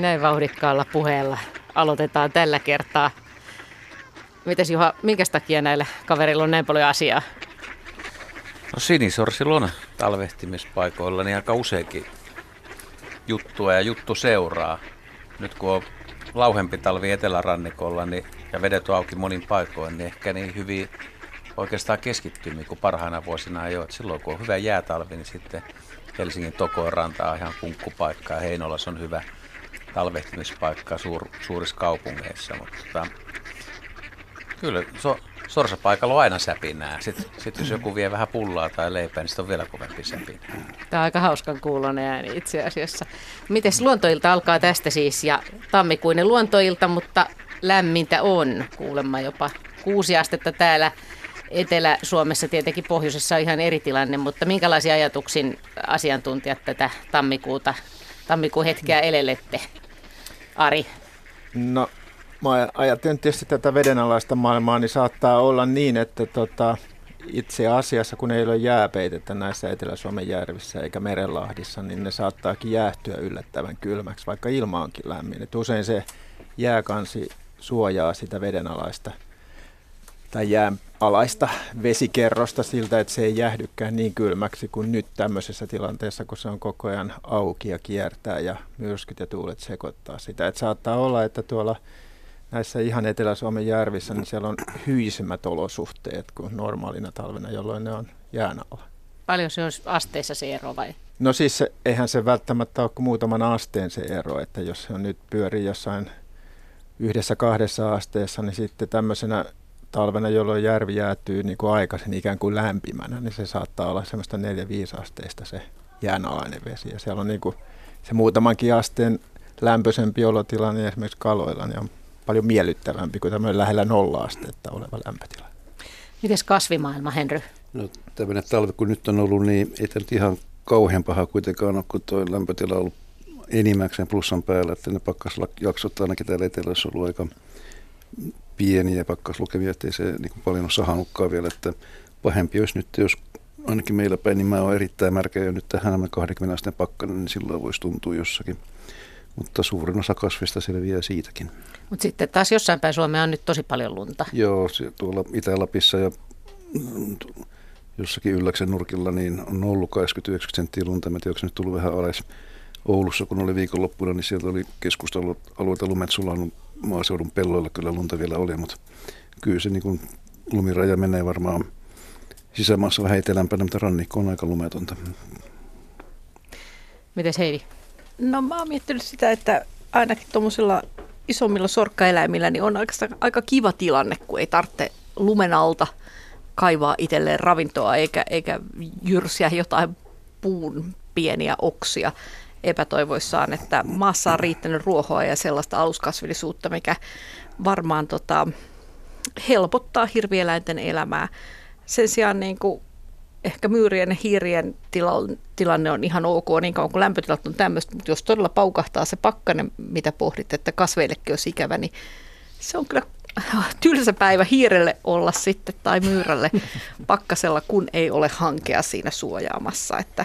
Niin, näin vauhdikkaalla puheella aloitetaan tällä kertaa. Mites Juha, minkä takia näillä kaverilla on näin paljon asiaa? No sinisorsilla on talvehtimispaikoilla niin aika useinkin juttua ja juttu seuraa. Nyt kun on lauhempi talvi etelärannikolla niin, ja vedet on auki monin paikoin, niin ehkä niin hyvin oikeastaan keskittymiä kuin parhaina vuosina ei ole. Et silloin kun on hyvä jäätalvi, niin sitten Helsingin Tokoon ranta on ihan kunkkupaikka ja Heinolas on hyvä talvehtimispaikka suur, suurissa kaupungeissa. Mutta tota, kyllä so, sorsapaikalla on aina säpinää. Sitten sit jos joku vie vähän pullaa tai leipää, niin sitten on vielä kovempi säpinää. Tämä on aika hauskan kuulonen ääni itse asiassa. Mites luontoilta alkaa tästä siis ja tammikuinen luontoilta, mutta lämmintä on kuulemma jopa kuusi astetta täällä Etelä-Suomessa tietenkin pohjoisessa on ihan eri tilanne, mutta minkälaisia ajatuksin asiantuntijat tätä tammikuuta, tammikuun hetkeä elelette? Ari? No mä ajattelen tietysti tätä vedenalaista maailmaa, niin saattaa olla niin, että tota, itse asiassa, kun ei ole jääpeitettä näissä Etelä-Suomen järvissä eikä merenlahdissa, niin ne saattaakin jäähtyä yllättävän kylmäksi, vaikka ilma onkin lämmin. Et usein se jääkansi suojaa sitä vedenalaista tai jääalaista vesikerrosta siltä, että se ei jäähdykään niin kylmäksi kuin nyt tämmöisessä tilanteessa, kun se on koko ajan auki ja kiertää ja myrskyt ja tuulet sekoittaa sitä. Että saattaa olla, että tuolla näissä ihan Etelä-Suomen järvissä, niin siellä on hyisemmät olosuhteet kuin normaalina talvena, jolloin ne on jään alla. Paljon se on asteissa se ero vai? No siis se, eihän se välttämättä ole kuin muutaman asteen se ero, että jos se on nyt pyörii jossain yhdessä kahdessa asteessa, niin sitten tämmöisenä talvena, jolloin järvi jäätyy niin kuin aikaisin ikään kuin lämpimänä, niin se saattaa olla semmoista 4-5 asteista se jäänalainen vesi. Ja siellä on niin kuin se muutamankin asteen lämpöisempi olotilanne niin esimerkiksi kaloilla, niin on paljon miellyttävämpi kuin tämmöinen lähellä nolla-astetta oleva lämpötila. Mites kasvimaailma, Henry? No tämmöinen talvi, kun nyt on ollut, niin ei tämä ihan kauhean paha kuitenkaan ole, kun tuo lämpötila on ollut enimmäkseen plussan päällä, että ne pakkasjaksot ainakin täällä etelässä on ollut aika pieniä pakkaslukemia, ettei se niin kuin paljon ole sahannutkaan vielä, että pahempi olisi nyt, jos ainakin meillä päin, niin mä oon erittäin märkä ja nyt tähän 20 asteen pakkanen, niin silloin voisi tuntua jossakin. Mutta suurin osa kasvista selviää siitäkin. Mutta sitten taas jossain päin Suomea on nyt tosi paljon lunta. Joo, tuolla Itä-Lapissa ja jossakin Ylläksen nurkilla niin on ollut 89 senttiä lunta. Mä tiedän, onko nyt tullut vähän alas. Oulussa, kun oli viikonloppuna, niin sieltä oli keskustellut alueelta lumet sulannut maaseudun pelloilla kyllä lunta vielä oli, mutta kyllä se niin kuin lumiraja menee varmaan sisämaassa vähän etelämpänä, mutta rannikko on aika lumetonta. Miten Heidi? No mä oon miettinyt sitä, että ainakin tuommoisilla isommilla sorkkaeläimillä niin on aika, aika kiva tilanne, kun ei tarvitse lumen alta kaivaa itselleen ravintoa eikä, eikä jyrsiä jotain puun pieniä oksia epätoivoissaan, että maassa on riittänyt ruohoa ja sellaista aluskasvillisuutta, mikä varmaan tota, helpottaa hirvieläinten elämää. Sen sijaan niin kuin ehkä myyrien ja hiirien tilanne on ihan ok niin kauan kuin lämpötilat on tämmöistä, mutta jos todella paukahtaa se pakkanen, mitä pohdit, että kasveillekin olisi ikävä, niin se on kyllä tylsä päivä hiirelle olla sitten tai myyrälle pakkasella, kun ei ole hankea siinä suojaamassa, että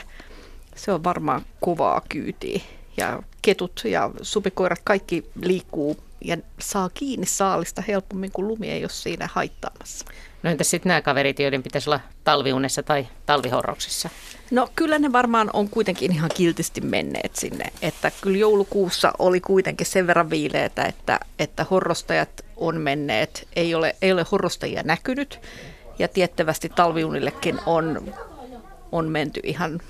se on varmaan kovaa kyytiä. Ja ketut ja supikoirat kaikki liikkuu ja saa kiinni saalista helpommin, kun lumi ei ole siinä haittaamassa. No entäs sitten nämä kaverit, joiden pitäisi olla talviunessa tai talvihorroksissa? No kyllä ne varmaan on kuitenkin ihan kiltisti menneet sinne. Että kyllä joulukuussa oli kuitenkin sen verran viileitä, että, että horrostajat on menneet. Ei ole, ei ole horrostajia näkynyt ja tiettävästi talviunillekin on, on menty ihan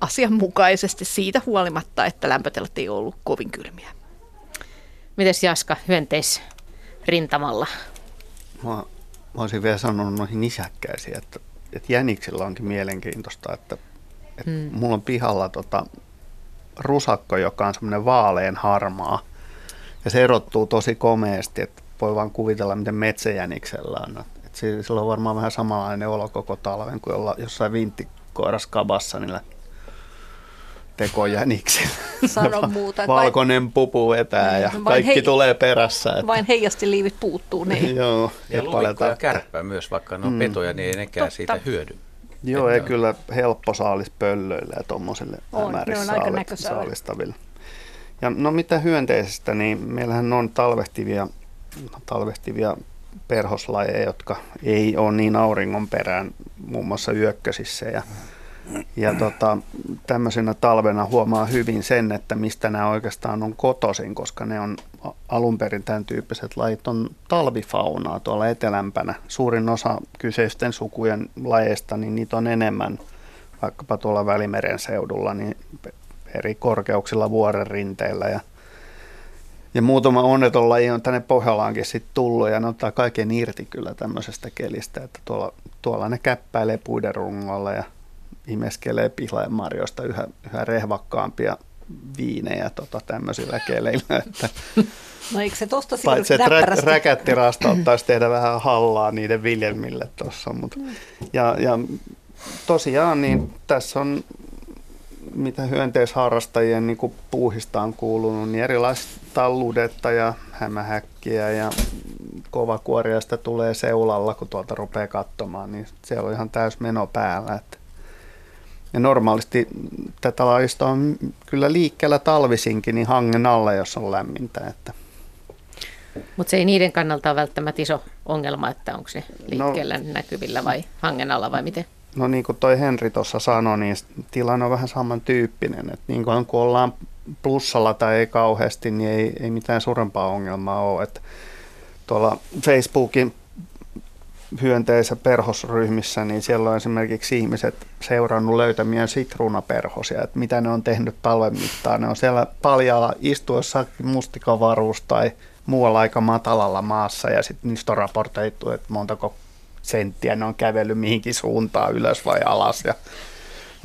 asianmukaisesti siitä huolimatta, että lämpötilat ei ollut kovin kylmiä. Mites Jaska, hyönteis rintamalla? Mä, mä olisin vielä sanonut noihin nisäkkäisiin, että, että jäniksillä onkin mielenkiintoista, että, että hmm. mulla on pihalla tota, rusakko, joka on semmoinen vaalean harmaa. Ja se erottuu tosi komeasti, että voi vaan kuvitella, miten metsäjäniksellä on. Että sillä on varmaan vähän samanlainen olo koko talven kuin olla jossain vinttikoiras kabassa niillä tekojäniksi. Sano muuta. Valkoinen vain, pupu vetää ja kaikki hei, tulee perässä. Että. Vain liivit puuttuu. Niin. Joo. Ja, ja lumikko ja kärppä myös, vaikka ne on mm. petoja, niin ei nekään Totta. siitä hyödy. Joo, ei kyllä helppo saalis pöllöille ja tuommoiselle saalistaville. Ja no mitä hyönteisestä, niin meillähän on talvehtivia, talvehtivia perhoslajeja, jotka ei ole niin auringon perään, muun muassa yökkösissä. Ja, ja tota, tämmöisenä talvena huomaa hyvin sen, että mistä nämä oikeastaan on kotoisin, koska ne on alun perin tämän tyyppiset lajit on talvifaunaa tuolla etelämpänä. Suurin osa kyseisten sukujen lajeista, niin niitä on enemmän vaikkapa tuolla Välimeren seudulla, niin eri korkeuksilla vuoren rinteillä ja ja muutama onneton laji on tänne Pohjalaankin sitten tullut ja ne ottaa kaiken irti kyllä tämmöisestä kelistä, että tuolla, tuolla ne käppäilee puiden rungolla ja imeskelee pihlajanmarjoista yhä, yhä rehvakkaampia viinejä tota, tämmöisillä keleillä. Että no eikö se tosta Paitsi, että rä, räkättirasta ottaisi tehdä vähän hallaa niiden viljelmille tuossa. Mm. ja, ja tosiaan niin tässä on mitä hyönteisharrastajien niin puuhista on kuulunut, niin erilaista talludetta ja hämähäkkiä ja kovakuoriaista tulee seulalla, kun tuolta rupeaa katsomaan, niin siellä on ihan täys meno päällä. Että ja normaalisti tätä lajista on kyllä liikkeellä talvisinkin niin hangen alla, jos on lämmintä. Että. Mutta se ei niiden kannalta ole välttämättä iso ongelma, että onko se liikkeellä no, näkyvillä vai hangen alla vai miten? No niin kuin toi Henri tuossa sanoi, niin tilanne on vähän samantyyppinen. Että niin kuin kun ollaan plussalla tai ei kauheasti, niin ei, ei mitään suurempaa ongelmaa ole. Että tuolla Facebookin hyönteisä perhosryhmissä, niin siellä on esimerkiksi ihmiset seurannut löytämiä sitruunaperhosia, että mitä ne on tehnyt talven mittaan. Ne on siellä paljalla istuessa mustikavaruus tai muualla aika matalalla maassa ja sitten niistä on raportoitu, että montako senttiä ne on kävellyt mihinkin suuntaan, ylös vai alas. Ja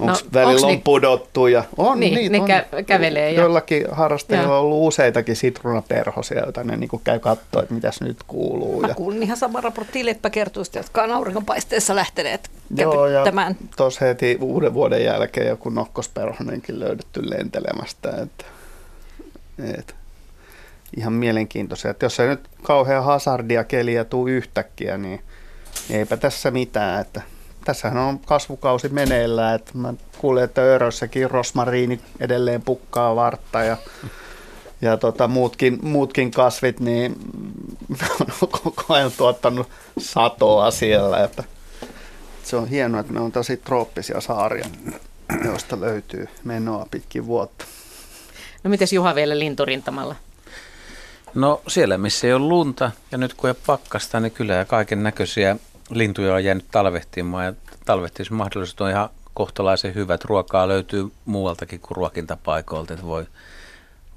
onko no, välillä on ni- pudottu ja on niin, niitä ne on. Kä- kävelee. Ja... Joillakin harrastajilla on ollut useitakin sitruunaperhosia, joita ne niinku käy katsoa, että mitäs nyt kuuluu. Mä ja... kuulin ihan sama raportti leppäkertuista, jotka on aurinkonpaisteessa lähteneet Joo, ja tuossa heti uuden vuoden jälkeen joku nokkosperhonenkin löydetty lentelemästä. Että, että ihan mielenkiintoisia. Että jos ei nyt kauhean hazardia keliä tuu yhtäkkiä, niin eipä tässä mitään. Että tässähän on kasvukausi meneillään. Että mä kuulin, että Örössäkin rosmariini edelleen pukkaa vartta ja, ja tota, muutkin, muutkin kasvit niin on koko ajan tuottanut satoa siellä. Että se on hienoa, että me on tosi trooppisia saaria, joista löytyy menoa pitkin vuotta. No mites Juha vielä linturintamalla? No siellä, missä ei ole lunta ja nyt kun ei pakkasta, niin kyllä ja kaiken näköisiä lintuja on jäänyt talvehtimaan ja talvehtimismahdollisuudet on ihan kohtalaisen hyvät. Ruokaa löytyy muualtakin kuin ruokintapaikoilta, että voi,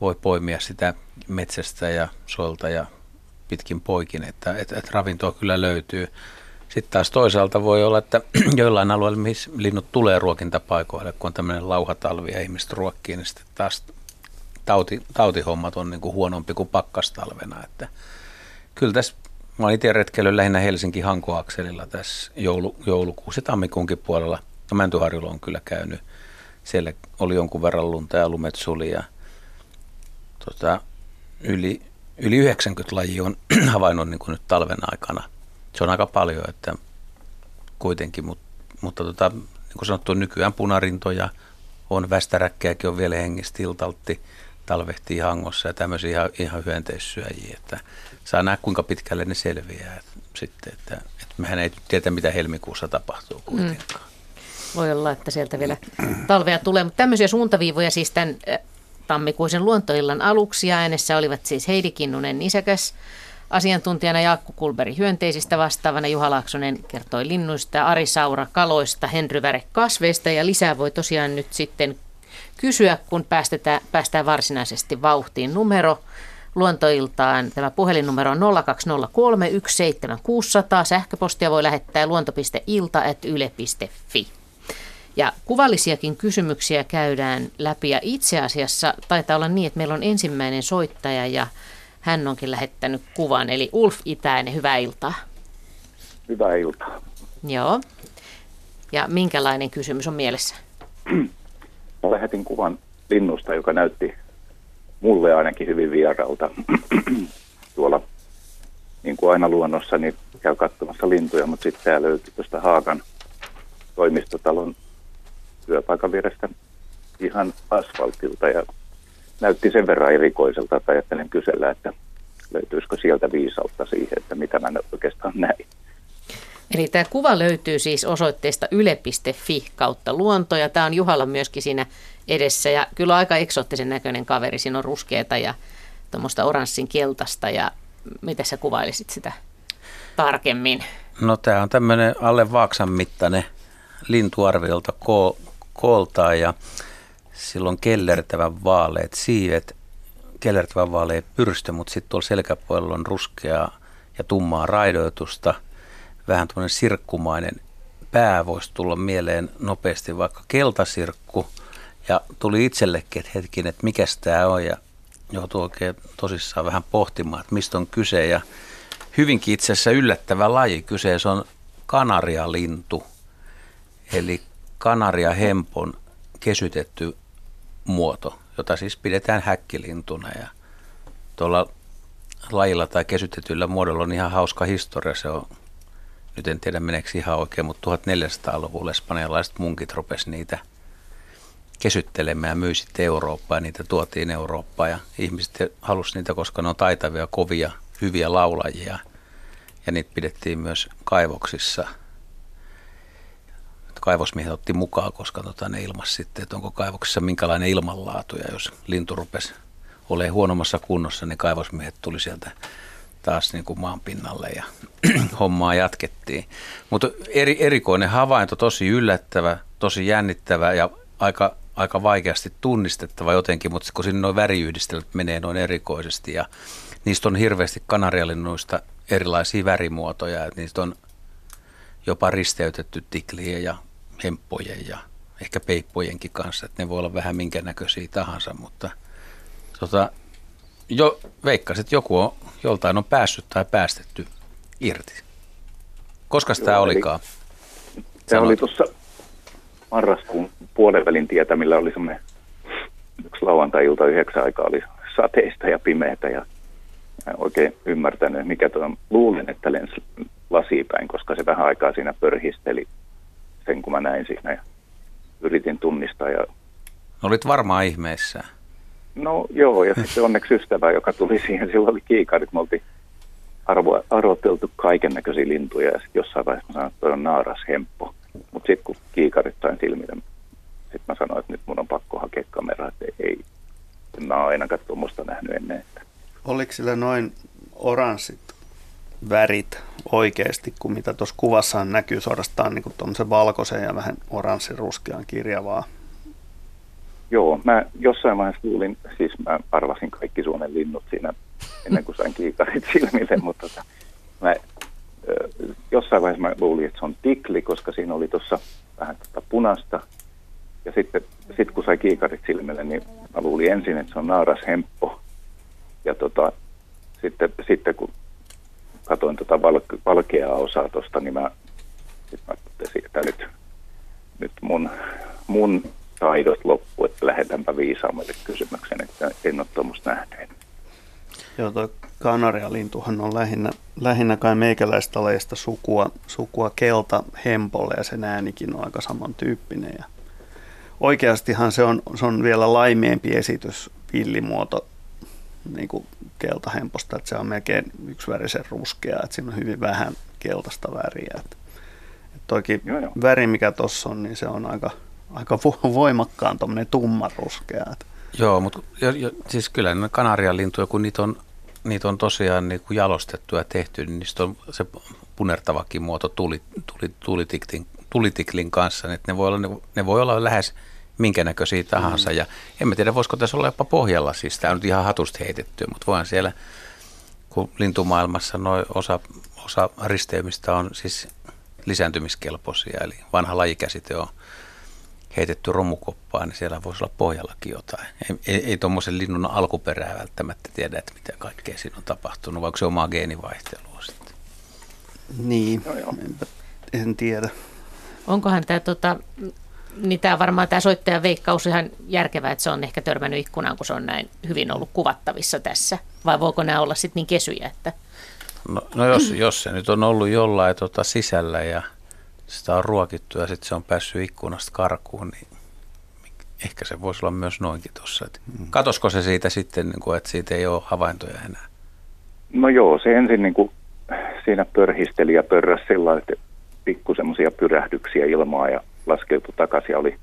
voi poimia sitä metsästä ja solta ja pitkin poikin, että, että, että ravintoa kyllä löytyy. Sitten taas toisaalta voi olla, että joillain alueilla, missä linnut tulee ruokintapaikoille, kun on tämmöinen lauhatalvi ja ihmiset ruokkii, niin sitten taas tauti, tautihommat on niin kuin huonompi kuin pakkastalvena. Että kyllä tässä, mä olen itse retkeillyt lähinnä Helsinki-Hanko-akselilla tässä joulu, joulukuussa tammikuunkin puolella. No Mäntyharjulla on kyllä käynyt. Siellä oli jonkun verran lunta ja lumet suli ja tota, yli, yli 90 lajia on havainnut niin nyt talven aikana. Se on aika paljon, että kuitenkin, mutta, mutta tota, niin kuin sanottu, nykyään punarintoja on, västäräkkejäkin on vielä hengissä tiltaltti talvehtii hangossa ja tämmöisiä ihan, ihan hyönteissyöjiä, että saa nähdä kuinka pitkälle ne selviää sitten, että, että mehän ei tiedä mitä helmikuussa tapahtuu kuitenkaan. Mm. Voi olla, että sieltä vielä talvea tulee, mutta tämmöisiä suuntaviivoja siis tämän tammikuisen luontoillan aluksi ja äänessä olivat siis Heidi Kinnunen Nisäkäs, Asiantuntijana Jaakko Kulberi hyönteisistä vastaavana Juha Laaksonen kertoi linnuista, Ari Saura kaloista, Henry Väre kasveista ja lisää voi tosiaan nyt sitten kysyä, kun päästetään, päästään varsinaisesti vauhtiin. Numero luontoiltaan, tämä puhelinnumero on 0203 17600, sähköpostia voi lähettää luonto.ilta.yle.fi. Ja kuvallisiakin kysymyksiä käydään läpi ja itse asiassa taitaa olla niin, että meillä on ensimmäinen soittaja ja hän onkin lähettänyt kuvan, eli Ulf Itäinen, hyvää iltaa. Hyvää iltaa. Joo. Ja minkälainen kysymys on mielessä? Mä lähetin kuvan linnusta, joka näytti mulle ainakin hyvin vieralta. Tuolla, niin kuin aina luonnossa, niin käy katsomassa lintuja, mutta sitten tämä löytyi tuosta Haakan toimistotalon työpaikan vierestä ihan asfaltilta ja näytti sen verran erikoiselta, että ajattelen kysellä, että löytyisikö sieltä viisautta siihen, että mitä mä oikeastaan näin. Eli tämä kuva löytyy siis osoitteesta yle.fi kautta luonto ja tämä on Juhalla myöskin siinä edessä ja kyllä aika eksoottisen näköinen kaveri. Siinä on ruskeata ja tuommoista oranssin keltaista ja miten sä kuvailisit sitä tarkemmin? No tämä on tämmöinen alle vaaksan mittainen lintuarviolta ko- kooltaan ja silloin kellertävän vaaleet siivet, kellertävän vaaleet pyrstö, mutta sitten tuolla selkäpuolella on ruskeaa ja tummaa raidoitusta – vähän tuommoinen sirkkumainen pää voisi tulla mieleen nopeasti, vaikka keltasirkku. Ja tuli itsellekin, että hetkin, että mikä tämä on ja joutui oikein tosissaan vähän pohtimaan, että mistä on kyse. Ja hyvinkin itse asiassa yllättävä laji kyseessä on kanarialintu, eli kanariahempon kesytetty muoto, jota siis pidetään häkkilintuna. Ja tuolla lajilla tai kesytetyllä muodolla on ihan hauska historia. Se on nyt en tiedä meneekö ihan oikein, mutta 1400-luvulla espanjalaiset munkit rupesivat niitä kesyttelemään ja myy sitten Eurooppaan. Niitä tuotiin Eurooppaan ja ihmiset halusivat niitä, koska ne on taitavia, kovia, hyviä laulajia. Ja niitä pidettiin myös kaivoksissa. Kaivosmiehet otti mukaan, koska tota, ne ilmas sitten, että onko kaivoksissa minkälainen ilmanlaatu. Ja jos lintu rupesi olemaan huonommassa kunnossa, niin kaivosmiehet tuli sieltä taas niin kuin maan pinnalle ja hommaa jatkettiin. Mutta eri, erikoinen havainto, tosi yllättävä, tosi jännittävä ja aika, aika vaikeasti tunnistettava jotenkin, mutta kun sinne noin väriyhdistelmät menee noin erikoisesti ja niistä on hirveästi kanarialinnuista erilaisia värimuotoja, että niistä on jopa risteytetty tiklien ja hemppojen ja ehkä peippojenkin kanssa, että ne voi olla vähän minkä näköisiä tahansa, mutta tota, jo veikkasit, että joku on, joltain on päässyt tai päästetty irti. Koska tämä olikaan? Tämä oli tuossa marraskuun puolenvälin tietämillä oli semmoinen yksi lauantai-ilta yhdeksän aikaa oli sateista ja pimeätä ja en oikein ymmärtänyt, mikä tuo luulin, että lensi lasipäin, koska se vähän aikaa siinä pörhisteli sen, kun mä näin siinä ja yritin tunnistaa. Ja... Olit varmaan ihmeessä. No joo, ja sitten onneksi ystävä, joka tuli siihen, sillä oli kiikarit, me oltiin arvo, arvoteltu kaiken näköisiä lintuja, ja sitten jossain vaiheessa mä sanoin, että toi on naaras hemppo. Mutta sitten kun kiikarit sain silmille, sitten mä sanoin, että nyt mun on pakko hakea kameraa, että ei, en mä oon ainakaan tuommoista nähnyt ennen. Että. Oliko sillä noin oranssit värit oikeasti, kun mitä tuossa kuvassa näkyy suorastaan niin tuommoisen valkoisen ja vähän oranssiruskean kirjavaa Joo, mä jossain vaiheessa luulin, siis mä arvasin kaikki Suomen linnut siinä ennen kuin sain kiikarit silmille, mutta tota, mä, jossain vaiheessa mä luulin, että se on tikli, koska siinä oli tuossa vähän tota punasta. Ja sitten sit kun sai kiikarit silmille, niin mä luulin ensin, että se on naaras hemppo. Ja tota, sitten, sitten kun katsoin tota valke, valkeaa osaa tuosta, niin mä, sit mä totesin, että nyt, nyt mun, mun taidot loppu, että lähetänpä viisaammalle kysymyksen, että en ole tuommoista nähnyt. Joo, tuo kanarialintuhan on lähinnä, lähinnä kai meikäläistaleista sukua, sukua kelta hempolle ja sen äänikin on aika samantyyppinen. Ja oikeastihan se on, se on vielä laimiempi esitys villimuoto niin kuin keltahemposta, että se on melkein yksivärisen ruskea, että siinä on hyvin vähän keltaista väriä. Että, että toikin joo, joo. väri, mikä tuossa on, niin se on aika, aika voimakkaan tuommoinen tummanruskea. Joo, mutta jo, jo, siis kyllä ne kanarialintuja, kun niitä on, niitä on tosiaan niin kuin jalostettu ja tehty, niin niistä on se punertavakin muoto tuli, tuli, tulitiklin, tulitiklin kanssa, että ne voi olla, ne, ne voi olla lähes minkä näköisiä tahansa. Mm. Ja en mä tiedä, voisiko tässä olla jopa pohjalla, siis tämä on nyt ihan hatusta heitetty, mutta voin siellä, kun lintumaailmassa noin osa, osa risteymistä on siis lisääntymiskelpoisia, eli vanha lajikäsite on heitetty romukoppaan, niin siellä voisi olla pohjallakin jotain. Ei, ei, ei tuommoisen linnun alkuperää välttämättä tiedä, että mitä kaikkea siinä on tapahtunut, vaikka se omaa geenivaihtelua sitten. Niin, en tiedä. Onkohan tämä tota, niin tämä varmaan tämä soittajan veikkaus ihan järkevää, että se on ehkä törmännyt ikkunaan, kun se on näin hyvin ollut kuvattavissa tässä. Vai voiko nämä olla sitten niin kesyjä, että... No, no jos, jos se nyt on ollut jollain tota sisällä ja sitä on ruokittu ja sitten se on päässyt ikkunasta karkuun, niin ehkä se voisi olla myös noinkin tuossa. Katosko se siitä sitten, niin kuin, että siitä ei ole havaintoja enää? No joo, se ensin niin kuin siinä pörhisteli ja pörräsi sillä että pikku semmoisia pyrähdyksiä ilmaa ja laskeutui takaisin ja oli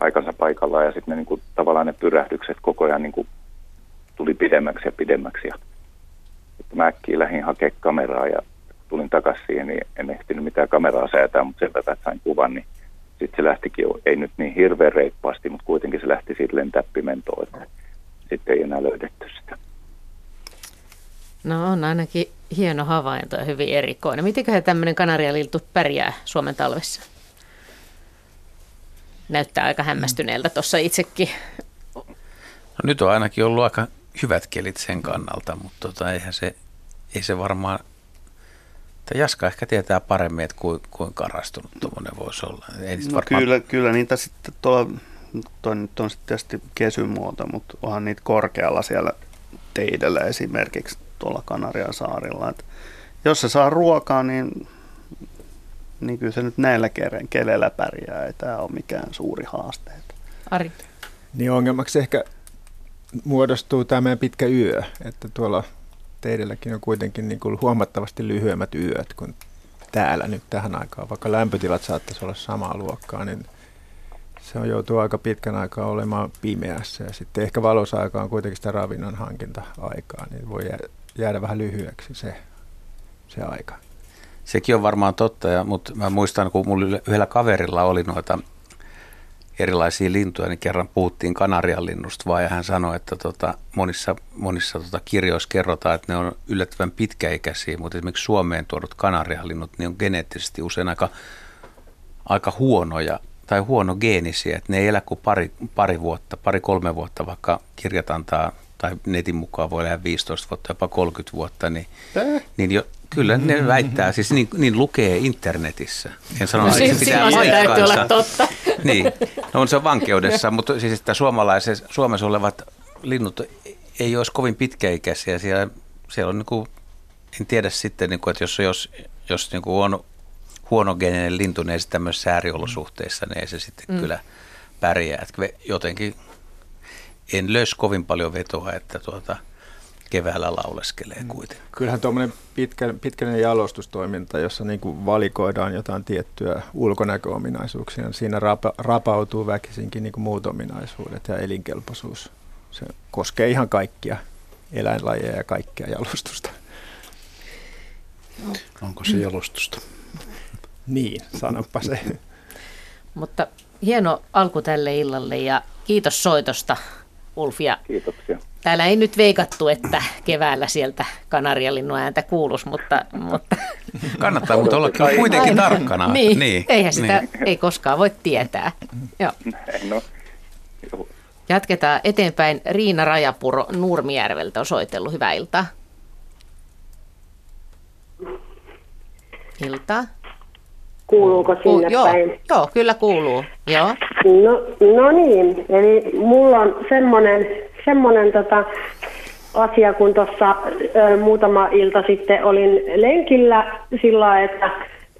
aikansa paikallaan ja sitten ne niin kuin, tavallaan ne pyrähdykset koko ajan niin kuin, tuli pidemmäksi ja pidemmäksi. Ja, että mä äkkiä lähdin hakemaan kameraa ja tulin takaisin siihen, niin en ehtinyt mitään kameraa säätää, mutta sen verran, että sain kuvan, niin sitten se lähtikin, ei nyt niin hirveän reippaasti, mutta kuitenkin se lähti siitä lentää pimentoon, että sitten ei enää löydetty sitä. No on ainakin hieno havainto ja hyvin erikoinen. Mitenköhän tämmöinen kanarialiltu pärjää Suomen talvessa? Näyttää aika hämmästyneeltä tuossa itsekin. No, nyt on ainakin ollut aika hyvät kelit sen kannalta, mutta tota, eihän se, ei se varmaan, tai Jaska ehkä tietää paremmin, että kuinka kuin karastunut tuommoinen voisi olla. Ei no varmaan... kyllä, kyllä niitä sitten tuolla, toi nyt on sitten tietysti kesymuoto, mutta onhan niitä korkealla siellä teidellä esimerkiksi tuolla Kanarian saarilla. Et jos se saa ruokaa, niin, niin kyllä se nyt näillä keren kelellä pärjää. Ei tämä ole mikään suuri haaste. Ari. Niin ongelmaksi ehkä muodostuu tämä meidän pitkä yö, että tuolla teidälläkin on kuitenkin niin kuin huomattavasti lyhyemmät yöt kuin täällä nyt tähän aikaan. Vaikka lämpötilat saattaisi olla samaa luokkaa, niin se on joutuu aika pitkän aikaa olemaan pimeässä. Ja sitten ehkä valosaika on kuitenkin sitä ravinnon hankinta-aikaa, niin voi jäädä vähän lyhyeksi se, se aika. Sekin on varmaan totta, ja, mutta mä muistan, kun mulla yhdellä kaverilla oli noita erilaisia lintuja, niin kerran puhuttiin kanarian linnusta vaan, ja hän sanoi, että tota, monissa, monissa tota, kirjoissa kerrotaan, että ne on yllättävän pitkäikäisiä, mutta esimerkiksi Suomeen tuodut kanarian linnut, niin on geneettisesti usein aika, aika huonoja tai huono geenisiä, että ne ei elä kuin pari, pari vuotta, pari-kolme vuotta, vaikka kirjat antaa tai netin mukaan voi elää 15 vuotta, jopa 30 vuotta, niin, niin jo, kyllä ne väittää, siis niin, niin lukee internetissä. En sano, no, että se pitää paikkaansa. olla totta. Niin, no on se vankeudessa, mutta siis että suomalaiset, Suomessa olevat linnut ei olisi kovin pitkäikäisiä. Siellä, siellä on niin kuin, en tiedä sitten, niin kuin, että jos, jos, jos niin kuin on huonogeninen lintu, niin ei se tämmöisissä ääriolosuhteissa, niin ei se sitten mm. kyllä pärjää. Että jotenkin en lös kovin paljon vetoa, että tuota, keväällä lauleskelee mm. kuitenkin. Kyllähän tuommoinen pitkä, pitkäinen jalostustoiminta, jossa niin kuin valikoidaan jotain tiettyä ulkonäköominaisuuksia, niin siinä rapa, rapautuu väkisinkin niin kuin muut ominaisuudet ja elinkelpoisuus. Se koskee ihan kaikkia eläinlajeja ja kaikkea jalostusta. Onko se jalostusta? niin, sanoppa se. Mutta hieno alku tälle illalle ja kiitos soitosta Ulf. Ja Kiitoksia. Täällä ei nyt veikattu, että keväällä sieltä kanarialinnun ääntä kuuluisi, mutta... mutta Kannattaa mutta olla kuitenkin tarkkana. Niin, niin, eihän sitä niin. ei koskaan voi tietää. Joo. No, Jatketaan eteenpäin. Riina Rajapuro Nurmijärveltä on soitellut. Hyvää iltaa. Iltaa. Kuuluuko sinne Ku, joo, päin? Joo, kyllä kuuluu. Joo. No, no niin, eli mulla on semmoinen, semmoinen tota, asia, kun tuossa muutama ilta sitten olin lenkillä sillä että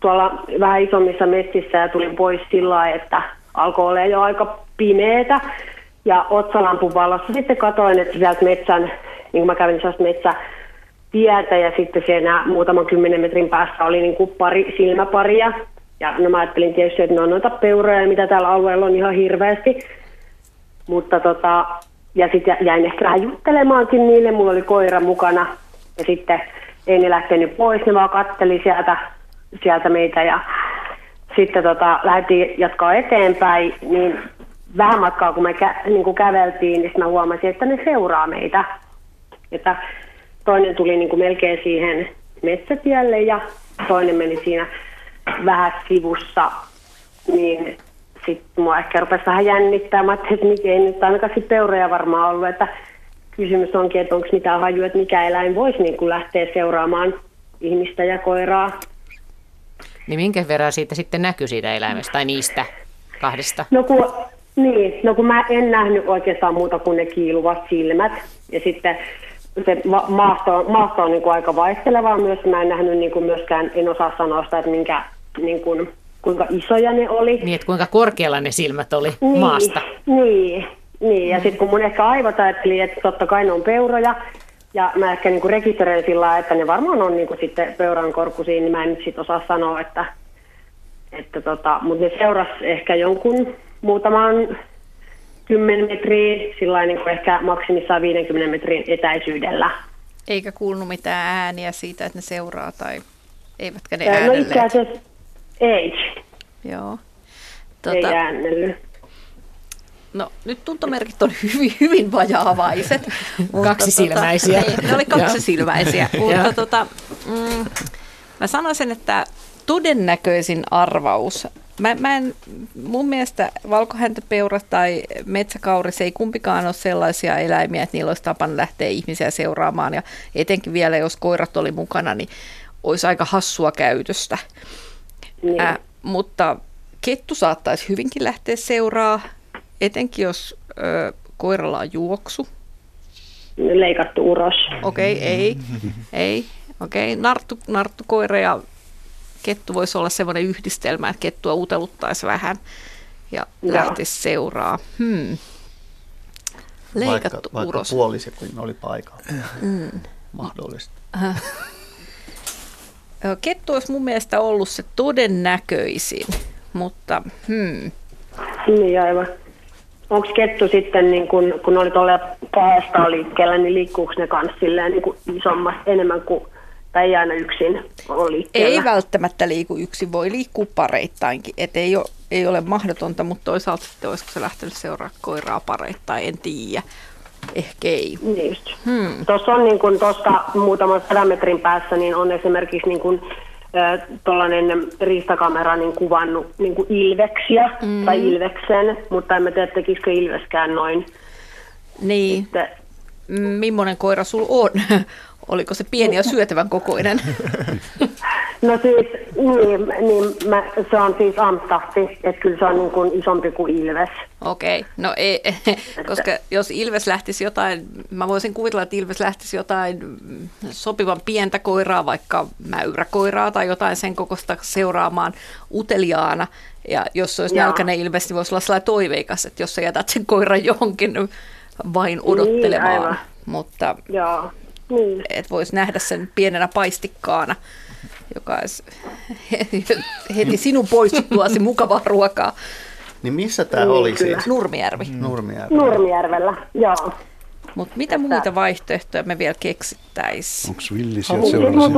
tuolla vähän isommissa metsissä ja tulin pois sillä että alkoi olla jo aika pimeetä. Ja otsalampun valossa sitten katoin, että sieltä metsän, niin kuin mä kävin sellaista metsä, tietä ja sitten siinä muutaman kymmenen metrin päässä oli niin kuin pari silmäparia. Ja no mä ajattelin tietysti, että ne on noita peuroja, mitä täällä alueella on ihan hirveästi. Mutta tota, ja sitten jäin ehkä vähän juttelemaankin niille, mulla oli koira mukana. Ja sitten ei ne lähtenyt pois, ne vaan katteli sieltä, sieltä meitä ja sitten tota, lähdettiin jatkaa eteenpäin, niin vähän matkaa kun me kä- niin kuin käveltiin, niin mä huomasin, että ne seuraa meitä. Että toinen tuli niin kuin melkein siihen metsätielle ja toinen meni siinä vähän sivussa, niin sitten mua ehkä rupesi vähän jännittämään, että mikä ei nyt ainakaan sitten peuroja varmaan ollut, että kysymys onkin, että onko mitään hajua, että mikä eläin voisi niin kuin lähteä seuraamaan ihmistä ja koiraa. Niin minkä verran siitä sitten näkyy siitä eläimestä tai niistä kahdesta? No kun, niin, no kun mä en nähnyt oikeastaan muuta kuin ne kiiluvat silmät ja sitten se maasto, maasto on niin kuin aika vaihtelevaa myös. Mä en nähnyt niin kuin myöskään, en osaa sanoa sitä, että minkä niin kuin kuinka isoja ne oli. Niin, että kuinka korkealla ne silmät oli niin, maasta. Niin, niin. ja sitten kun mun ehkä aivot ajatteli, että totta kai ne on peuroja, ja mä ehkä niin rekisteröin sillä että ne varmaan on niin kuin sitten peuran korkuisia, niin mä en nyt sit osaa sanoa, että, että tota, mutta ne seuras ehkä jonkun muutaman 10 metriä, sillä niin kuin ehkä maksimissaan 50 metrin etäisyydellä. Eikä kuulunut mitään ääniä siitä, että ne seuraa tai eivätkä ne äänelleet? No itse asiassa ei. Joo. Tota, ei äänellyt. No nyt tuntomerkit on hyvin, hyvin vajaavaiset. kaksisilmäisiä. Tota, ne oli kaksisilmäisiä, mutta tota, mm, mä sanoisin, että todennäköisin arvaus. Mä, mä en, mun mielestä valkohäntäpeura tai metsäkauris ei kumpikaan ole sellaisia eläimiä, että niillä olisi tapana lähteä ihmisiä seuraamaan. Ja etenkin vielä, jos koirat oli mukana, niin olisi aika hassua käytöstä. Niin. Äh, mutta kettu saattaisi hyvinkin lähteä seuraa, etenkin jos ö, koiralla on juoksu. Leikattu uros. Okei, okay, ei, ei. Okei, okay. narttu, narttukoira ja kettu voisi olla semmoinen yhdistelmä, että kettua uteluttaisi vähän ja Joo. lähtisi seuraa. Hmm. Leikattu vaikka, uros. Vaikka puolisi, kun oli paikalla. Mm. Mahdollista. Kettu olisi mun mielestä ollut se todennäköisin, mutta hmm. Niin aivan. Onko kettu sitten, niin kun, kun oli tuolla kahdesta liikkeellä, niin liikkuuko ne kanssa silleen niin kuin isommat enemmän kuin tai ei aina yksin ole liikkeellä. Ei välttämättä liiku yksin, voi liikkua pareittainkin. Et ei, ole, ei ole mahdotonta, mutta toisaalta sitten olisiko se lähtenyt seuraa koiraa pareittain, en tiedä. Ehkä ei. Niin just. Hmm. Tuossa on niin kuin tuosta muutaman sadan metrin päässä, niin on esimerkiksi niin kuin, tuollainen riistakamera niin kuvannut niin kuin ilveksiä mm. tai ilveksen, mutta en tiedä, tekisikö ilveskään noin. Niin. Sitten, Mimmonen koira sulla on? Oliko se pieni ja syötävän kokoinen? No siis, niin, niin mä, se on siis amstafti, että kyllä se on niin kuin isompi kuin ilves. Okei, okay. no ei, koska jos ilves lähtisi jotain, mä voisin kuvitella, että ilves lähtisi jotain sopivan pientä koiraa, vaikka mäyräkoiraa tai jotain sen kokosta seuraamaan uteliaana. Ja jos se olisi Jaa. nälkäinen ilves, niin voisi olla sellainen toiveikas, että jos sä jätät sen koiran johonkin vain niin, odottelemaan. Niin, Mutta Joo. Niin. Että voisi nähdä sen pienenä paistikkaana, joka olisi heti sinun poistuttuasi mukavaa ruokaa. Niin missä tämä niin, oli kyllä. siis? Nurmijärvi. Mm. Nurmijärvi. Nurmijärvellä, joo. Mutta mitä muita vaihtoehtoja me vielä keksittäisiin? Onko Villi sieltä seurassa?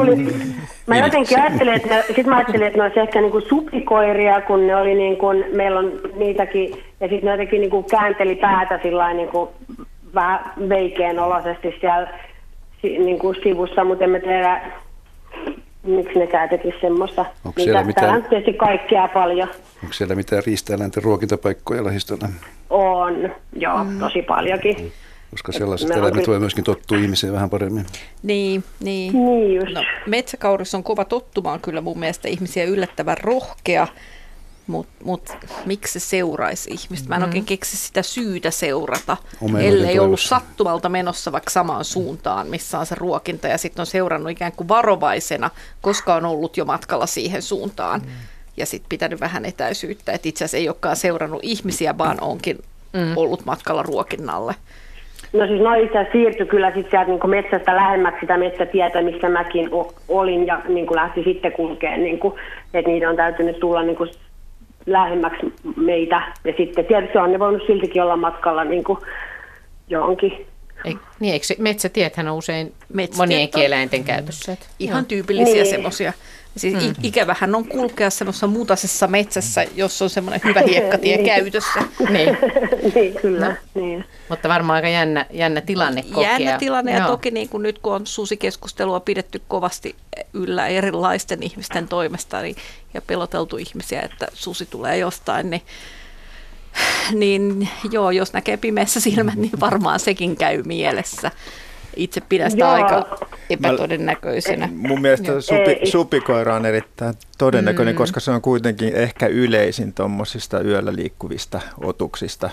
Mä jotenkin ajattelin, että, sit mä ajattelin, että ne olisi ehkä niinku supikoiria, kun ne oli niin kuin, meillä on niitäkin, ja sitten ne jotenkin niinku käänteli päätä sillä niinku vähän veikeän olosesti siellä niin kuin sivussa, mutta emme tiedä, miksi ne tekisi semmoista. Onko siellä Niitä, mitään... on tietysti kaikkea paljon. Onko siellä mitään riistäeläinten ruokintapaikkoja lähistöllä? On, joo, mm. tosi paljonkin. Koska sellaiset eläimet voi myöskin tottua ihmiseen vähän paremmin. Niin, niin. niin just. No, metsäkaurissa on kova tottumaan kyllä mun mielestä ihmisiä yllättävän rohkea. Mutta mut, miksi se seuraisi ihmistä? Mä en mm. oikein keksi sitä syytä seurata, Omenoiden ellei ollut sattumalta menossa vaikka samaan suuntaan, missä on se ruokinta, ja sitten on seurannut ikään kuin varovaisena, koska on ollut jo matkalla siihen suuntaan. Mm. Ja sitten pitänyt vähän etäisyyttä, että itse asiassa ei olekaan seurannut ihmisiä, vaan onkin mm. ollut matkalla ruokinnalle. No siis noin itse siirtyi kyllä sitten sieltä niin metsästä lähemmäksi sitä metsätietä, missä mäkin olin ja niin lähti sitten kulkeen, niin kuin, että niitä on täytynyt tulla niin kuin lähemmäksi meitä. Ja sitten tietysti on ne voinut siltikin olla matkalla niin kuin johonkin. Ei, niin, eikö metsätiethän on usein Metsätiet monien kieläinten käytössä? Ihan no. tyypillisiä niin. semmoisia. Siis hmm. ikävähän on kulkea semmoisessa muutasessa metsässä, jos on semmoinen hyvä hiekkatie niin. käytössä. niin. niin, kyllä. No. Niin. Mutta varmaan aika jännä, jännä tilanne kokea. Jännä tilanne ja Joo. toki niin kuin nyt kun on susikeskustelua pidetty kovasti yllä erilaisten ihmisten toimesta niin, ja peloteltu ihmisiä, että susi tulee jostain, niin niin joo, jos näkee pimeässä silmät, niin varmaan sekin käy mielessä itse pidän sitä Joo. aika epätodennäköisenä. Mä, mun mielestä supi, supikoira on erittäin todennäköinen, mm. koska se on kuitenkin ehkä yleisin tuommoisista yöllä liikkuvista otuksista,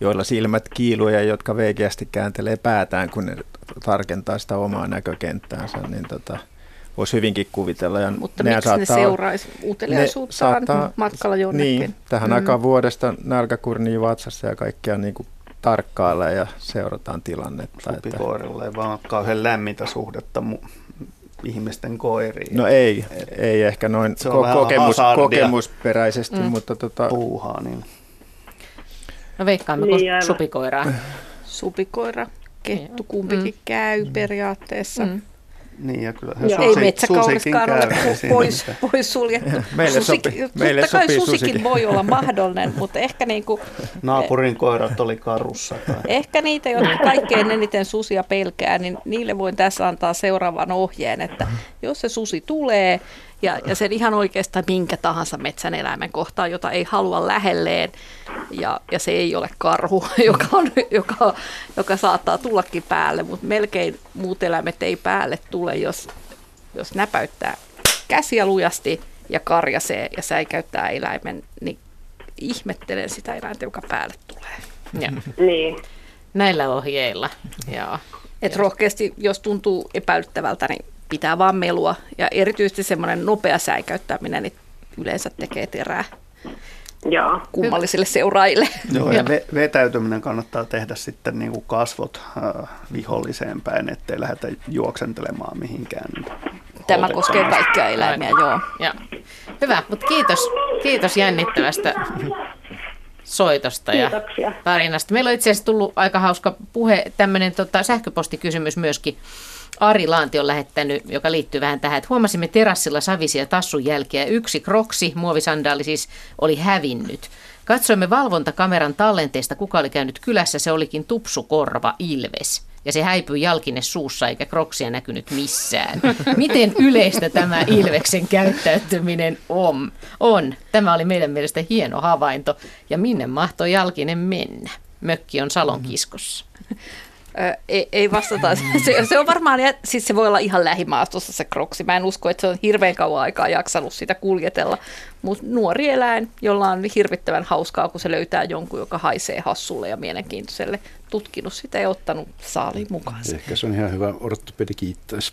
joilla silmät kiiluu ja jotka veikeästi kääntelee päätään, kun ne tarkentaa sitä omaa näkökenttäänsä. Niin tota, voisi hyvinkin kuvitella. Ja Mutta miksi ne seuraisi uteliaisuuttaan saattaa, matkalla jonnekin? Niin, tähän mm. aikaan vuodesta nälkäkurnii vatsassa ja kaikkea niin kuin tarkkailla ja seurataan tilannetta. Supikoirilla ei vaan kauhean lämmintä suhdetta mu- ihmisten koiriin. No ei, Et, ei ehkä noin ko- kokemus, kokemusperäisesti, mm. mutta tota... Puuhaa, niin. No veikkaammeko niin, supikoiraa? Supikoira, kettu, kumpikin mm. käy periaatteessa. Mm. Niin, ja kyllä susi, ei metsäkauriskaan ole pois, pois suljettu. meille susikin, sopi, meille totta kai susikin, susikin voi olla mahdollinen, mutta ehkä niin kuin, Naapurin koirat oli karussa. Tai. Ehkä niitä, jotka kaikkein eniten susia pelkää, niin niille voin tässä antaa seuraavan ohjeen, että jos se susi tulee, ja, ja sen ihan oikeastaan minkä tahansa metsän eläimen kohtaan, jota ei halua lähelleen. Ja, ja se ei ole karhu, joka, on, joka, joka saattaa tullakin päälle, mutta melkein muut eläimet ei päälle tule, jos, jos näpäyttää käsiä lujasti ja karjasee ja säikäyttää eläimen, niin ihmettelen sitä eläintä, joka päälle tulee. Ja. Niin. Näillä ohjeilla, joo. Et rohkeasti, jos tuntuu epäilyttävältä, niin pitää vaan melua. Ja erityisesti semmoinen nopea säikäyttäminen niin yleensä tekee terää Jaa. kummallisille seuraajille. Joo, ja vetäytyminen kannattaa tehdä sitten niin kuin kasvot äh, viholliseen päin, ettei lähdetä juoksentelemaan mihinkään. Tämä koskee kaikkia eläimiä, joo. Ja. Hyvä, mutta kiitos, kiitos jännittävästä soitosta Kiitoksia. ja tarinasta. Meillä on itse asiassa tullut aika hauska puhe, tämmöinen tota, sähköpostikysymys myöskin Ari Laanti on lähettänyt, joka liittyy vähän tähän, että huomasimme terassilla savisia tassun jälkeä. Yksi kroksi, muovisandaali siis, oli hävinnyt. Katsoimme valvontakameran tallenteesta, kuka oli käynyt kylässä, se olikin tupsukorva Ilves. Ja se häipyi jalkine suussa eikä kroksia näkynyt missään. Miten yleistä tämä Ilveksen käyttäytyminen on? on? Tämä oli meidän mielestä hieno havainto. Ja minne mahtoi jalkinen mennä? Mökki on Salon kiskossa ei, ei vastata. Se, se on varmaan, siis se voi olla ihan lähimaastossa se kroksi. Mä en usko, että se on hirveän kauan aikaa jaksanut sitä kuljetella. Mutta nuori eläin, jolla on hirvittävän hauskaa, kun se löytää jonkun, joka haisee hassulle ja mielenkiintoiselle, tutkinut sitä ja ottanut saaliin mukaan. Ehkä se on ihan hyvä ortopedi kiittäisi.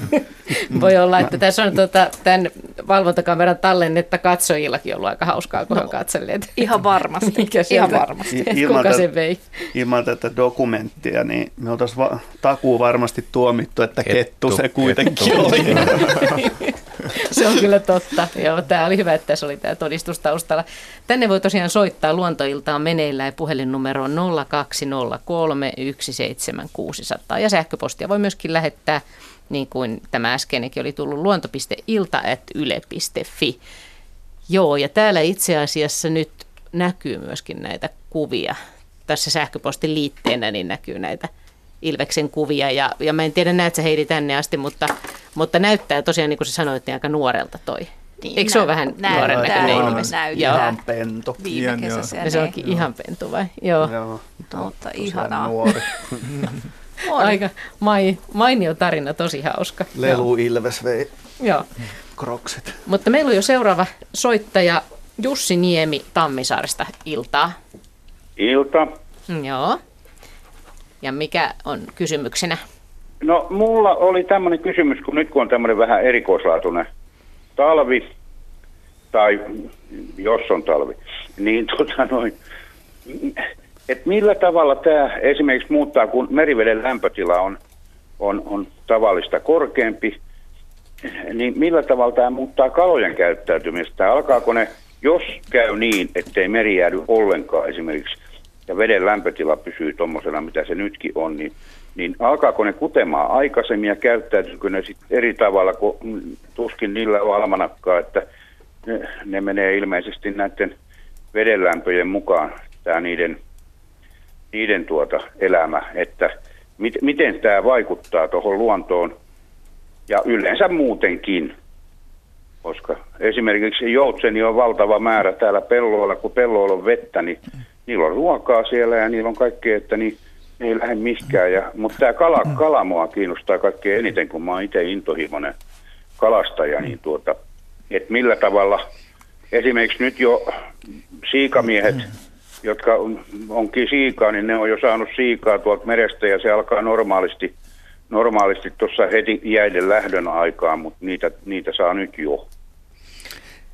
Voi olla, että tässä on tuota, tämän valvontakameran tallennetta katsojillakin ollut aika hauskaa, kun no, on katselleet. Ihan varmasti, Mikä ihan varmasti. Ilman, Kuka se vei? Ilman tätä dokumenttia, niin me oltaisiin va- takuu varmasti tuomittu, että kettu, kettu se kuitenkin kettu. oli. se on kyllä totta. Joo, tämä oli hyvä, että tässä oli tämä todistus taustalla. Tänne voi tosiaan soittaa luontoiltaan meneillään puhelinnumero on 0203 17600 ja sähköpostia voi myöskin lähettää niin kuin tämä äskeinenkin oli tullut luonto.ilta.yle.fi. Joo, ja täällä itse asiassa nyt näkyy myöskin näitä kuvia. Tässä sähköpostin liitteenä niin näkyy näitä Ilveksen kuvia. Ja, ja mä en tiedä, näetkö Heidi tänne asti, mutta, mutta näyttää tosiaan, niin kuin sä sanoit, niin aika nuorelta toi. Niin, Eikö se ole vähän nuoren näköinen ilmes? Näyttää. Ihan pentu. Viime kesässä. Ja se onkin ihan pentu vai? Joo. Joo mutta ihanaa. Nuori. Aika mai, mainio tarina, tosi hauska. Lelu Ilves vei Joo. kroksit. Mutta meillä on jo seuraava soittaja Jussi Niemi Tammisaaresta. Iltaa. Ilta. Joo. Ja mikä on kysymyksenä? No mulla oli tämmöinen kysymys, kun nyt kun on tämmöinen vähän erikoislaatuinen talvi, tai jos on talvi, niin tota noin, että millä tavalla tämä esimerkiksi muuttaa, kun meriveden lämpötila on, on, on tavallista korkeampi, niin millä tavalla tämä muuttaa kalojen käyttäytymistä? Alkaako ne, jos käy niin, ettei meri jäädy ollenkaan esimerkiksi, ja veden lämpötila pysyy tuommoisena, mitä se nytkin on, niin, niin alkaako ne kutemaan aikaisemmin ja käyttäytyykö ne sitten eri tavalla, kuin tuskin niillä on almanakkaa, että ne, ne menee ilmeisesti näiden vedenlämpöjen mukaan, tämä niiden, niiden tuota elämä, että mit, miten tämä vaikuttaa tuohon luontoon ja yleensä muutenkin, koska esimerkiksi joutseni on valtava määrä täällä pelloilla, kun pelloilla on vettä, niin niillä on ruokaa siellä ja niillä on kaikkea, että niin, ei lähde miskään. Ja, mutta tämä kala, kala mua kiinnostaa kaikkein eniten, kun mä oon itse intohimoinen kalastaja, niin tuota, että millä tavalla esimerkiksi nyt jo siikamiehet, jotka on, onkin siikaa, niin ne on jo saanut siikaa tuolta merestä ja se alkaa normaalisti normaalisti tuossa heti jäiden lähdön aikaan, mutta niitä, niitä saa nyt jo.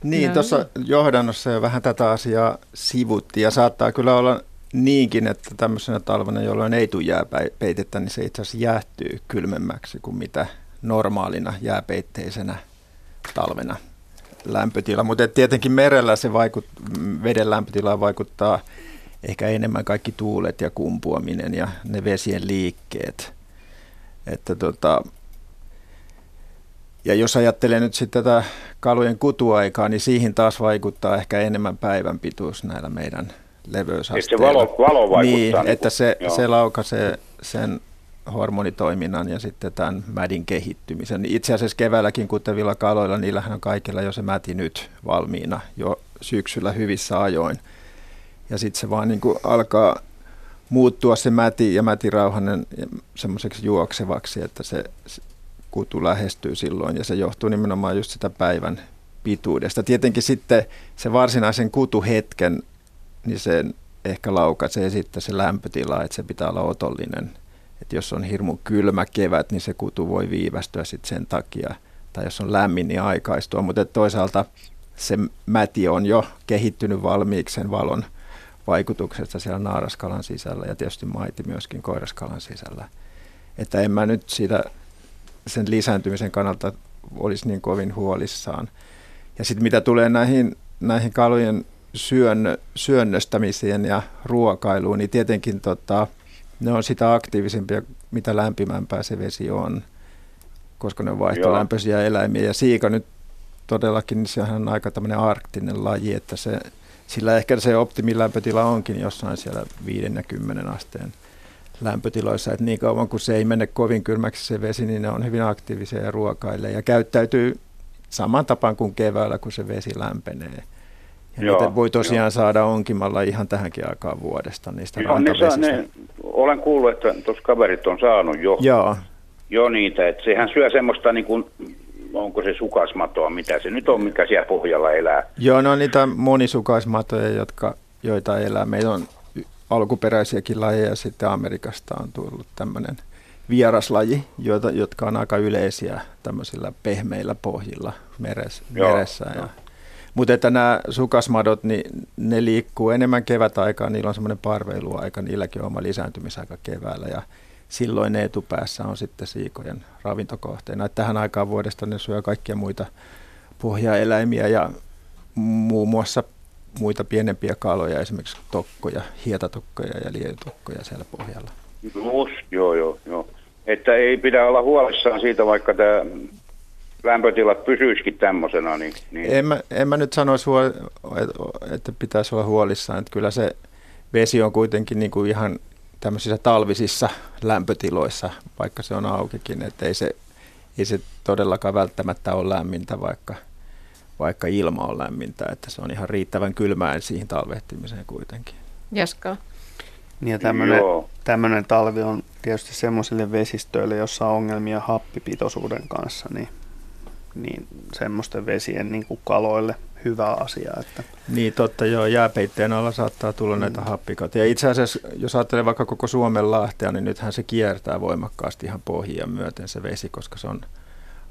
Niin, No tuossa johdannossa jo vähän tätä asiaa sivuttiin ja saattaa kyllä olla niinkin, että tämmöisenä talvena, jolloin ei tule jääpeitettä, niin se itse asiassa jäähtyy kylmemmäksi kuin mitä normaalina jääpeitteisenä talvena lämpötila. Mutta tietenkin merellä se vaikut, veden lämpötilaan vaikuttaa ehkä enemmän kaikki tuulet ja kumpuaminen ja ne vesien liikkeet. Että tota, ja jos ajattelee nyt sitten tätä kalujen kutuaikaa, niin siihen taas vaikuttaa ehkä enemmän päivän pituus näillä meidän leveysasteilla. Että se valo- valo vaikuttaa Niin, niin että se, joo. se laukaisee sen hormonitoiminnan ja sitten tämän mädin kehittymisen. Itse asiassa keväälläkin kutevilla kaloilla, niillähän on kaikilla jo se mäti nyt valmiina jo syksyllä hyvissä ajoin. Ja sitten se vaan niin kuin alkaa muuttua se mäti ja mätirauhanen semmoiseksi juoksevaksi, että se se kutu lähestyy silloin ja se johtuu nimenomaan just sitä päivän pituudesta. Tietenkin sitten se varsinaisen kutuhetken, niin sen ehkä laukaisee sitten se lämpötila, että se pitää olla otollinen. Että jos on hirmu kylmä kevät, niin se kutu voi viivästyä sitten sen takia. Tai jos on lämmin, niin aikaistua. Mutta toisaalta se mäti on jo kehittynyt valmiiksi sen valon vaikutuksesta siellä naaraskalan sisällä ja tietysti maiti myöskin koiraskalan sisällä. Että en mä nyt siitä sen lisääntymisen kannalta olisi niin kovin huolissaan. Ja sitten mitä tulee näihin, näihin kalojen syön, syönnöstämiseen ja ruokailuun, niin tietenkin tota, ne on sitä aktiivisempia, mitä lämpimämpää se vesi on, koska ne on vaihtolämpöisiä eläimiä. Ja siika nyt todellakin, niin sehän on aika tämmöinen arktinen laji, että se, sillä ehkä se optimilämpötila onkin jossain siellä 50 asteen lämpötiloissa, että niin kauan kun se ei mene kovin kylmäksi se vesi, niin ne on hyvin aktiivisia ja ruokailee ja käyttäytyy saman tapaan kuin keväällä, kun se vesi lämpenee. Ja Joo, niitä voi tosiaan saada onkimalla ihan tähänkin aikaan vuodesta niistä Joo, ne saa, ne, olen kuullut, että tuossa kaverit on saanut jo, Joo, jo niitä, että sehän syö semmoista niin kuin, onko se sukasmatoa, mitä se nyt on, mikä siellä pohjalla elää. Joo, ne on niitä monisukaismatoja, jotka, joita elää. Meillä on alkuperäisiäkin lajeja, sitten Amerikasta on tullut tämmöinen vieraslaji, joita, jotka on aika yleisiä tämmöisillä pehmeillä pohjilla meres, Joo, meressä. Ja, mutta että nämä sukasmadot, niin ne liikkuu enemmän kevätaikaan, niillä on semmoinen parveiluaika, niilläkin on oma lisääntymisaika keväällä ja silloin ne etupäässä on sitten siikojen ravintokohteena. Et tähän aikaan vuodesta ne syö kaikkia muita pohjaeläimiä ja muun muassa muita pienempiä kaloja, esimerkiksi tokkoja, hietatokkoja ja liejutokkoja siellä pohjalla. Just, joo, joo, joo. Että ei pidä olla huolissaan siitä, vaikka tämä lämpötilat pysyisikin tämmöisenä. Niin, niin En mä, en mä nyt sanoisi, että pitäisi olla huolissaan, että kyllä se vesi on kuitenkin niin kuin ihan tämmöisissä talvisissa lämpötiloissa, vaikka se on aukikin, että ei se, ei se todellakaan välttämättä ole lämmintä, vaikka, vaikka ilma on lämmintä, että se on ihan riittävän kylmää siihen talvehtimiseen kuitenkin. Jaska. Niin ja tämmöinen talvi on tietysti semmoisille vesistöille, jossa on ongelmia happipitoisuuden kanssa, niin, niin semmoisten vesien niin kuin kaloille hyvä asia. Että, Niin totta, joo, jääpeitteen alla saattaa tulla näitä happikotia. Itse asiassa, jos ajattelee vaikka koko Suomen lahtea, niin nythän se kiertää voimakkaasti ihan pohjia myöten se vesi, koska se on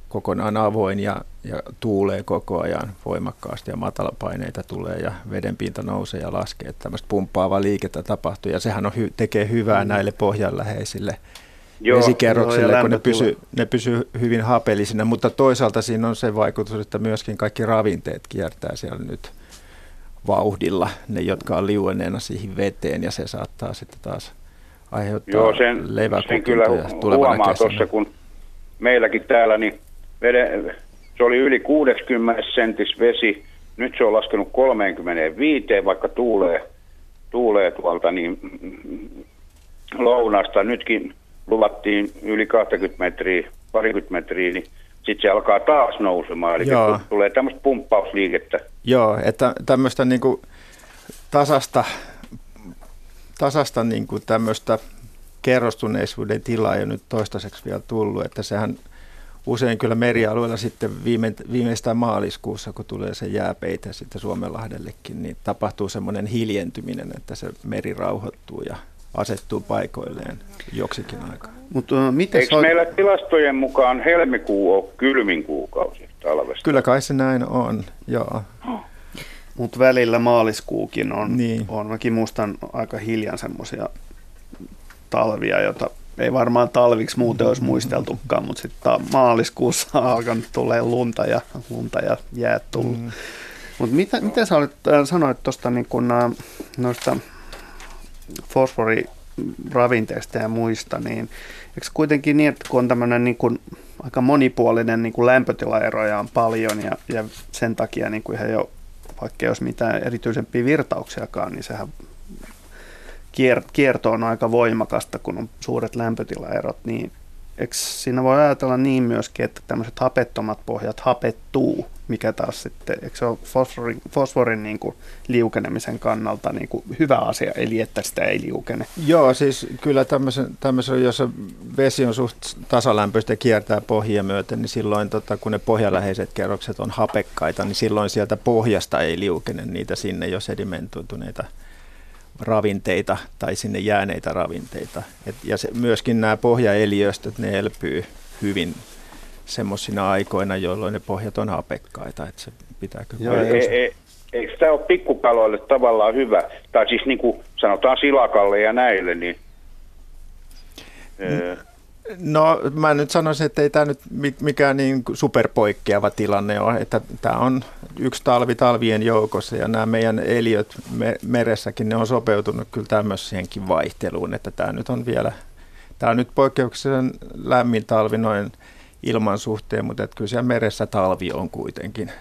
kokonaan avoin ja, ja tuulee koko ajan voimakkaasti ja matalapaineita tulee ja vedenpinta nousee ja laskee. Että tämmöistä pumppaavaa liikettä tapahtuu ja sehän on hy- tekee hyvää näille pohjanläheisille Joo, vesikerroksille, joo, kun ne pysyy, ne pysyy hyvin hapeellisina, mutta toisaalta siinä on se vaikutus, että myöskin kaikki ravinteet kiertää siellä nyt vauhdilla, ne jotka on liuenneena siihen veteen ja se saattaa sitten taas aiheuttaa Joo, sen, sen kyllä huomaa tuossa, kun meilläkin täällä, niin veden, se oli yli 60 sentis vesi, nyt se on laskenut 35, vaikka tuulee, tuulee tuolta niin lounasta. Nytkin luvattiin yli 20 metriä, parikymmentä metriä, niin sitten se alkaa taas nousemaan. Eli Joo. tulee tämmöistä pumppausliikettä. Joo, että tämmöistä niin kuin tasasta, tasasta niin kuin tämmöistä kerrostuneisuuden tilaa ei ole nyt toistaiseksi vielä tullut, että sehän usein kyllä merialueella sitten viime, viimeistään maaliskuussa, kun tulee se jääpeite sitten Suomenlahdellekin, niin tapahtuu semmoinen hiljentyminen, että se meri rauhoittuu ja asettuu paikoilleen joksikin aikaa. Mutta uh, miten Eikö meillä tilastojen mukaan helmikuu ole kylmin kuukausi talvesta? Kyllä kai se näin on, joo. Mutta välillä maaliskuukin on, Niin. on. Mäkin muistan aika hiljan semmoisia talvia, jota ei varmaan talviksi muuten olisi muisteltukaan, mutta sitten maaliskuussa on alkanut tulee lunta ja, lunta ja jäät tullut. Mm. Mutta mitä, mitä sä olet, sanoit tuosta niin kun, noista fosforiravinteista ja muista, niin eikö kuitenkin niin, että kun on tämmöinen niin kun, aika monipuolinen niin kun lämpötilaeroja on paljon ja, ja sen takia niin kuin ihan jo, vaikka olisi mitään erityisempiä virtauksiakaan, niin sehän kier- kierto on aika voimakasta, kun on suuret lämpötilaerot, niin eikö siinä voi ajatella niin myöskin, että tämmöiset hapettomat pohjat hapettuu, mikä taas sitten, eikö se ole fosforin, fosforin niin kuin liukenemisen kannalta niin kuin hyvä asia, eli että sitä ei liukene. Joo, siis kyllä tämmöisen, tämmöisen jos vesi on suht tasalämpöistä kiertää pohjia myöten, niin silloin tota, kun ne pohjaläheiset kerrokset on hapekkaita, niin silloin sieltä pohjasta ei liukene niitä sinne jo sedimentoituneita ravinteita tai sinne jääneitä ravinteita. Et, ja se, myöskin nämä pohjaeliöstöt, ne elpyy hyvin semmoisina aikoina, jolloin ne pohjat on hapekkaita. Et se pitää kyllä Joo, e, e, eikö tämä ole pikkukaloille tavallaan hyvä? Tai siis niin kuin sanotaan silakalle ja näille, niin... Mm. No mä nyt sanoisin, että ei tämä nyt mikään niin superpoikkeava tilanne ole, että tämä on yksi talvi talvien joukossa ja nämä meidän eliöt meressäkin, ne on sopeutunut kyllä tämmöiseenkin vaihteluun, että tämä nyt on vielä, tämä on nyt poikkeuksellisen lämmin talvi noin ilman suhteen, mutta että kyllä siellä meressä talvi on kuitenkin.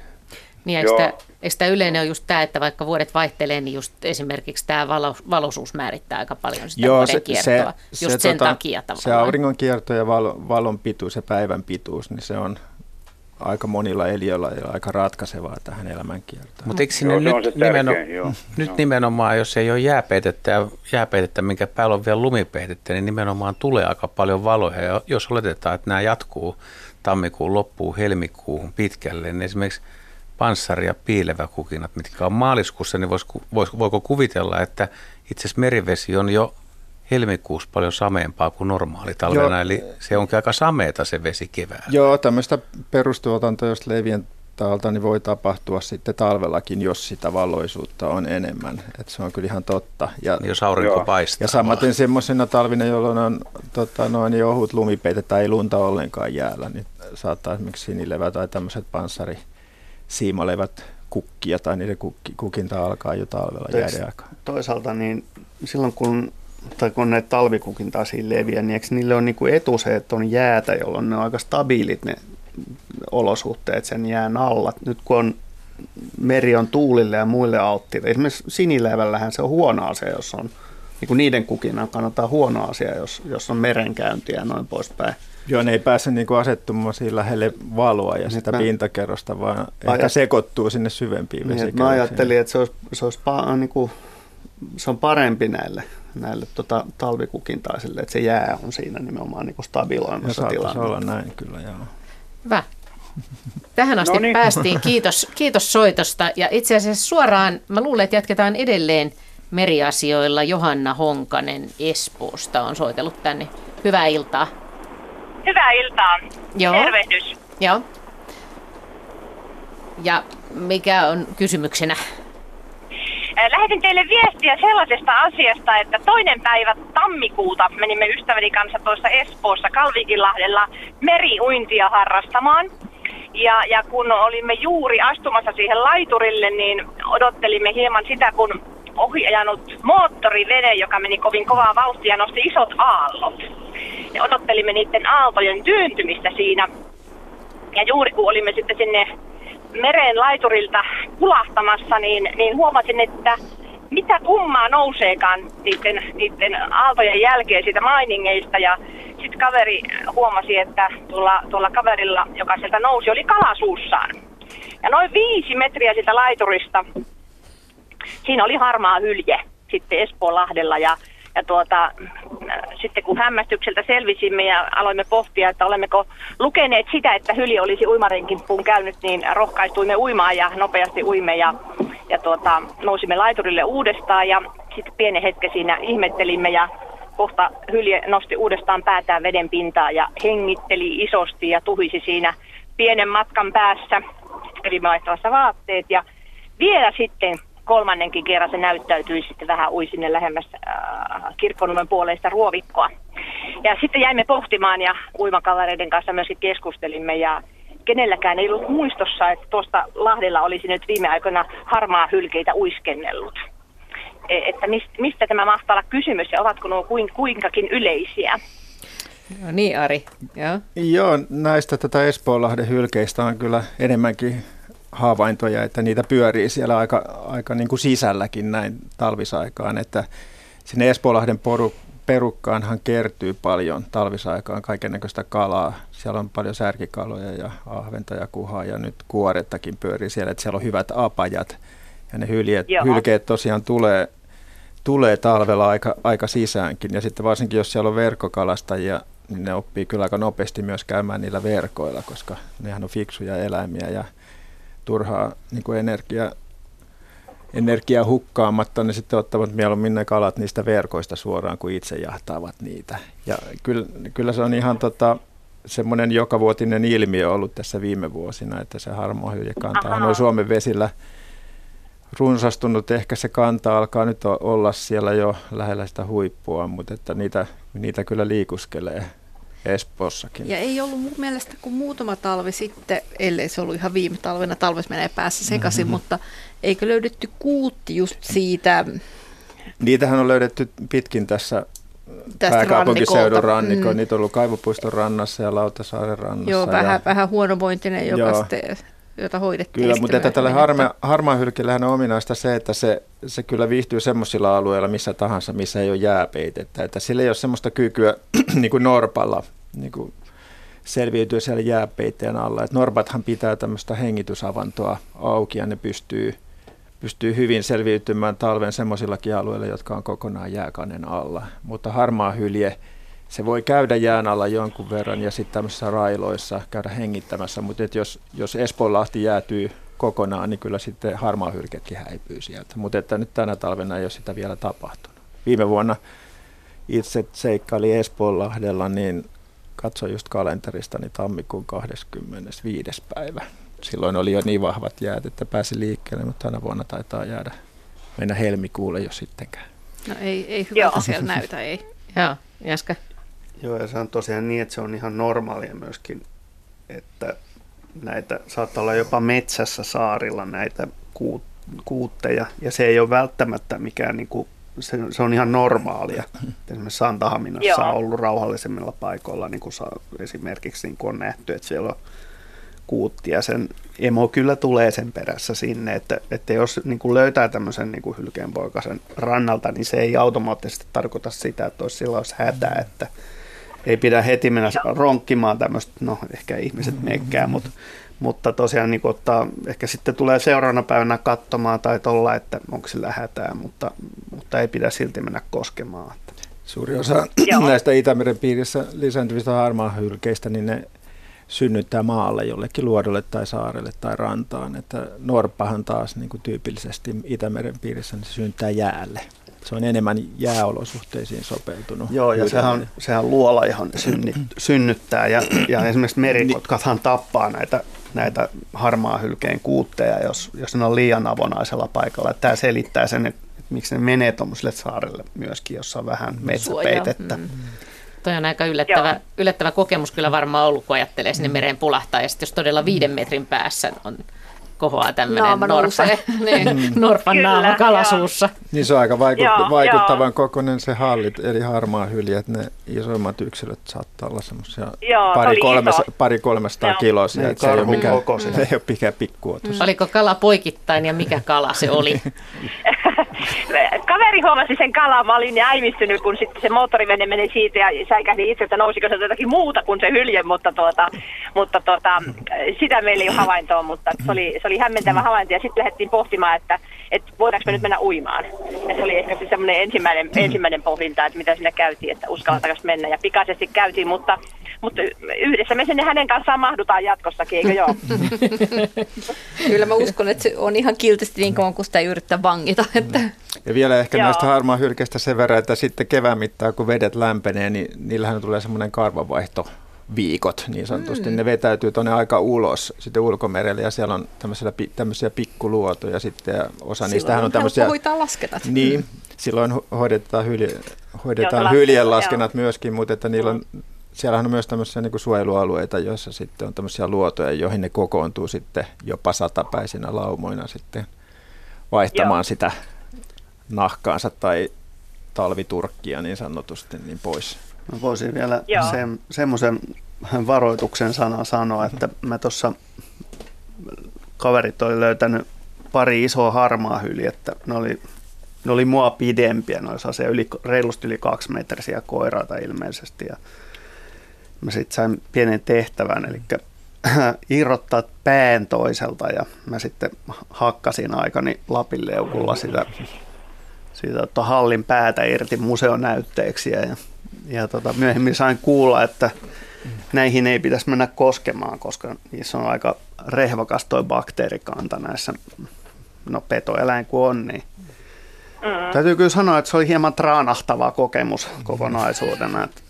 Niin, eikö sitä, eikö sitä yleinen on just tämä, että vaikka vuodet vaihtelee, niin just esimerkiksi tämä valo, valoisuus määrittää aika paljon sitä Joo, se, kiertoa, se, just se, sen tota, takia tavallaan. Se auringon kierto ja val, valon pituus ja päivän pituus, niin se on aika monilla eliöillä ja aika ratkaisevaa tähän elämänkiertoon. Mutta eikö sinne joo, nyt, nimeno, joo, nyt joo. nimenomaan, jos ei ole jääpeitettä, ja jääpeitettä, minkä päällä on vielä lumipeitettä, niin nimenomaan tulee aika paljon valoja. Ja jos oletetaan, että nämä jatkuu tammikuun loppuun, helmikuuhun pitkälle, niin esimerkiksi panssari- ja piileväkukinat, mitkä on maaliskuussa, niin vois, vois, voiko kuvitella, että itse asiassa merivesi on jo helmikuussa paljon sameempaa kuin normaali talvena, Joo. eli se onkin aika sameeta se vesi keväällä. Joo, tämmöistä perustuotantoa, jos levien taalta, niin voi tapahtua sitten talvellakin, jos sitä valoisuutta on enemmän. Et se on kyllä ihan totta. Ja, niin jos aurinko joo. paistaa. Ja samaten semmoisena talvina, jolloin on tota, noin niin ohut lumipeite tai ei lunta ollenkaan jäällä, niin saattaa esimerkiksi sinilevä tai tämmöiset panssari siimalevät kukkia tai niiden kukki, kukinta alkaa jo talvella jäädä aikaa. Toisaalta niin silloin kun tai kun ne talvikukin taas leviää, niin eikö niille on niinku etu se, että on jäätä, jolloin ne on aika stabiilit ne olosuhteet sen jään alla. Nyt kun on meri on tuulille ja muille alttiille. Esimerkiksi sinileivällähän se on huono asia, jos on niin kuin niiden kukinnan kannattaa huono asia, jos, jos on merenkäyntiä ja noin poispäin. Joo, ne ei pääse niinku asettumaan siinä lähelle valoa ja sitä mä, pintakerrosta, vaan ajat... ehkä sekoittuu sinne syvempiin niin, Mä ajattelin, että se, olisi, se, olisi pa, niin kuin, se on parempi näille, näille tota, talvikukintaisille, että se jää on siinä nimenomaan niin stabiloimassa tilannetta. olla näin kyllä, joo. Hyvä. Tähän asti no niin. päästiin. Kiitos, kiitos soitosta. Ja itse asiassa suoraan, mä luulen, että jatketaan edelleen meriasioilla. Johanna Honkanen Espoosta on soitellut tänne. Hyvää iltaa. Hyvää iltaa. Joo. Tervehdys. Joo. Ja mikä on kysymyksenä? Lähetin teille viestiä sellaisesta asiasta, että toinen päivä tammikuuta menimme ystäväni kanssa tuossa Espoossa Kalvikinlahdella meriuintia harrastamaan. Ja, ja kun olimme juuri astumassa siihen laiturille, niin odottelimme hieman sitä, kun ohi moottorivene, joka meni kovin kovaa vauhtia, nosti isot aallot. Ja odottelimme niiden aaltojen työntymistä siinä. Ja juuri kun olimme sitten sinne meren laiturilta kulahtamassa, niin, niin huomasin, että mitä kummaa nouseekaan niiden, niiden aaltojen jälkeen siitä mainingeista. Ja sitten kaveri huomasi, että tuolla, tuolla kaverilla, joka sieltä nousi, oli kalasuussaan. Ja noin viisi metriä siitä laiturista, siinä oli harmaa hylje sitten Espoolahdella ja ja tuota, sitten kun hämmästykseltä selvisimme ja aloimme pohtia, että olemmeko lukeneet sitä, että hyli olisi uimarenkimppuun käynyt, niin rohkaistuimme uimaan ja nopeasti uimme ja, ja tuota, nousimme laiturille uudestaan. Ja sitten pienen hetken siinä ihmettelimme ja kohta hylje nosti uudestaan päätään veden pintaa ja hengitteli isosti ja tuhisi siinä pienen matkan päässä. Kävimme vaihtamassa vaatteet ja vielä sitten kolmannenkin kerran se näyttäytyi sitten vähän ui sinne lähemmäs äh, kirkkonummen puoleista ruovikkoa. Ja sitten jäimme pohtimaan ja uimakavereiden kanssa myöskin keskustelimme ja kenelläkään ei ollut muistossa, että tuosta Lahdella olisi nyt viime aikoina harmaa hylkeitä uiskennellut. E, että mistä tämä mahtaa olla kysymys ja ovatko nuo kuinkakin yleisiä? No niin Ari, joo. Joo, näistä tätä Espoonlahden hylkeistä on kyllä enemmänkin havaintoja, että niitä pyörii siellä aika, aika niin kuin sisälläkin näin talvisaikaan, että sinne Espoolahden poru, perukkaanhan kertyy paljon talvisaikaan kaikennäköistä kalaa. Siellä on paljon särkikaloja ja ahventa ja kuhaa ja nyt kuorettakin pyörii siellä, että siellä on hyvät apajat. Ja ne hyljeet, hylkeet tosiaan tulee, tulee talvella aika, aika sisäänkin. Ja sitten varsinkin jos siellä on verkkokalastajia, niin ne oppii kyllä aika nopeasti myös käymään niillä verkoilla, koska nehän on fiksuja eläimiä ja turhaa niin kuin energia, energiaa hukkaamatta, ne sitten ottavat mieluummin ne kalat niistä verkoista suoraan, kuin itse jahtaavat niitä. Ja kyllä, kyllä se on ihan tota, semmoinen jokavuotinen ilmiö ollut tässä viime vuosina, että se harmaohjeljakanta on Suomen vesillä runsastunut. Ehkä se kanta alkaa nyt olla siellä jo lähellä sitä huippua, mutta että niitä, niitä kyllä liikuskelee Espoossakin. Ja ei ollut mun mielestä kuin muutama talvi sitten, ellei se ollut ihan viime talvena, talves menee päässä sekaisin, mm-hmm. mutta eikö löydetty kuutti just siitä? Niitähän on löydetty pitkin tässä Tästä pääkaupunkiseudun rannikko. Mm. Niitä on ollut Kaivopuiston rannassa ja Lautasaaren rannassa. Joo, vähän, ja... vähän huonovointinen, joka sitten jota hoidettiin. Kyllä, mutta että tälle harma, harmaahylkillähän on ominaista se, että se, se kyllä viihtyy semmoisilla alueilla missä tahansa, missä ei ole jääpeitettä. Että sillä ei ole semmoista kykyä niin kuin norpalla niin kuin selviytyä siellä jääpeiteen alla. Et norpathan pitää tämmöistä hengitysavantoa auki ja ne pystyy, pystyy hyvin selviytymään talven semmoisillakin alueilla, jotka on kokonaan jääkannen alla. Mutta harmaa hylje, se voi käydä jään alla jonkun verran ja sitten tämmöisissä railoissa käydä hengittämässä, mutta et jos, jos Espoonlahti jäätyy kokonaan, niin kyllä sitten harmaa hylkekin häipyy sieltä. Mutta että nyt tänä talvena ei ole sitä vielä tapahtunut. Viime vuonna itse seikkaili Espoonlahdella, niin katsoin just kalenterista, niin tammikuun 25. päivä. Silloin oli jo niin vahvat jäät, että pääsi liikkeelle, mutta tänä vuonna taitaa jäädä mennä helmikuulle jo sittenkään. No ei, ei hyvältä siellä näytä, ei. Joo, Jaska. Joo, ja se on tosiaan niin, että se on ihan normaalia myöskin, että näitä saattaa olla jopa metsässä saarilla näitä kuut, kuutteja, ja se ei ole välttämättä mikään, niin kuin, se, se on ihan normaalia. Esimerkiksi Santahaminassa on ollut rauhallisemmilla paikoilla, niin kuin esimerkiksi niin kuin on nähty, että siellä on kuutti, ja sen emo kyllä tulee sen perässä sinne, että, että jos niin kuin löytää tämmöisen niin kuin hylkeenpoikasen rannalta, niin se ei automaattisesti tarkoita sitä, että olisi silloin olisi hätä, että ei pidä heti mennä ronkkimaan tämmöistä, no ehkä ihmiset mm-hmm. meikkää, mutta, mutta tosiaan niin ottaa, ehkä sitten tulee seuraavana päivänä katsomaan tai tuolla, että onko sillä hätää, mutta, mutta ei pidä silti mennä koskemaan. Suuri osa näistä Itämeren piirissä lisääntyvistä harmaahylkeistä, niin ne synnyttää maalle jollekin luodolle tai saarelle tai rantaan. Että norppahan taas niin kuin tyypillisesti Itämeren piirissä niin se synnyttää jäälle se on enemmän jääolosuhteisiin sopeutunut. Joo, ja sehän on, sehän luola, johon synnit, synnyttää, ja, ja esimerkiksi merikotkathan tappaa näitä, näitä harmaa hylkeen kuutteja, jos, jos ne on liian avonaisella paikalla. Tämä selittää sen, että miksi ne menee tuommoiselle saarelle myöskin, jossa on vähän metsäpeitettä. Mm. Toi on aika yllättävä, yllättävä kokemus kyllä varmaan ollut, kun ajattelee sinne mereen pulahtaa. Ja sitten jos todella viiden metrin päässä on kohoaa tämmöinen norpa, niin, mm. norpan Kyllä, naama kalasuussa. Joo. Niin se on aika vaikut, joo, vaikuttavan joo. kokoinen se hallit, eli harmaa hylje, että ne isoimmat yksilöt saattaa olla semmoisia pari, kolmes, pari kolmestaan kiloisia, että se ei ole mikään, se ei ole mikään pikkuotus. Mm. Oliko kala poikittain ja mikä kala se oli? Kaveri huomasi sen kalan, mä olin äimistynyt, kun sitten se moottorivene meni siitä ja säikähdin itse, että nousiko se jotakin muuta kuin se hylje, mutta, tuota, mutta tuota, sitä meillä ei ole havaintoa, mutta se oli, se oli hämmentävä havainto. Ja sitten lähdettiin pohtimaan, että, että voidaanko me nyt mennä uimaan. Ja se oli ehkä se semmoinen ensimmäinen, ensimmäinen pohdinta, että mitä siinä käytiin, että uskalletaanko mennä. Ja pikaisesti käytiin, mutta mutta yhdessä me sinne hänen kanssaan mahdutaan jatkossakin, eikö joo? Kyllä mä uskon, että se on ihan kiltisti niin kauan, kun sitä ei yrittää vangita. Että. Ja vielä ehkä Joo. näistä harmaa hylkeistä sen verran, että sitten kevään mittaan, kun vedet lämpenee, niin niillähän tulee semmoinen karvanvaihto viikot niin sanotusti. Mm. Ne vetäytyy tuonne aika ulos sitten ulkomerelle ja siellä on tämmöisiä, tämmöisiä pikkuluotoja sitten ja osa Silloin niistähän on tämmöisiä... hoitaa lasketat. Niin, silloin ho- hoidetaan, hylje, hoidetaan hyljen laskennat myöskin, mutta että niillä on, siellähän on myös tämmöisiä niin kuin suojelualueita, joissa sitten on tämmöisiä luotoja, joihin ne kokoontuu sitten jopa satapäisinä laumoina sitten vaihtamaan Joo. sitä nahkaansa tai talviturkkia niin sanotusti niin pois. Mä voisin vielä Joo. sen, semmoisen varoituksen sanan sanoa, että mä tuossa kaverit oli löytänyt pari isoa harmaa hyljettä. Ne oli, ne oli mua pidempiä, ne oli yli, reilusti yli kaksi metrisiä koiraita ilmeisesti. Ja mä sitten sain pienen tehtävän, eli irrottaa pään toiselta ja mä sitten hakkasin aikani Lapin leukulla sitä, siitä tota hallin päätä irti museonäytteeksiä ja, ja tota, myöhemmin sain kuulla, että näihin ei pitäisi mennä koskemaan, koska niissä on aika rehvakas toi bakteerikanta näissä, no petoeläin kuin on, niin Mm, täytyy kyllä sanoa, että se oli hieman traanahtava kokemus kokonaisuutena. Että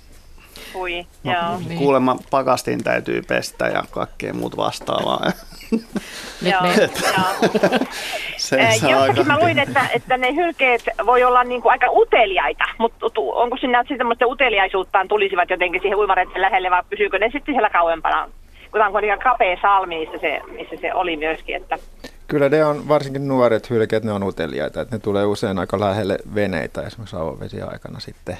ui, joo. Niin. kuulemma pakastin täytyy pestä ja kaikkea muut vastaavaa. Nyt Joo, joo. Jossakin mä luin, että, että ne hylkeet voi olla niin kuin aika uteliaita, mutta onko sinne semmoista uteliaisuuttaan tulisivat jotenkin siihen uimareiden lähelle vai pysyykö ne sitten siellä kauempana? Kun on kuitenkin kapea salmi, missä se, missä se oli myöskin. Että, Kyllä ne on, varsinkin nuoret hylkeet, ne on uteliaita, että ne tulee usein aika lähelle veneitä esimerkiksi aikana sitten.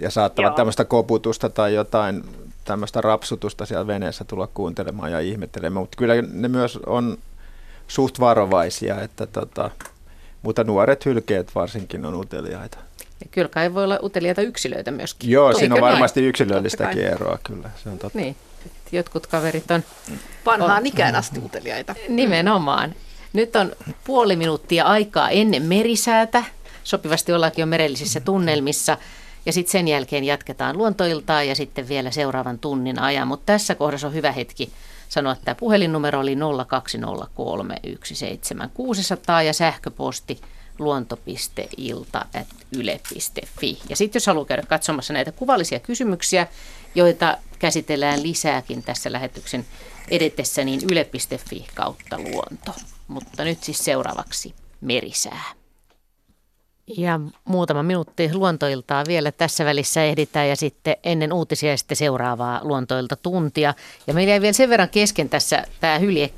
Ja saattavat Joo. tämmöistä koputusta tai jotain tämmöistä rapsutusta siellä veneessä tulla kuuntelemaan ja ihmettelemään, mutta kyllä ne myös on suht varovaisia, että tota, mutta nuoret hylkeet varsinkin on uteliaita. kyllä kai voi olla uteliaita yksilöitä myöskin. Joo, Eikö siinä on näin? varmasti yksilöllistäkin Totta eroa kyllä, se on totta. Niin, jotkut kaverit on Vanhaan ikään asti uteliaita. Nimenomaan. Nyt on puoli minuuttia aikaa ennen merisäätä. Sopivasti ollaankin jo merellisissä tunnelmissa. Ja sitten sen jälkeen jatketaan luontoiltaa ja sitten vielä seuraavan tunnin ajan. Mutta tässä kohdassa on hyvä hetki sanoa, että puhelinnumero oli 020317600 ja sähköposti luonto.ilta.yle.fi. Ja sitten jos haluaa käydä katsomassa näitä kuvallisia kysymyksiä, joita käsitellään lisääkin tässä lähetyksen edetessä, niin yle.fi kautta luonto. Mutta nyt siis seuraavaksi merisää. Ja muutama minuutti luontoiltaa vielä tässä välissä ehditään ja sitten ennen uutisia sitten seuraavaa luontoilta tuntia. Ja meillä jäi vielä sen verran kesken tässä tämä hylje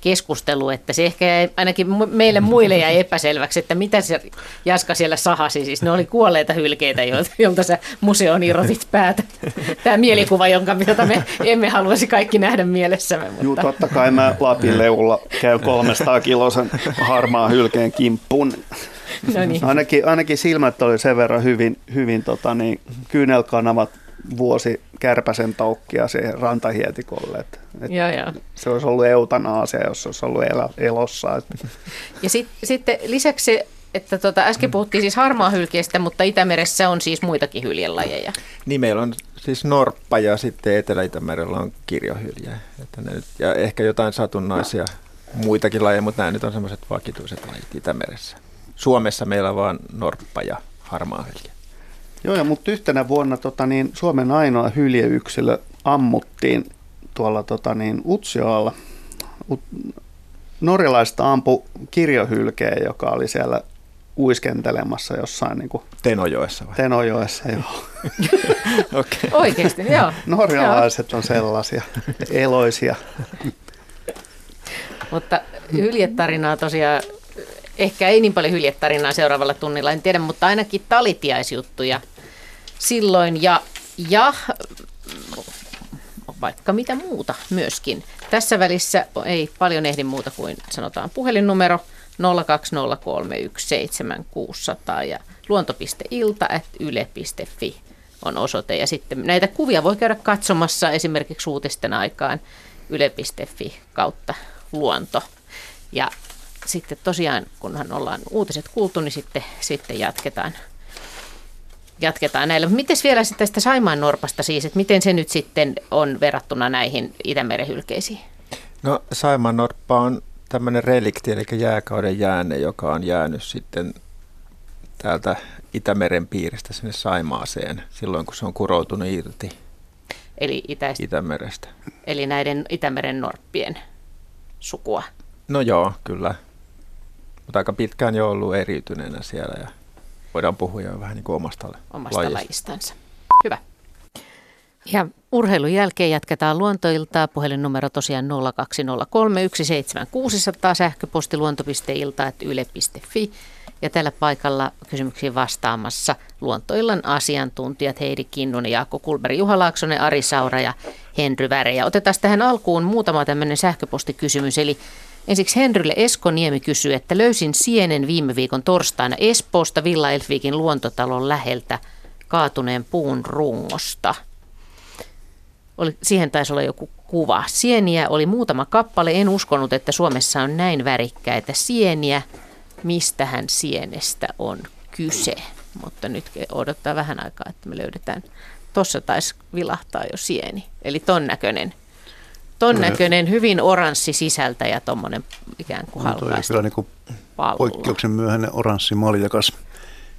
keskustelu, että se ehkä jäi, ainakin meille muille jäi epäselväksi, että mitä se Jaska siellä sahasi. Siis ne oli kuolleita hylkeitä, jolta sä museon irrotit päätä. Tämä mielikuva, jonka, jota me emme haluaisi kaikki nähdä mielessämme. Mutta... Juu, totta kai mä Lapin leulla käy 300 kilosen harmaan hylkeen kimppuun. No niin. Ainakin, ainakin silmät oli sen verran hyvin, hyvin tota, niin, kyynelkanavat vuosi kärpäsen taukkia siihen rantahietikolle. Et, et Joo, joo. se olisi ollut eutanaasia, jos se olisi ollut elä, elossa. Et, Ja sit, sitten lisäksi että tota, äsken puhuttiin siis harmaahylkeestä, mutta Itämeressä on siis muitakin hyljelajeja. Niin meillä on siis norppa ja sitten Etelä-Itämerellä on kirjohylje. Että ne nyt, ja ehkä jotain satunnaisia muitakin lajeja, mutta nämä nyt on semmoiset vakituiset lajit Itämeressä. Suomessa meillä on vaan norppa ja harmaahylje. joo, ja, mutta yhtenä vuonna tota, niin, Suomen ainoa hyljeyksilö ammuttiin tuolla tota, niin, Utsjoella. Ut, norjalaista ampu kirjohylkeä, joka oli siellä uiskentelemassa jossain niin kuin Tenojoessa vai? Tenojoessa. Joo. Okei. Oikeasti, joo. Norjalaiset on sellaisia eloisia. Mutta hyljetarinaa tosiaan, ehkä ei niin paljon hyljetarinaa seuraavalla tunnilla, en tiedä, mutta ainakin talitiaisjuttuja silloin ja, ja vaikka mitä muuta myöskin. Tässä välissä ei paljon ehdi muuta kuin sanotaan puhelinnumero 020317600 ja luonto.ilta.yle.fi on osoite. Ja sitten näitä kuvia voi käydä katsomassa esimerkiksi uutisten aikaan yle.fi kautta luonto. Ja sitten tosiaan, kunhan ollaan uutiset kuultu, niin sitten, sitten jatketaan jatketaan näillä. Miten vielä sitten tästä Saimaan norpasta siis, että miten se nyt sitten on verrattuna näihin Itämeren hylkeisiin? No Saimaan norppa on tämmöinen relikti, eli jääkauden jäänne, joka on jäänyt sitten täältä Itämeren piiristä sinne Saimaaseen silloin, kun se on kuroutunut irti Eli, itäis- Itämerestä. eli näiden Itämeren norppien sukua. No joo, kyllä. Mutta aika pitkään jo ollut eriytyneenä siellä ja voidaan puhua jo vähän niin kuin omasta, omasta lajista. lajistansa. Hyvä. Ja urheilun jälkeen jatketaan luontoiltaa. Puhelinnumero tosiaan 0203 17600, sähköposti luonto.ilta.yle.fi. Ja tällä paikalla kysymyksiin vastaamassa luontoillan asiantuntijat Heidi Kinnunen, Jaakko Kulberi, Juha Laaksonen, Ari Saura ja Henry Väre. Ja otetaan tähän alkuun muutama tämmöinen sähköpostikysymys. Eli ensiksi Henrylle Esko Niemi kysyy, että löysin sienen viime viikon torstaina Espoosta Villa Elfviikin luontotalon läheltä kaatuneen puun rungosta. Oli, siihen taisi olla joku kuva. Sieniä oli muutama kappale. En uskonut, että Suomessa on näin värikkäitä sieniä. Mistähän sienestä on kyse? Mutta nyt odottaa vähän aikaa, että me löydetään. Tuossa taisi vilahtaa jo sieni. Eli ton näköinen. Ton näköinen, hyvin oranssi sisältä ja tuommoinen ikään kuin No toi on halkaista kyllä niin kuin poikkeuksen myöhäinen oranssi maljakas.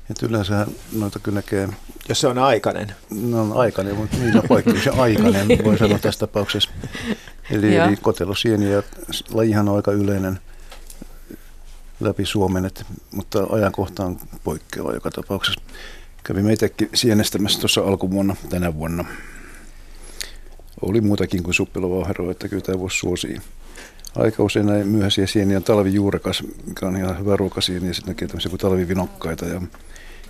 Että yleensä noita kyllä näkee, Jos se on aikainen. no on aikainen, mutta niillä poikkeuksen aikainen voi sanoa tässä tapauksessa. Eli, eli kotelosieni ja lajihan on aika yleinen läpi Suomen, et, mutta ajankohta on poikkeava joka tapauksessa. Kävimme itsekin sienestämässä tuossa alkuvuonna tänä vuonna. Oli muutakin kuin suppilovauhero, että kyllä tämä voisi suosia. Aika usein näin myöhäisiä sieniä on talvijuurekas, mikä on ihan hyvä ruokasieni, ja sitten näkee tämmöisiä kuin talvivinokkaita ja,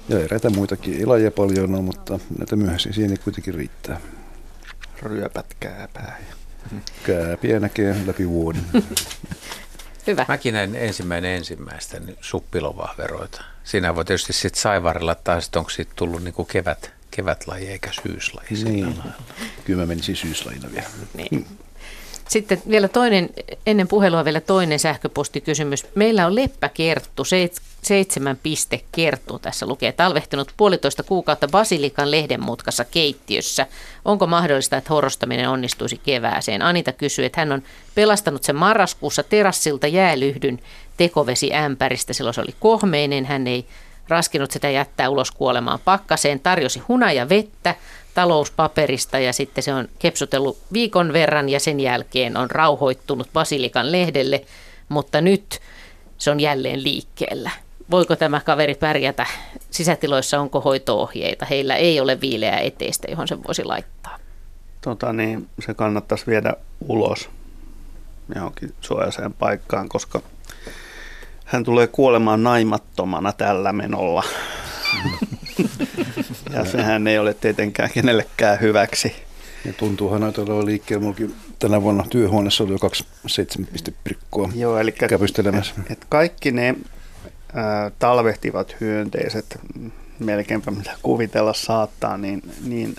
ja eräitä muitakin. Ei lajeja paljon ole, mutta näitä myöhäisiä sieniä kuitenkin riittää. Ryöpät kääpää. ja- Kääpiä näkee läpi vuoden. Hyvä. Mäkin näin ensimmäinen ensimmäistä niin suppilovahveroita. Siinä voi tietysti sitten saivarilla taas, että onko siitä tullut niin kuin kevät, kevätlaji eikä syyslaji. niin. Kyllä mä menisin syyslajina vielä. Niin. Sitten vielä toinen, ennen puhelua vielä toinen sähköpostikysymys. Meillä on leppäkerttu, seit- seitsemän piste kerttu tässä lukee, talvehtinut puolitoista kuukautta basilikan lehdenmutkassa keittiössä. Onko mahdollista, että horrostaminen onnistuisi kevääseen? Anita kysyy, että hän on pelastanut sen marraskuussa terassilta jäälyhdyn tekovesiämpäristä. Silloin se oli kohmeinen, hän ei raskinut sitä jättää ulos kuolemaan pakkaseen, tarjosi hunaja vettä talouspaperista ja sitten se on kepsutellut viikon verran ja sen jälkeen on rauhoittunut basilikan lehdelle, mutta nyt se on jälleen liikkeellä. Voiko tämä kaveri pärjätä? Sisätiloissa onko hoitoohjeita? Heillä ei ole viileää eteistä, johon se voisi laittaa. Tota, niin se kannattaisi viedä ulos johonkin suojaiseen paikkaan, koska hän tulee kuolemaan naimattomana tällä menolla. ja sehän ei ole tietenkään kenellekään hyväksi. Ja tuntuuhan olevan liikkeellä. Mullakin tänä vuonna työhuoneessa oli jo kaksi seitsemän pirkkoa Joo, eli käpystelemässä. et, et kaikki ne ää, talvehtivat hyönteiset, melkeinpä mitä kuvitella saattaa, niin, niin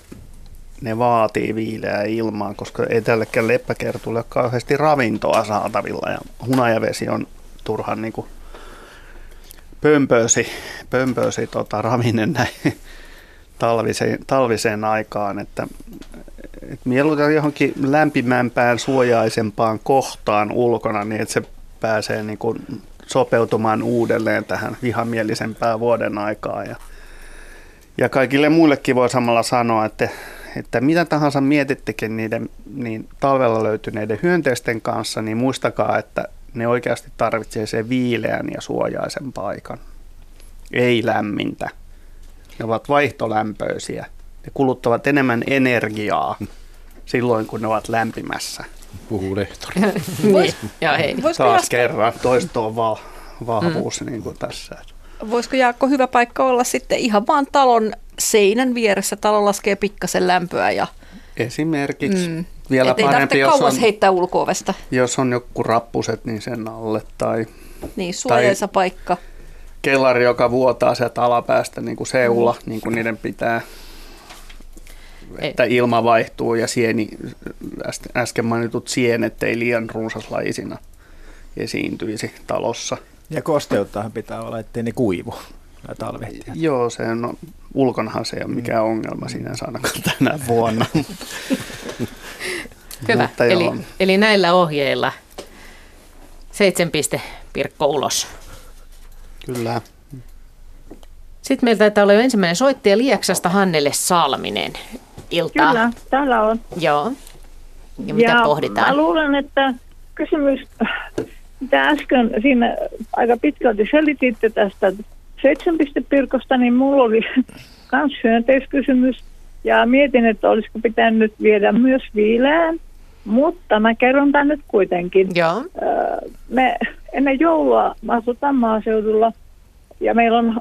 ne vaatii viileää ilmaa, koska ei tällekään leppäkertulle ole kauheasti ravintoa saatavilla ja hunajavesi on turhan niin kuin pömpösi, pömpösi tota, ravinne näin talviseen, talviseen aikaan, että et mieluiten johonkin lämpimämpään, suojaisempaan kohtaan ulkona, niin että se pääsee niin kuin sopeutumaan uudelleen tähän vihamielisempään vuoden aikaan. Ja, ja kaikille muillekin voi samalla sanoa, että, että mitä tahansa mietittekin niiden niin talvella löytyneiden hyönteisten kanssa, niin muistakaa, että ne oikeasti tarvitsee sen viileän ja suojaisen paikan. Ei lämmintä. Ne ovat vaihtolämpöisiä. Ne kuluttavat enemmän energiaa silloin, kun ne ovat lämpimässä. Puhuu lehtori. Niin. Ja hei. Voisiko, Taas Jaakko, kerran toisto va- vahvuus mm. niin kuin tässä. voisiko Jaakko hyvä paikka olla sitten ihan vaan talon seinän vieressä? Talo laskee pikkasen lämpöä ja Esimerkiksi mm. Vielä ettei parempi, tarvitse jos kauas on, heittää ulko-ovesta. jos on joku rappuset, niin sen alle. Tai Niin, suojaisa paikka. kellari, joka vuotaa sieltä alapäästä niin kuin seula, mm. niin kuin niiden pitää. Että ilma vaihtuu ja sieni, äs- äsken mainitut sienet ei liian runsaslaisina esiintyisi talossa. Ja kosteuttahan pitää olla, ettei ne kuivu. nämä? Joo, se on, ulkonahan se ei ole mikään ongelma sinänsä ainakaan tänä vuonna. Hyvä. Mutta Eli, eli näillä ohjeilla seitsemän piste Pirkko ulos. Kyllä. Sitten meillä taitaa olla jo ensimmäinen soittaja Lieksasta Hannele Salminen. Iltaa. Kyllä, täällä on. Joo. Ja mitä ja pohditaan? Mä luulen, että kysymys, mitä äsken siinä aika pitkälti selititte tästä seitsemänpistepirkosta, niin mulla oli myös hyönteiskysymys. Ja mietin, että olisiko pitänyt viedä myös viileään, mutta mä kerron tämän nyt kuitenkin. Joo. Me ennen joulua mä asutaan maaseudulla ja meillä on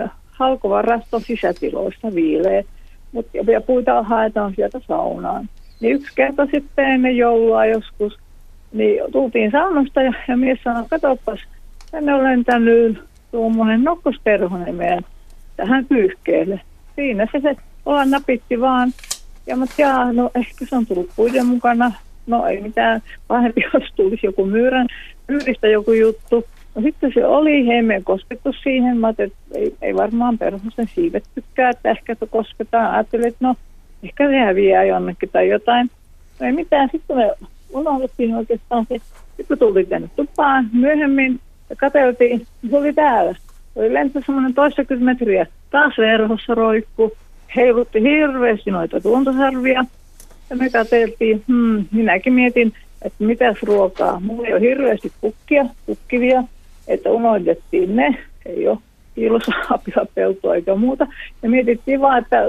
äh, halkovarasto sisätiloissa viileä, Mut, ja- puita haetaan sieltä saunaan. Niin yksi kerta sitten ennen joulua joskus, niin tultiin saunasta ja, ja mies sanoi, katsopas, tänne on lentänyt tuommoinen nokkosperhonen meidän tähän pyyhkeelle. Siinä se, se ollaan napitti vaan. Ja mä jaa, no ehkä se on tullut puiden mukana. No ei mitään, pahempi jos tulisi joku myyrän, myyristä joku juttu. No sitten se oli, ei me koskettu siihen. Mä ajattelin, että ei, ei varmaan perhosen siivet tykkää, että ehkä se kosketaan. Ajattelin, että no ehkä se häviää jonnekin tai jotain. No ei mitään, sitten me unohdettiin oikeastaan se. Sitten tultiin tänne tupaan myöhemmin ja katseltiin, se oli täällä. Oli lento semmoinen toistakymmentä metriä. Taas verhossa roikku. Heilutti hirveästi noita tuontosarvia. Ja me katseltiin, hmm, minäkin mietin, että mitäs ruokaa. Mulla ei ole hirveästi kukkia, kukkivia, että unohdettiin ne. Ei ole piilosaapia, peltoa eikä muuta. Ja mietittiin vaan, että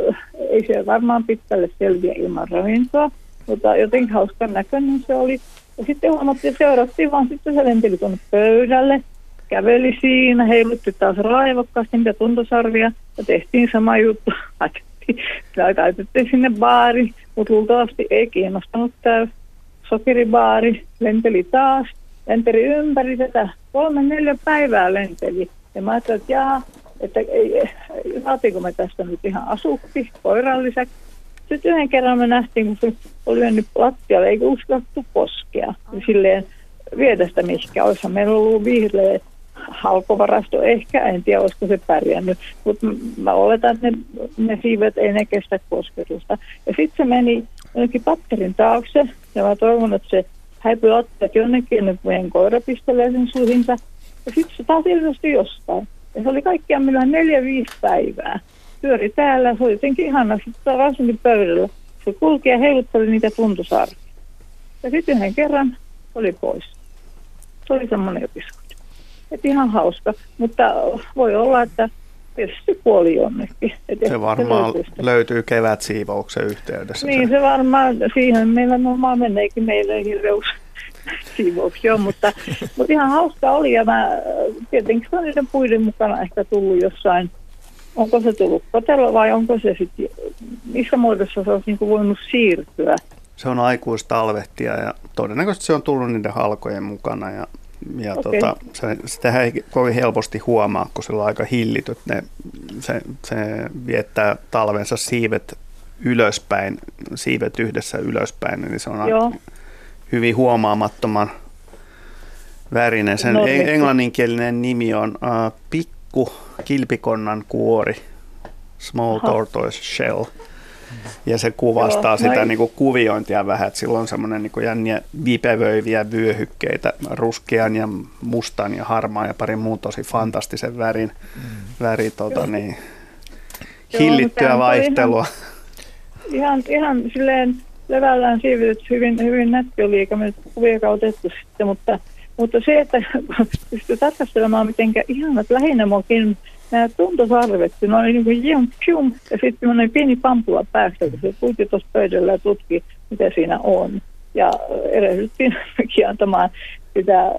ei se varmaan pitkälle selviä ilman ravintoa, mutta jotenkin hauskan näköinen se oli. Ja sitten huomattiin, että seurattiin vaan sitten se lenteli tuonne pöydälle, käveli siinä, heilutti taas raivokkaasti niitä tuntosarvia ja tehtiin sama juttu. Laitettiin, sinne baari, mutta luultavasti ei kiinnostanut tämä sokeribaari, lenteli taas, lenteli ympäri tätä, kolme neljä päivää lenteli. Ja mä ajattelin, että jaa, että ei, saatiinko me tästä nyt ihan asukki koiran lisäksi. Sitten yhden kerran me nähtiin, kun se oli mennyt lattialle, eikä uskallettu poskea. Ja silleen viedä sitä mihinkään. Olisihan meillä ollut vihreä halkovarasto ehkä, en tiedä olisiko se pärjännyt, mutta mä oletan, että ne, ne siivet ei ne kestä kosketusta. Ja sitten se meni jonnekin patterin taakse, ja mä toivon, että se häipyi ottaa jonnekin, ennen kuin meidän koira pistelee sen suuhinsa. Ja sitten se taas ilmestyi jostain. Ja se oli kaikkiaan meillä neljä, viisi päivää. Pyöri täällä, se oli jotenkin ihana. Sitten varsinkin pöydällä. Se kulki ja heilutteli niitä tuntosarvia. Ja sitten yhden kerran oli pois. Se oli semmoinen episodi. Et ihan hauska, mutta voi olla, että tietysti kuoli jonnekin. Et Se varmaan löytyy sitä. löytyy kevätsiivouksen yhteydessä. Niin, se varmaan, siihen meillä varmaan meneekin meille hirveus siivouksia, mutta, mutta ihan hauska oli ja mä, tietenkin se on niiden puiden mukana ehkä tullut jossain, onko se tullut kotelo vai onko se sitten, missä muodossa se olisi niin kuin voinut siirtyä. Se on aikuistalvehtia ja todennäköisesti se on tullut niiden halkojen mukana ja, ja Okei. tota, se, sitä ei kovin helposti huomaa, kun sillä on aika hillityt. Ne, se, se viettää talvensa siivet ylöspäin, siivet yhdessä ylöspäin, niin se on Joo. hyvin huomaamattoman värinen. Sen No, en- niin. englanninkielinen nimi on uh, pikku kilpikonnan kuori, small Aha. tortoise shell. Ja se kuvastaa Joo, sitä no niin kuin kuviointia vähän, että sillä on semmoinen niin jänniä vipevöiviä vyöhykkeitä, ruskean ja mustan ja harmaan ja pari muun tosi fantastisen värin, väri, tota, niin, Joo, hillittyä mutta vaihtelua. Ihan, ihan silleen levällään siivitetty hyvin, hyvin nätti oli, eikä me kuviakaan otettu sitten, mutta, mutta se, että pystyy tarkastelemaan mitenkä ihanat lähinnä muakin nämä tuntosarvet, ne oli niin kuin jum, jum, ja sitten semmoinen pieni pampula päästä, kun se puitti tuossa pöydällä ja tutki, mitä siinä on. Ja erehdyttiin antamaan sitä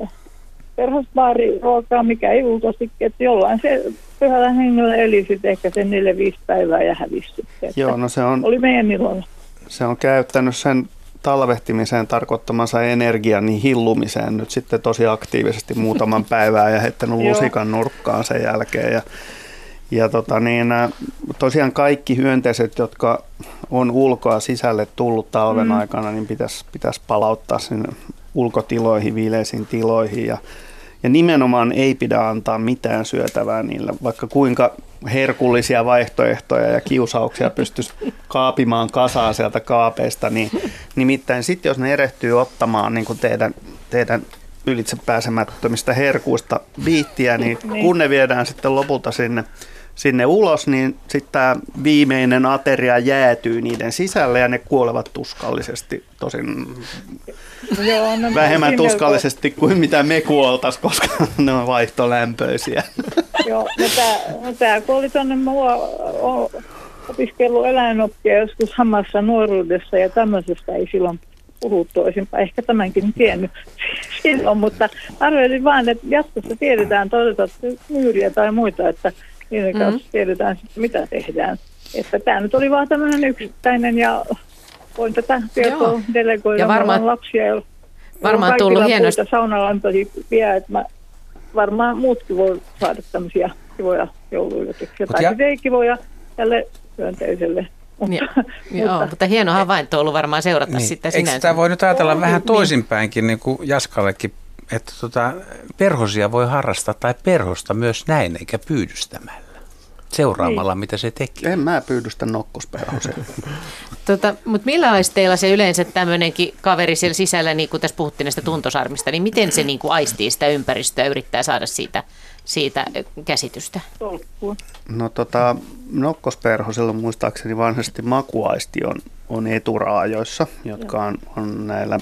perhosbaariruokaa, mikä ei ulkoisesti, että jollain se pyhällä hengellä eli sitten ehkä sen 4-5 päivää ja hävisi Joo, no se on, Oli meidän ilolla. se on käyttänyt sen talvehtimiseen tarkoittamansa energian niin hillumiseen nyt sitten tosi aktiivisesti muutaman päivää ja heittänyt lusikan nurkkaan sen jälkeen. Ja, ja tota niin, ä, tosiaan kaikki hyönteiset, jotka on ulkoa sisälle tullut talven Mm. mm. aikana, niin pitäisi, pitäisi palauttaa sinne ulkotiloihin, viileisiin tiloihin ja Ja nimenomaan ei pidä antaa mitään syötävää niille, vaikka kuinka herkullisia vaihtoehtoja ja kiusauksia pystyisi kaapimaan kasaan sieltä kaapeista, niin nimittäin sitten jos ne erehtyy ottamaan niin kuin teidän, teidän ylitse pääsemättömistä herkuista viittiä, niin, niin. kun ne viedään sitten lopulta sinne sinne ulos, niin sitten tämä viimeinen ateria jäätyy niiden sisälle ja ne kuolevat tuskallisesti, tosin Joo, no, vähemmän tuskallisesti kuin mitä me kuoltas, koska ne on vaihtolämpöisiä. Joo, no tämä, no tämä kun oli tuonne, mä opiskellut eläinoppia joskus hamassa nuoruudessa ja tämmöisestä ei silloin puhuttu, olisinpa ehkä tämänkin tiennyt silloin, mutta arvelin vaan, että jatkossa tiedetään todeta myyriä tai muita, että niiden mm-hmm. kanssa tiedetään sitten, mitä tehdään. Että tämä nyt oli vaan tämmöinen yksittäinen ja voin tätä tietoa Joo. delegoida. Ja varmaan, lapsia, ja varmaan tullut hienosti. vielä, että mä varmaan muutkin voi saada tämmöisiä kivoja jouluilletyksiä. Tai ja... ei kivoja tälle myönteiselle. Mutta, ja, mutta, joo, mutta hieno havainto on ollut varmaan seurata niin. sitä sinänsä. Eikö sitä voi nyt ajatella oh, vähän niin. toisinpäinkin, niin kuin Jaskallekin että tota, perhosia voi harrastaa tai perhosta myös näin, eikä pyydystämällä. Seuraamalla, niin. mitä se teki. En mä pyydystä nokkosperhosia. tota, Mutta millä aisteilla se yleensä tämmöinenkin kaveri siellä sisällä, niin kuin tässä puhuttiin näistä tuntosarmista, niin miten se niin kuin aistii sitä ympäristöä ja yrittää saada siitä, siitä käsitystä? No tota, nokkosperhosilla muistaakseni vanhasti makuaisti on, on eturaajoissa, jotka on, on näillä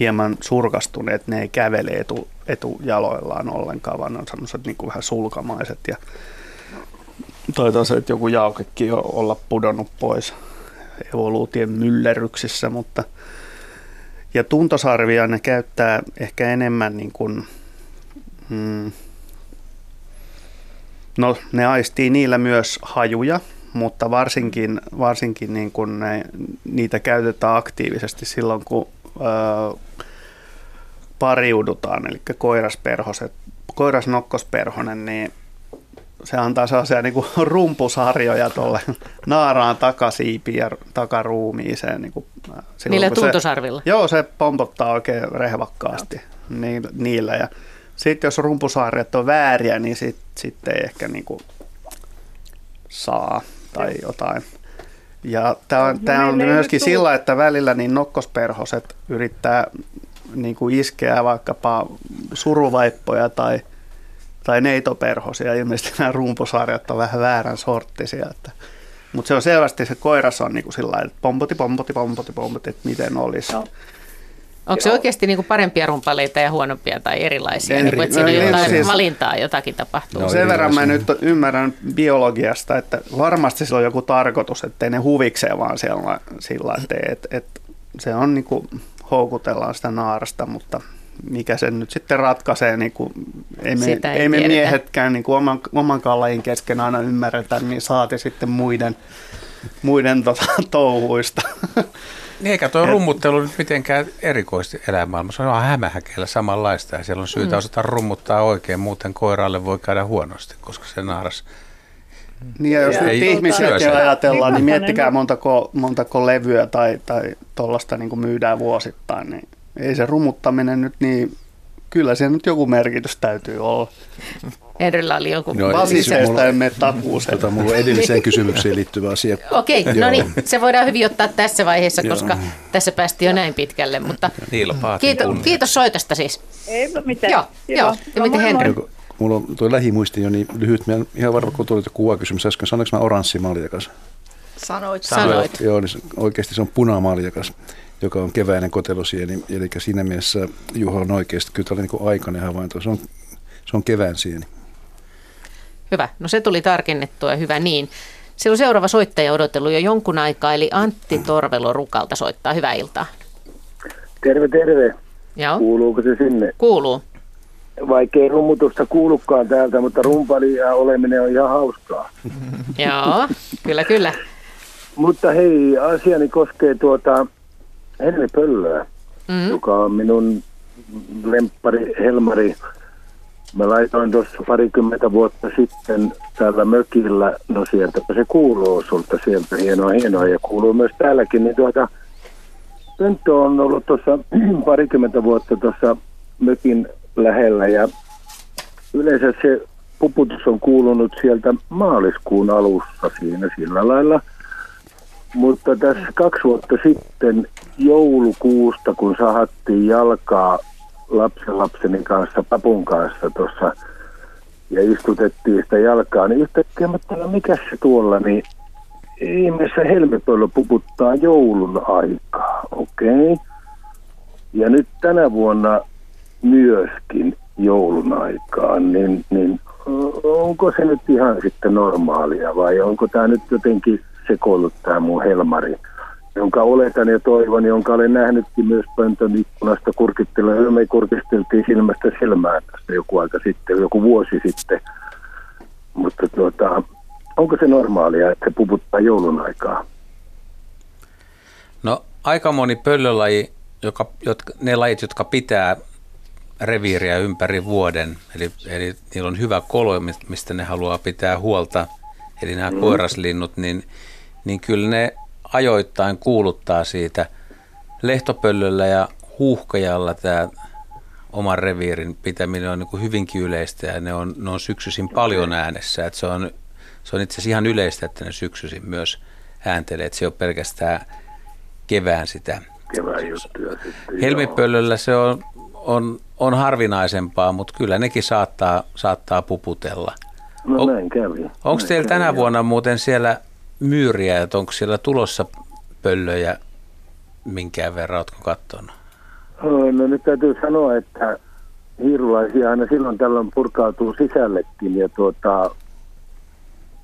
hieman surkastuneet, ne ei kävele etu, etujaloillaan ollenkaan, vaan on semmoiset niin vähän sulkamaiset ja toivottavasti, että joku jaukekin on olla pudonnut pois evoluutien myllerryksissä, mutta ja tuntosarvia ne käyttää ehkä enemmän niin kuin, hmm, no ne aistii niillä myös hajuja, mutta varsinkin, varsinkin niin kuin ne, niitä käytetään aktiivisesti silloin, kun pariudutaan, eli koirasperhoset, koirasnokkosperhonen, niin se antaa sellaisia niin kuin rumpusarjoja tuolle naaraan takasiipiin ja takaruumiiseen. Niin kuin, Niillä tuntosarvilla? Se, joo, se pompottaa oikein rehvakkaasti no. niillä. Ja sitten jos rumpusarjat on vääriä, niin sitten sit ei ehkä niin kuin saa tai jotain. Ja tämä on, tää on myöskin sillä, että välillä niin nokkosperhoset yrittää niin kuin iskeä vaikkapa suruvaippoja tai, tai neitoperhosia. Ilmeisesti nämä rumpusarjat on vähän väärän sorttisia. Että, mutta se on selvästi, se koiras on niin kuin sillä että pompoti, pompoti, pompoti, pompoti, että miten olisi. No. Onko se oikeasti niin kuin parempia rumpaleita ja huonompia tai erilaisia, Eri, niin kuin, että siinä no, jotain siis, valintaa jotakin tapahtuu? No, sen verran mä nyt ymmärrän biologiasta, että varmasti sillä on joku tarkoitus, ettei ne huvikseen vaan siellä sillä että et, et, se on niin kuin, houkutellaan sitä naarasta, mutta mikä sen nyt sitten ratkaisee, niin kuin, ei, me, ei, ei me miehetkään niin kuin oman, omankaan lajin kesken aina ymmärretä, niin saati sitten muiden, muiden tota, touhuista. Niin eikä tuo rummuttelu nyt mitenkään erikoisesti elämaailmassa. Se on hämähäkeillä samanlaista ja siellä on syytä mm. osata rummuttaa oikein, muuten koiraalle voi käydä huonosti, koska se naaras niin ja jos ja nyt ihmisiäkin ajatellaan, niin miettikää montako, montako levyä tai, tai tuollaista niin myydään vuosittain, niin ei se rummuttaminen nyt niin, kyllä se nyt joku merkitys täytyy olla. Henrillä oli joku... No, Vasiseesta emme takuuseen. Tota, mulla on edelliseen kysymykseen liittyvä asia. Okei, okay, no niin, se voidaan hyvin ottaa tässä vaiheessa, koska Joo. tässä päästiin jo näin pitkälle. Mutta kiitos, kiitos soitosta siis. Ei mitään. Joo, joo. ja miten Henry? Mulla on tuo lähimuisti jo niin lyhyt. Mä ihan varma, kun tuli kuvakysymys äsken. Sanoinko mä oranssi maljakas? Sanoit. Sanoit. Joo, niin oikeasti se on punamaljakas joka on keväinen kotelosieni. Eli siinä mielessä Juha on oikeasti, kyllä tämä oli niin aikainen havainto. Se on, se on kevään sieni. Hyvä. No se tuli tarkennettua ja hyvä niin. Se on seuraava soittaja odotellut jo jonkun aikaa, eli Antti Torvelo Rukalta soittaa. Hyvää iltaa. Terve, terve. Joo. Kuuluuko se sinne? Kuuluu. Vaikkei rummutusta kuulukaan täältä, mutta rumpalia oleminen on ihan hauskaa. Joo, kyllä, kyllä. mutta hei, asiani koskee tuota Henri Pöllöä, mm. joka on minun lemppari Helmari. Mä laitoin tuossa parikymmentä vuotta sitten täällä mökillä, no sieltä se kuuluu sulta sieltä, hienoa hienoa, ja kuuluu myös täälläkin, niin tuota, Pönttö on ollut tuossa parikymmentä vuotta tuossa mökin lähellä, ja yleensä se puputus on kuulunut sieltä maaliskuun alussa siinä sillä lailla. Mutta tässä kaksi vuotta sitten joulukuusta, kun sahattiin jalkaa lapsenlapseni kanssa, papun kanssa tuossa ja istutettiin sitä jalkaa, niin yhtäkkiä mä ajattelin, mikä se tuolla, niin ihmeessä helmipöllö puputtaa joulun aikaa, okei. Okay. Ja nyt tänä vuonna myöskin joulun aikaan, niin, niin onko se nyt ihan sitten normaalia vai onko tämä nyt jotenkin sekoillut tämä mun helmari, jonka oletan ja toivon, jonka olen nähnytkin myös pöntön ikkunasta kurkittelen. Me kurkisteltiin silmästä silmään tästä joku aika sitten, joku vuosi sitten. Mutta tuota, onko se normaalia, että se puputtaa joulun aikaa? No aika moni pöllölaji, joka, jotka, ne lajit, jotka pitää reviiriä ympäri vuoden, eli, eli niillä on hyvä kolo, mistä ne haluaa pitää huolta, eli nämä mm. koiraslinnut, niin, niin kyllä ne ajoittain kuuluttaa siitä lehtopöllöllä ja huuhkajalla tämä oman reviirin pitäminen on niin hyvinkin yleistä ja ne on, ne on syksyisin paljon äänessä. Että se, on, se on itse asiassa ihan yleistä, että ne syksyisin myös ääntelee, että se on pelkästään kevään sitä. Kevään juttuja sitten. Helmipöllöllä se on, on, on harvinaisempaa, mutta kyllä nekin saattaa, saattaa puputella. No näin kävi. Onko teillä tänä vuonna muuten siellä myyriä, että onko siellä tulossa pöllöjä minkään verran, oletko katsonut? No nyt täytyy sanoa, että hiirulaisia aina silloin tällöin purkautuu sisällekin ja tuota,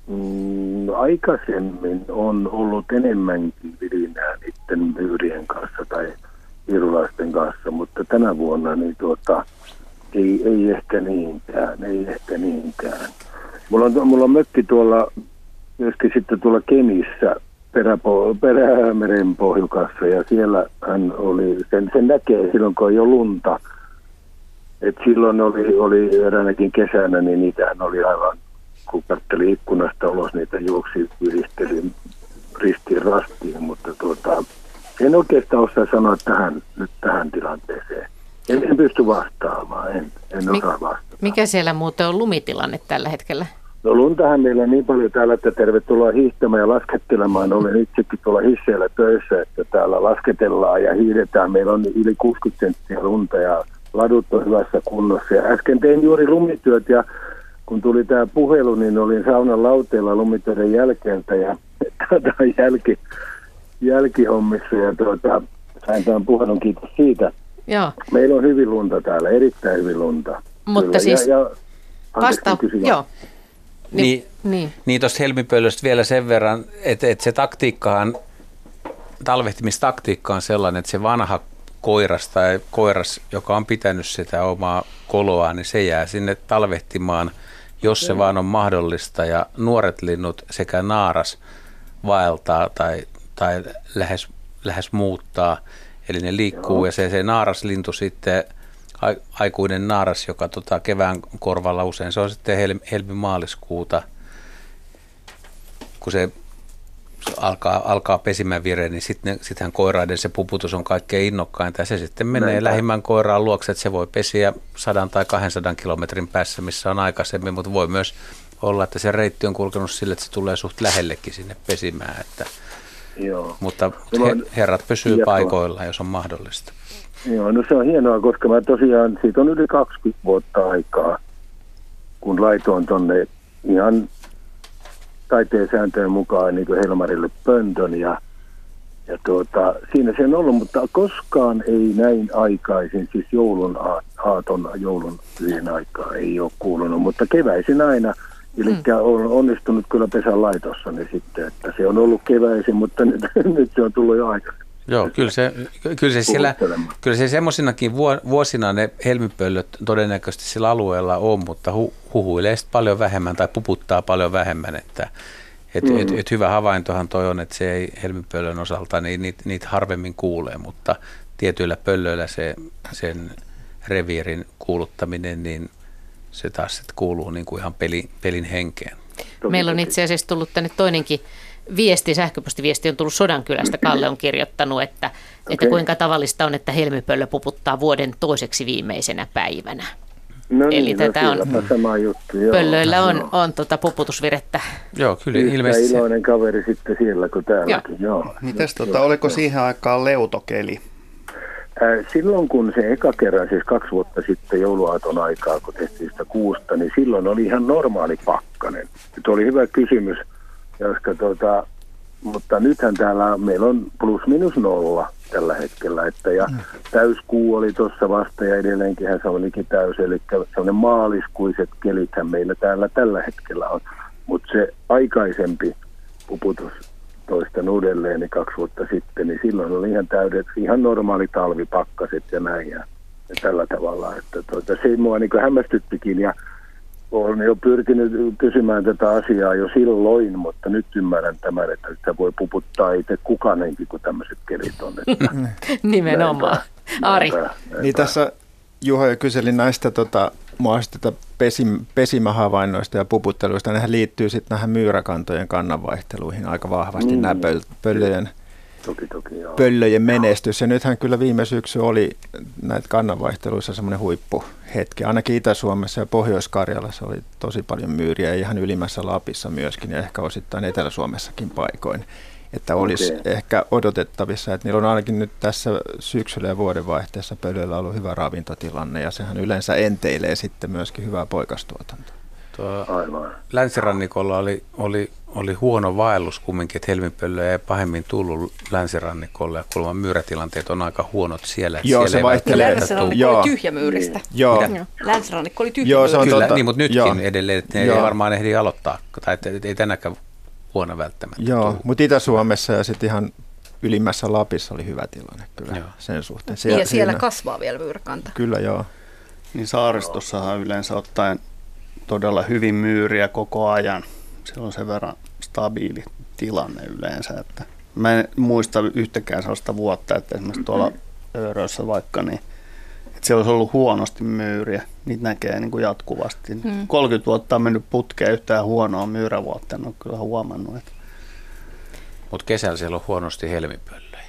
mm, aikaisemmin on ollut enemmänkin vilinää niiden myyrien kanssa tai hiirulaisten kanssa, mutta tänä vuonna niin tuota, ei, ei ehkä niinkään, ei ehkä niinkään. Mulla on, mulla on mökki tuolla myöskin sitten tuolla Kemissä peräpo, Perämeren pohjukassa ja siellä hän oli, sen, sen näkee silloin kun ei ole lunta. Et silloin oli, oli eräänäkin kesänä, niin niitähän oli aivan, kun katseli ikkunasta ulos, niitä juoksi yhdisteli ristiin rastiin, mutta tuota, en oikeastaan osaa sanoa tähän, nyt tähän tilanteeseen. En, en pysty vastaamaan, en, en osaa vastata. Mikä siellä muuten on lumitilanne tällä hetkellä? No luntahan meillä on niin paljon täällä, että tervetuloa hiihtämään ja laskettelemaan. Olen itsekin tuolla hisseillä töissä, että täällä lasketellaan ja hiidetään. Meillä on yli 60 senttiä lunta ja ladut on hyvässä kunnossa. Ja äsken tein juuri lumityöt ja kun tuli tämä puhelu, niin olin saunan lauteella lumitöiden jälkeeltä ja tuota, jälki, jälkihommissa ja tuota, sain tämän puhelun, kiitos siitä. Joo. Meillä on hyvin lunta täällä, erittäin hyvin lunta. Mutta Kyllä. siis ja, ja, vasta- joo. Niin, niin, niin. niin tuosta helmipöllöstä vielä sen verran, että, että se taktiikkahan, talvehtimistaktiikka on sellainen, että se vanha koiras tai koiras, joka on pitänyt sitä omaa koloa, niin se jää sinne talvehtimaan, jos se vaan on mahdollista. Ja nuoret linnut sekä naaras vaeltaa tai, tai lähes, lähes muuttaa. Eli ne liikkuu Joo. ja se, se naaraslintu sitten – aikuinen naaras, joka tota, kevään korvalla usein, se on sitten hel, helmi-maaliskuuta, kun se alkaa, alkaa pesimän vire, niin sitten sittenhän koiraiden se puputus on kaikkein innokkainta ja se sitten menee Näin. lähimmän koiraan luokse, että se voi pesiä 100 tai 200 kilometrin päässä, missä on aikaisemmin, mutta voi myös olla, että se reitti on kulkenut sille, että se tulee suht lähellekin sinne pesimään, että, Joo. mutta he, herrat pysyy paikoilla, jos on mahdollista. Joo, no se on hienoa, koska mä tosiaan, siitä on yli 20 vuotta aikaa, kun laitoin tonne ihan taiteen sääntöjen mukaan niin Helmarille pöntön ja, ja tuota, siinä se on ollut, mutta koskaan ei näin aikaisin, siis joulun aaton, joulun yhden aikaa ei ole kuulunut, mutta keväisin aina, eli mm. on onnistunut kyllä pesän laitossa niin sitten, että se on ollut keväisin, mutta nyt, nyt se on tullut jo aikaisemmin. Joo, kyllä se, kyllä se, siellä, kyllä se semmoisinakin vuosina ne helmipöllöt todennäköisesti sillä alueella on, mutta hu, huhuilee paljon vähemmän tai puputtaa paljon vähemmän, että et, mm. et, et hyvä havaintohan toi on, että se ei helmipöllön osalta, niin niitä, niitä harvemmin kuulee, mutta tietyillä pöllöillä se, sen reviirin kuuluttaminen, niin se taas sitten kuuluu niin kuin ihan peli, pelin henkeen. Meillä on itse asiassa tullut tänne toinenkin viesti, sähköpostiviesti on tullut Sodankylästä. Kalle on kirjoittanut, että, okay. että kuinka tavallista on, että helmipöllö puputtaa vuoden toiseksi viimeisenä päivänä. No Eli niin, tätä no, on- sama juttu. Joo. Pöllöillä on, Joo. on tota puputusvirettä. Joo, kyllä Yhtä ilmeisesti. se- iloinen kaveri sitten siellä kuin täälläkin. Joo. Mites tota, oliko siihen aikaan leutokeli? Ää, Silloin kun se eka kerran, siis kaksi vuotta sitten jouluaaton aikaa, kun tehtiin sitä kuusta, niin silloin oli ihan normaali pakkanen. Nyt oli hyvä kysymys, koska tuota, mutta nythän täällä meillä on plus minus nolla tällä hetkellä, että ja täyskuu oli tuossa vasta ja edelleenkin se olikin täys, eli sellainen maaliskuiset kelithän meillä täällä tällä hetkellä on, mutta se aikaisempi puputus toistan uudelleen niin kaksi vuotta sitten, niin silloin oli ihan täydet, ihan normaali talvipakkaset ja näin ja, ja tällä tavalla. Että tuota, se mua niin hämmästyttikin ja olen jo pyrkinyt kysymään tätä asiaa jo silloin, mutta nyt ymmärrän tämän, että sitä voi puputtaa itse kukainenkin, kun tämmöiset kelit on. Että Nimenomaan. Ari. näinpä, näinpä. Niin tässä Juha jo kyseli näistä tota, tätä pesim, pesimähavainnoista ja puputteluista. Nehän liittyy sitten näihin myyräkantojen kannanvaihteluihin aika vahvasti, Mm. nämä pöl, pöllöjen, Toki, toki, joo. pöllöjen menestys. Ja nythän kyllä viime syksy oli näitä kannanvaihteluissa semmoinen huippuhetki. Ainakin Itä-Suomessa ja Pohjois-Karjalassa oli tosi paljon myyriä ja ihan ylimmässä Lapissa myöskin ja ehkä osittain Etelä-Suomessakin paikoin. Että olisi Okei. ehkä odotettavissa, että niillä on ainakin nyt tässä syksyllä ja vuodenvaihteessa pölyillä ollut hyvä ravintotilanne ja sehän yleensä enteilee sitten myöskin hyvää poikastuotantoa. Tuo Aivan. länsirannikolla oli, oli, oli huono vaellus kumminkin, että helmipöllöjä ei pahemmin tullut länsirannikolle ja kuulemma myyrätilanteet on aika huonot siellä. Joo, siellä se ei vaihtelee. Länsirannikko Joo. oli tyhjämyyristä. Joo, Mitä? Joo. Länsirannikko oli tyhjä Joo, se on Kyllä, totta. niin, mutta nytkin Joo. edelleen, että ne Joo. ei varmaan ehdi aloittaa, tai että ei tänäkään vuonna välttämättä. Joo, tullut. mutta Itä-Suomessa ja sitten ihan ylimmässä Lapissa oli hyvä tilanne kyllä Joo. sen suhteen. Niin, ja siellä siinä- kasvaa vielä myyräkanta. Kyllä joo. Niin saaristossahan yleensä ottaen todella hyvin myyriä koko ajan. Se on sen verran stabiili tilanne yleensä. Että mä en muista yhtäkään sellaista vuotta, että esimerkiksi tuolla Öörössä vaikka, niin että siellä olisi ollut huonosti myyriä. Niitä näkee niin kuin jatkuvasti. Hmm. 30 vuotta on mennyt putkeen yhtään huonoa myyrävuotta. En ole kyllä huomannut. Että Mutta kesällä siellä on huonosti helmipöllöjä.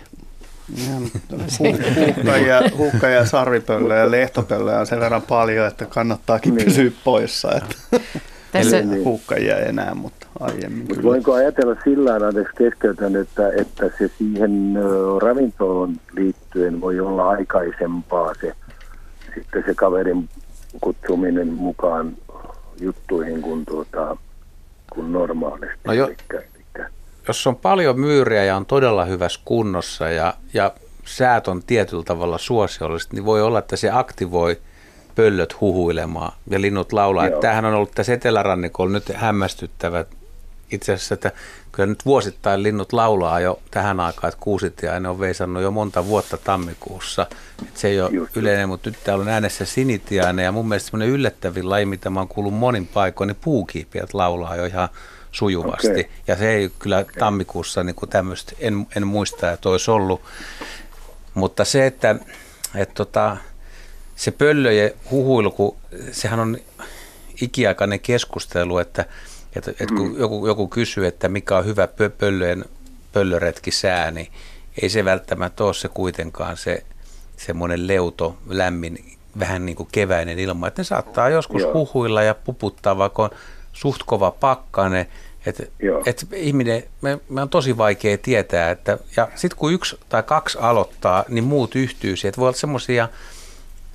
ihan hu- huuhkajia, huuhkajia ja sarvipöllöjä ja lehtopöllöjä on sen verran paljon, että kannattaakin Niin. pysyä poissa. Että Tässä, Eli ei enää, mutta aiemmin kyllä. voinko ajatella sillä anteeksi keskeytän, että, että se siihen ravintoon liittyen voi olla aikaisempaa se, sitten se kaverin kutsuminen mukaan juttuihin kuin, tuota, kuin normaalisti. No jo- Jos on paljon myyriä ja on todella hyvässä kunnossa ja, ja säät on tietyllä tavalla suosiolliset, niin voi olla, että se aktivoi pöllöt huhuilemaan ja linnut laulaa. Joo. Että Tämähän on ollut tässä etelärannikolla nyt hämmästyttävä itse asiassa, että kyllä nyt vuosittain linnut laulaa jo tähän aikaan, että kuusitiainen on veisannut jo monta vuotta tammikuussa. Se ei ole Just. yleinen, mutta nyt täällä on äänessä sinitiainen ja mun mielestä semmoinen yllättävin laji, mitä mä oon kuullut monin paikoin, niin puukiipiät laulaa jo ihan sujuvasti. Okei. Ja se ei kyllä tammikuussa niin tämmöistä, en, en muista, että olisi ollut. Mutta se, että, että tota, se pöllöjen huhuilu, kun sehän on ikiaikainen keskustelu, että, että, että kun joku, joku kysyy, että mikä on hyvä pö- pöllöjen pöllöretkisää, niin ei se välttämättä ole se kuitenkaan se semmoinen leuto, lämmin, vähän niin kuin keväinen ilma. Että ne saattaa joskus Joo. huhuilla ja puputtaa, vaikka on suht kova pakkane. Että et ihminen, me, me on tosi vaikea tietää, että ja sitten kun yksi tai kaksi aloittaa, niin muut yhtyy siihen. Että voi olla semmoisia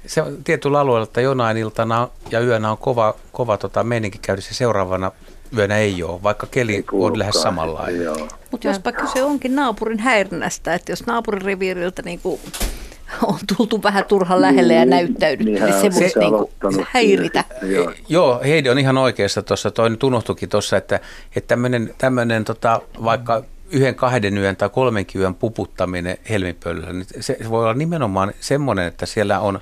se on tietyllä alueella, että jonain iltana ja yönä on kova, kova tota, meininki käydessä seuraavana yönä ei ole, vaikka keli on lähes samanlainen. Joo. Mutta jospa kyse onkin naapurin häirinnästä, että jos naapurin reviiriltä niin kuin on tultu vähän turhan lähelle ja Niin, näyttäydytty, niin niin se se niin kuin aloittanut häiritä. siinä sitten, Joo. Joo, Heidi on ihan oikeassa tuossa, toi nyt unohtuikin tuossa, että, että tämmöinen, tota, vaikka yhden, kahden yön tai kolmenkin yön puputtaminen helmipöllöllä, niin se voi olla nimenomaan semmoinen, että siellä on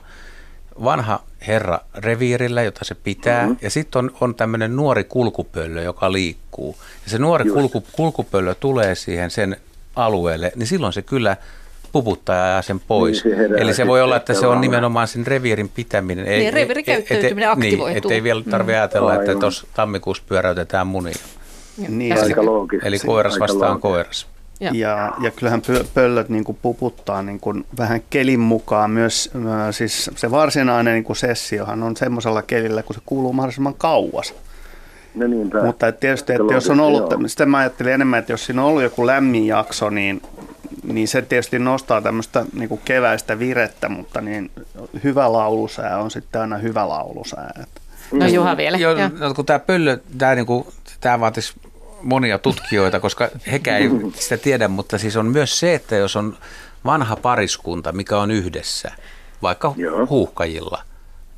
vanha herra reviirillä, jota se pitää, mm-hmm. ja sitten on, on tämmöinen nuori kulkupöllö, joka liikkuu. Ja se nuori Just. kulku, kulkupöllö tulee siihen sen alueelle, niin silloin se kyllä puputtaa ja ajaa sen pois. Niin, se Eli se voi olla, että se on nimenomaan sen reviirin pitäminen. Niin, reviirikäyttäytyminen aktivoituu. Niin, ettei vielä tarvitse ajatella, että tuossa tammikuussa pyöräytetään munia. Niin, Aika eli, Aika loogista. Eli koiras Aika vastaan koiras. Ja, ja kyllähän pöllöt niin kuin puputtaa niin kuin vähän kelin mukaan myös, siis se varsinainen niin kuin sessiohan on semmoisella kelillä, kun se kuuluu mahdollisimman kauas. No niinpä. Mutta et tietysti, että jos on ollut, joo. sitten mä ajattelin enemmän, että jos siinä on ollut joku lämmin jakso, niin, niin se tietysti nostaa tämmöistä niin kuin keväistä virettä, mutta niin hyvä laulusää on sitten aina hyvä laulusää. No Juha vielä. Jo, no, kun tämä pöllö, tämä, niin kuin, tämä vaatisi monia tutkijoita, koska hekään ei sitä tiedä, mutta siis on myös se, että jos on vanha pariskunta, mikä on yhdessä, vaikka Joo. huuhkajilla,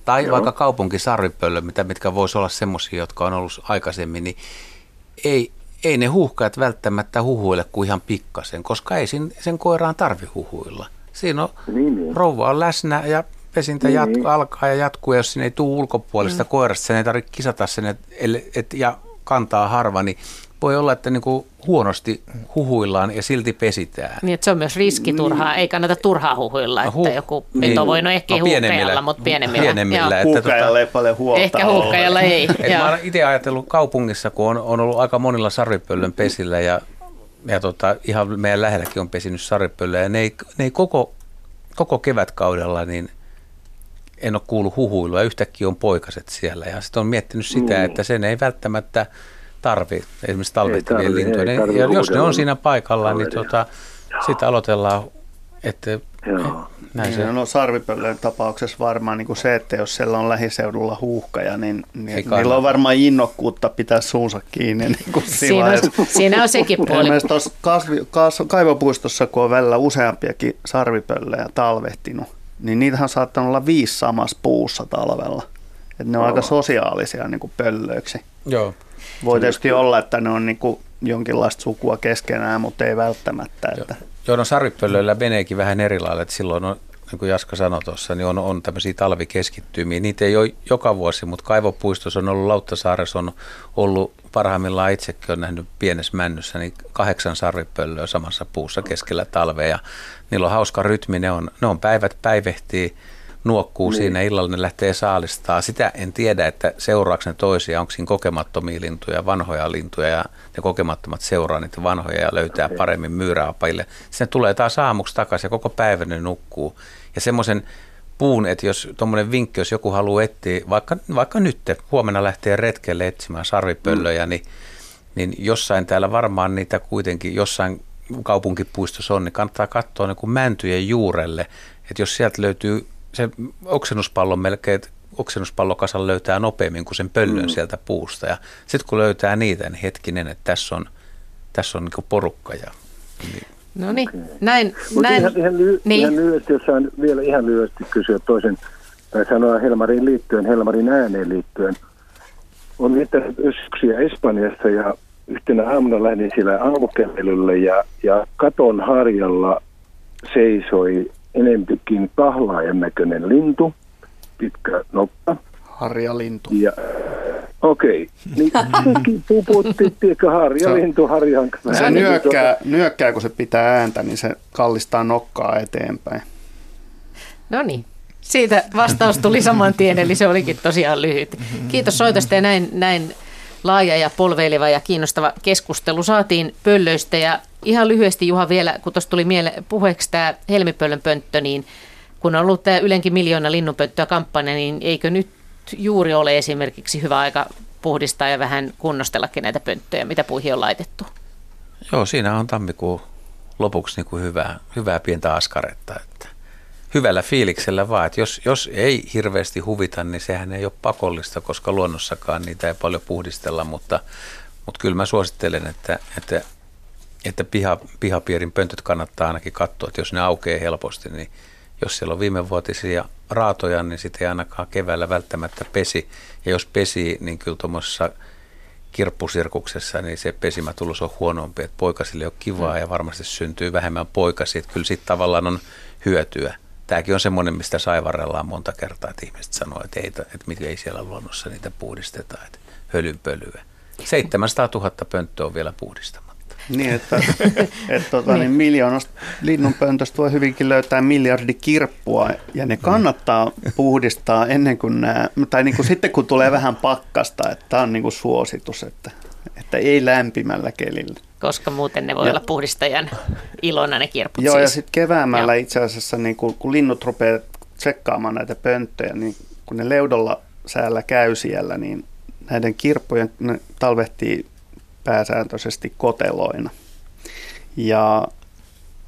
tai Joo. vaikka kaupunkisarvipöllö, mitä, mitkä voisi olla semmoisia, jotka on ollut aikaisemmin, niin ei, ei ne huuhkajat välttämättä huhuille kuin ihan pikkasen, koska ei sen, sen koiraan tarvi huhuilla. Siinä on, niin, niin. rouva on läsnä ja pesintä niin, jatku, niin. alkaa ja jatkuu, ja jos sinne ei tule ulkopuolista mm. koirasta, sen ei tarvitse kisata sen et, et, ja kantaa harva, niin voi olla, että niin kuin huonosti huhuillaan ja silti pesitään. Niin, että se on myös riski turhaa. Niin. Ei kannata turhaa huhuilla, että huh, joku niin. peto voi no ehkä no, pienemmillä, mutta pienemmillä. pienemmillä että huuhkajalla tota, ei paljon huolta Ehkä huuhkajalla ei. Et mä olen itse ajatellut kaupungissa, kun on, on ollut aika monilla sarvipöllön pesillä ja, ja tota, ihan meidän lähelläkin on pesinyt sarvipöllöä ja ne ei, ne ei koko, koko kevätkaudella niin en ole kuullut huhuilua. Yhtäkkiä on poikaset siellä ja sitten on miettinyt sitä, mm. että sen ei välttämättä – tarvi, esimerkiksi talvehtivien lintuja. Ja jos ne on siinä paikalla, niin tuota, sitten aloitellaan, että Joo. Näin niin, se. No sarvipöllön tapauksessa varmaan niin kuin se, että jos siellä on lähiseudulla huuhkaja, niin, niin niillä on varmaan innokkuutta pitää suunsa kiinni. Niin kuin siinä, on, siinä on sekin puoli. tuossa kasvi, kas, kaivopuistossa, kun on välillä useampiakin sarvipöllejä talvehtinut, niin niitähän saattaa olla viisi samassa puussa talvella. Että ne on oh. aika sosiaalisia niin kuin pöllöiksi. Joo. Voi tietysti olla, että ne on niin kuin jonkinlaista sukua keskenään, mutta ei välttämättä. Että. Joo, no sarvipöllöillä meneekin vähän eri lailla, että silloin on, niin kuin Jaska sanoi tuossa, niin on, on tämmöisiä talvikeskittymiä. Niitä ei ole joka vuosi, mutta kaivopuistossa on ollut, Lauttasaaressa on ollut parhaimmillaan itsekin on nähnyt pienessä männyssä, niin kahdeksan sarvipöllöä samassa puussa keskellä talvea. Ja niillä on hauska rytmi, ne on, ne on päivät päivehtii, nuokkuu niin. siinä, illalla ne lähtee saalistaa. Sitä en tiedä, että seuraako ne toisia, onko siinä kokemattomia lintuja, vanhoja lintuja ja ne kokemattomat seuraa niitä vanhoja ja löytää okay. paremmin myyräapajille. Sitten tulee taas aamuksi takaisin ja koko päivän ne nukkuu. Ja semmoisen puun, että jos tuommoinen vinkki, jos joku haluaa etsiä, vaikka, vaikka nyt, huomenna lähtee retkelle etsimään sarvipöllöjä, mm. niin, niin jossain täällä varmaan niitä kuitenkin, jossain kaupunkipuistossa on, niin kannattaa katsoa niin kuin mäntyjen juurelle, että jos sieltä löytyy se oksennuspallon melkein, oksennuspallokasan löytää nopeammin kuin sen pöllön mm. sieltä puusta. Ja sitten kun löytää niitä, niin hetkinen, että tässä on, tässä on niin porukka. Ja, niin. No niin, näin. näin. Ihan, ihan, ly- niin. ihan lyhyesti, jos saan vielä ihan lyhyesti kysyä toisen, tai sanoa Helmarin liittyen, Helmarin ääneen liittyen. On viettänyt yksiä Espanjassa ja yhtenä aamuna lähdin siellä aamukävelylle ja, ja katon harjalla seisoi enempikin kahlaajan näköinen lintu, pitkä nokka. Harjalintu. Ja, okei, niin sekin puputti, tiedätkö, harjalintu, harjan Se nyökkää, nyökkää, kun se pitää ääntä, niin se kallistaa nokkaa eteenpäin. No niin, siitä vastaus tuli saman tien, eli se olikin tosiaan lyhyt. Kiitos soitosta ja näin, näin laaja ja polveileva ja kiinnostava keskustelu saatiin pöllöistä. Ja ihan lyhyesti Juha vielä, kun tuossa tuli miele, puheeksi tämä helmipöllön pönttö, niin kun on ollut tämä Ylenkin miljoona linnunpönttöä kampanja, niin eikö nyt juuri ole esimerkiksi hyvä aika puhdistaa ja vähän kunnostellakin näitä pönttöjä, mitä puihin on laitettu? Joo, siinä on tammikuun lopuksi niin kuin hyvää, hyvää pientä askaretta. Että hyvällä fiiliksellä vaan, että jos, jos ei hirveästi huvita, niin sehän ei ole pakollista, koska luonnossakaan niitä ei paljon puhdistella, mutta, mutta kyllä mä suosittelen, että, että, että piha, pihapierin pöntöt kannattaa ainakin katsoa, että jos ne aukeaa helposti, niin jos siellä on viimevuotisia raatoja, niin sitten ei ainakaan keväällä välttämättä pesi. Ja jos pesi, niin kyllä tuommoisessa kirppusirkuksessa, niin se pesimätulos on huonompi, että poikasille on kivaa mm. ja varmasti syntyy vähemmän poikasia. Että kyllä sitten tavallaan on hyötyä tämäkin on semmoinen, mistä saivarellaan monta kertaa, että ihmiset sanoo, että ei, että mikä ei siellä luonnossa niitä puhdisteta, että hölynpölyä. 700 000 pönttöä on vielä puhdistamatta. Niin, että, että tota, niin. niin miljoonasta linnunpöntöstä voi hyvinkin löytää miljardi kirppua ja ne kannattaa puhdistaa ennen kuin nämä, tai niin kuin sitten kun tulee vähän pakkasta, että tämä on niin kuin suositus, että, että ei lämpimällä kelillä koska muuten ne voi Ja- olla puhdistajan ilona ne kirput Joo, ja siis. sitten keväämällä itse asiassa, niin kun, kun linnut rupeaa tsekkaamaan näitä pönttöjä, niin kun ne leudolla säällä käy siellä, niin näiden kirppujen ne talvehtii pääsääntöisesti koteloina. Ja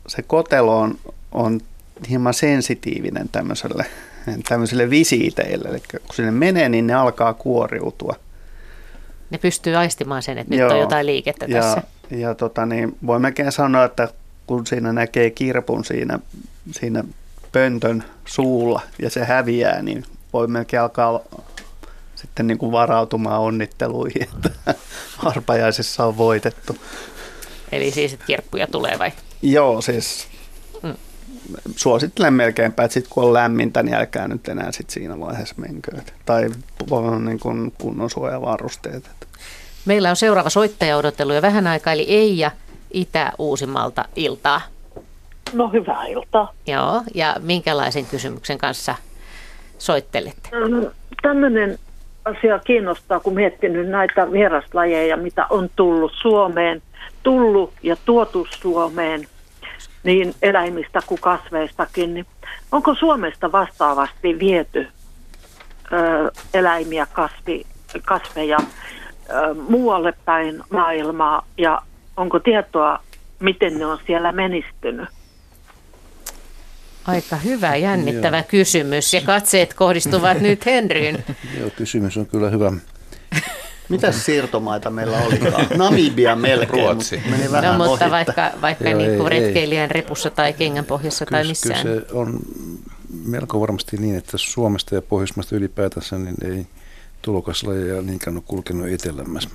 se kotelo on, on hieman sensitiivinen tämmöiselle, tämmöiselle visiiteille. Eli kun sinne menee, niin ne alkaa kuoriutua. Ne pystyy aistimaan sen, että nyt on jotain liikettä ja, tässä. Ja tota, niin voi melkein sanoa, että kun siinä näkee kirpun siinä, siinä pöntön suulla ja se häviää, niin voi melkein alkaa sitten niin kuin varautumaan onnitteluihin, että arpajaisessa on voitettu. Eli siis, että kirppuja tulee vai? Joo, siis Mm. suosittelen melkeinpä, että sitten kun on lämmintä, niin älkää nyt enää sit siinä vaiheessa menkö. Tai on niin kuin kunnon suojavarusteet. Meillä on seuraava soittaja odotellut jo vähän aikaa, eli Eija Itä-Uusimalta iltaa. No hyvää iltaa. Joo, ja minkälaisen kysymyksen kanssa soittelette? Tämmöinen asia kiinnostaa, kun miettinyt näitä vieraslajeja, mitä on tullut Suomeen, tullut ja tuotu Suomeen, niin eläimistä kuin kasveistakin. Niin onko Suomesta vastaavasti viety ö, eläimiä, kasvi, kasveja ö, muualle päin maailmaa ja onko tietoa, miten ne on siellä menistynyt? Aika hyvä, jännittävä Joo. kysymys, ja katseet kohdistuvat nyt Henryyn. Joo, kysymys on kyllä hyvä. Mitä siirtomaita meillä olikaan? Namibia melkein, Ruotsi. mutta meni vähän No, mutta vaikka, vaikka Joo, niin kuin ei, ei. retkeilijän repussa tai kengän pohjassa tai Kyllä, missään. kyllä se on melko varmasti niin, että Suomesta ja Pohjoismaista ylipäätänsä niin ei tulokaslajeja niinkään ole kulkenut etelämmässä.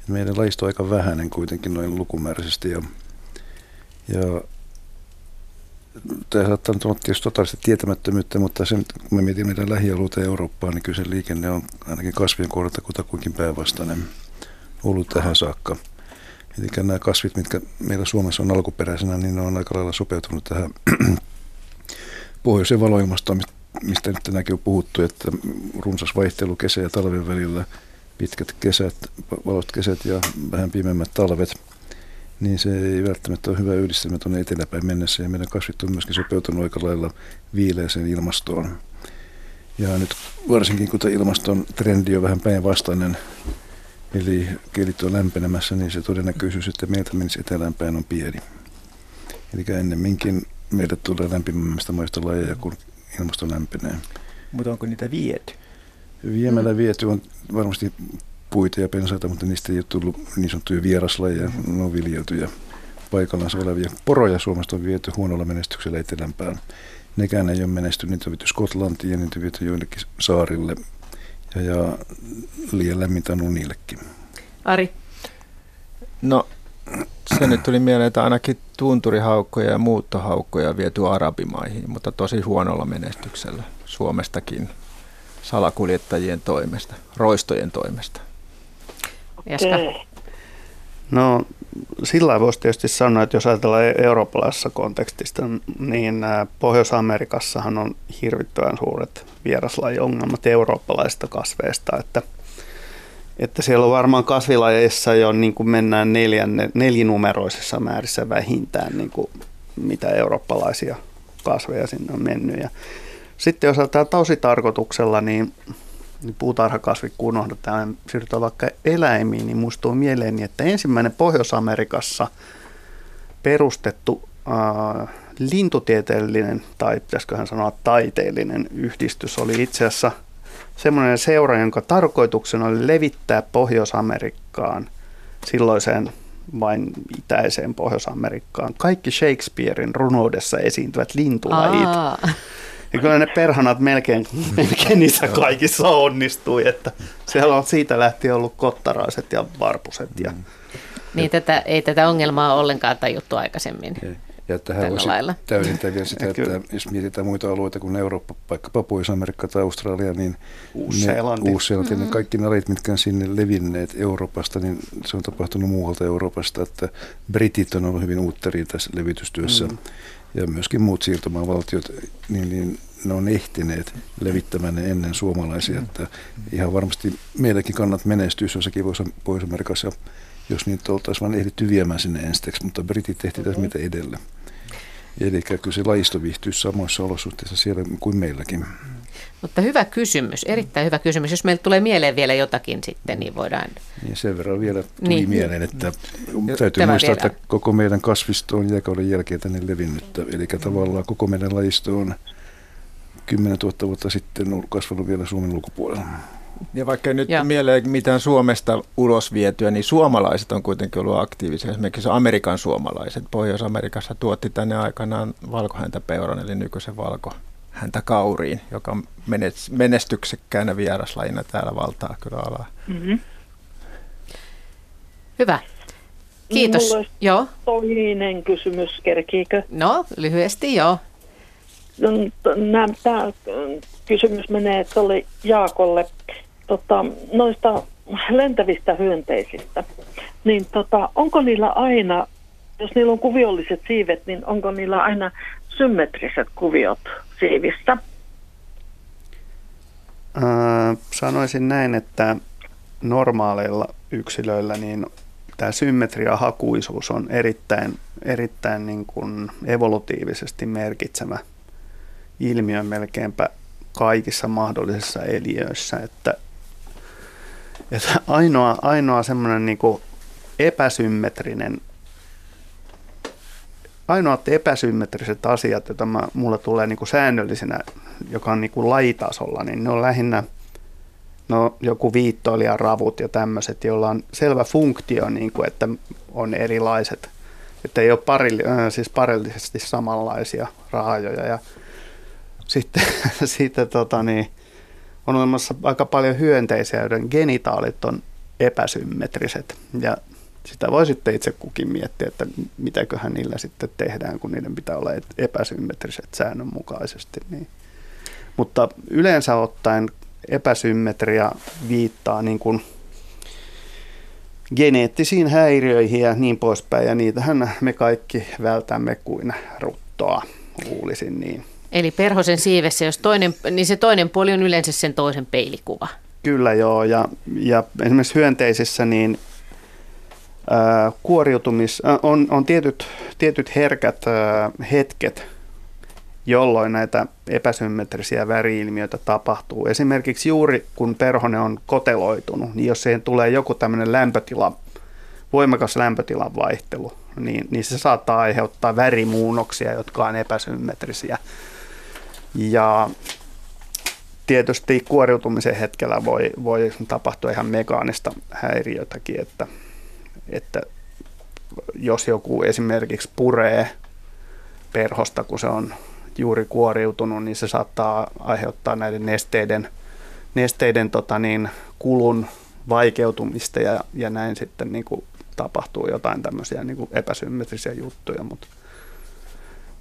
Et Meidän lajisto on aika vähäinen kuitenkin noin lukumääräisesti ja, ja tämä saattaa nyt olla tietysti totaalisesti tietämättömyyttä, mutta se, kun me mietimme meidän lähialueita Eurooppaa, niin kyllä se liikenne on ainakin kasvien kohdalta kutakuinkin päinvastainen ollut tähän saakka. Eli nämä kasvit, mitkä meillä Suomessa on alkuperäisenä, niin ne on aika lailla sopeutunut tähän pohjoiseen valoilmastoon, mistä nyt tänäänkin on puhuttu, että runsas vaihtelu kesä ja talven välillä, pitkät kesät, valoiset kesät ja vähän pimeämmät talvet, niin se ei välttämättä ole hyvä yhdistelmä tuonne eteläpäin mennessä. Ja meidän kasvit on myöskin sopeutunut aika lailla viileäseen ilmastoon. Ja nyt varsinkin kun tämä ilmaston trendi on vähän päinvastainen, eli kielit on lämpenemässä, niin se todennäköisyys, että meiltä menisi eteläänpäin on pieni. Eli ennemminkin meille tulee lämpimämmistä maista lajeja, kun ilmasto lämpenee. Mutta onko niitä viety? Viemällä viety on varmasti puita ja pensaita, mutta niistä ei ole tullut niin sanottuja vieraslajeja, ne on viljeltyjä paikallaan olevia. Poroja Suomesta on viety huonolla menestyksellä etelämpään. Nekään ei ole menestynyt, niitä on viety Skotlantiin ja niitä on viety joillekin saarille. Ja, ja liian lämmintä on niillekin. Ari? No se nyt tuli mieleen, että ainakin tunturihaukkoja ja muuttohaukkoja on viety arabimaihin, mutta tosi huonolla menestyksellä Suomestakin salakuljettajien toimesta, roistojen toimesta. Jaska? No sillä voisi tietysti sanoa, että jos ajatellaan e- eurooppalaisessa kontekstista, niin ää, Pohjois-Amerikassahan on hirvittävän suuret vieraslajiongelmat eurooppalaisista kasveista, että, että siellä on varmaan kasvilajeissa jo niin kuin mennään neljänne, nelinumeroisessa määrissä vähintään niin kuin mitä eurooppalaisia kasveja sinne on mennyt. Ja sitten jos ajatellaan tositarkoituksella, niin niin puutarhakasvit kun ja siirrytään vaikka eläimiin, niin muistuu mieleeni, että ensimmäinen Pohjois-Amerikassa perustettu äh, lintutieteellinen, tai pitäisiköhän sanoa taiteellinen yhdistys, oli itse asiassa semmoinen seura, jonka tarkoituksena oli levittää Pohjois-Amerikkaan silloiseen vain itäiseen Pohjois-Amerikkaan kaikki Shakespearein runoudessa esiintyvät lintulajit. Aa. Ja kyllä ne perhanat melkein, melkein niissä kaikissa onnistui, että siellä on siitä lähtien ollut kottaraiset ja varpuset. Ja, Niin tätä, ei tätä ongelmaa ollenkaan tajuttu aikaisemmin. Ja tähän Tällä voisi lailla. täydentää vielä sitä, että Kyllä. jos mietitään muita alueita kuin Eurooppa, vaikkapa Pohjois-Amerikka tai Australia, niin Uus-Seelanti, Mm-hmm. ne kaikki ne lajit, mitkä on sinne levinneet Euroopasta, niin se on tapahtunut muualta Euroopasta, että britit on ollut hyvin uutteria tässä levitystyössä. Mm. Ja myöskin muut siirtomaavaltiot, niin, niin ne on ehtineet levittämään ne ennen suomalaisia. Että ihan varmasti meilläkin kannat menestyä jossakin Pohjois- Pohjois-Amerikassa jos niitä oltaisiin vain ehditty viemään sinne ensiksi, mutta britit tehti tässä mitä edellä. Eli kyllä se lajisto viihtyisi samoissa olosuhteissa siellä kuin meilläkin. Mutta hyvä kysymys, erittäin hyvä kysymys. Jos meillä tulee mieleen vielä jotakin sitten, niin voidaan... Niin sen verran vielä tuli niin. mieleen, että täytyy Tämä muistaa, vielä. että koko meidän kasvisto on jääkauden jälkeen tänne levinnyt. Eli tavallaan koko meidän lajisto on 10 000 vuotta sitten kasvanut vielä Suomen ulkopuolella. Ja vaikka nyt ja. mieleen mitään Suomesta ulos vietyä, niin suomalaiset on kuitenkin ollut aktiivisia. Esimerkiksi Amerikan suomalaiset. Pohjois-Amerikassa tuotti tänne aikanaan valkohäntäpeuran, eli nykyisen valko häntä kauriin, joka menestyksekkäänä vieraslajina täällä valtaa kyllä alaa. Mm-hmm. Hyvä. Kiitos. Mulla joo. toinen kysymys, kerkiikö? No, lyhyesti joo. No, Tämä kysymys menee tuolle Jaakolle tota, noista lentävistä hyönteisistä. Niin tota, onko niillä aina, jos niillä on kuviolliset siivet, niin onko niillä aina symmetriset kuviot siivistä? Öö, sanoisin näin, että normaaleilla yksilöillä niin tämä symmetria hakuisuus on erittäin, erittäin niin kuin evolutiivisesti merkitsevä ilmiö melkeinpä kaikissa mahdollisissa eliöissä, että, että ainoa, ainoa semmoinen niin epäsymmetrinen ainoat epäsymmetriset asiat, joita mä, mulle tulee niin kuin säännöllisenä, joka on niin kuin lajitasolla, niin ne on lähinnä no, joku viittoilija ravut ja tämmöiset, joilla on selvä funktio, niin kuin, että on erilaiset, että ei ole pari, äh, siis parillisesti samanlaisia raajoja. Ja sitten, sitten tota, niin, on olemassa aika paljon hyönteisiä, joiden genitaalit on epäsymmetriset. Ja sitä voi sitten itse kukin miettiä, että mitäköhän niillä sitten tehdään, kun niiden pitää olla epäsymmetriset säännönmukaisesti. Niin. Mutta yleensä ottaen epäsymmetria viittaa niin kuin geneettisiin häiriöihin ja niin poispäin, ja niitähän me kaikki vältämme kuin ruttoa, luulisin niin. Eli perhosen siivessä, jos toinen, niin se toinen puoli on yleensä sen toisen peilikuva. Kyllä joo, ja, ja esimerkiksi hyönteisissä niin kuoriutumis, on, on tietyt, tietyt herkät hetket, jolloin näitä epäsymmetrisiä väriilmiöitä tapahtuu. Esimerkiksi juuri kun perhone on koteloitunut, niin jos siihen tulee joku tämmöinen lämpötila, voimakas lämpötilan vaihtelu, niin, niin se saattaa aiheuttaa värimuunnoksia, jotka on epäsymmetrisiä. Ja tietysti kuoriutumisen hetkellä voi, voi tapahtua ihan mekaanista häiriötäkin, että että jos joku esimerkiksi puree perhosta, kun se on juuri kuoriutunut, niin se saattaa aiheuttaa näiden nesteiden, nesteiden tota niin, kulun vaikeutumista ja, ja näin sitten niin kuin tapahtuu jotain tämmöisiä niin kuin epäsymmetrisiä juttuja, mutta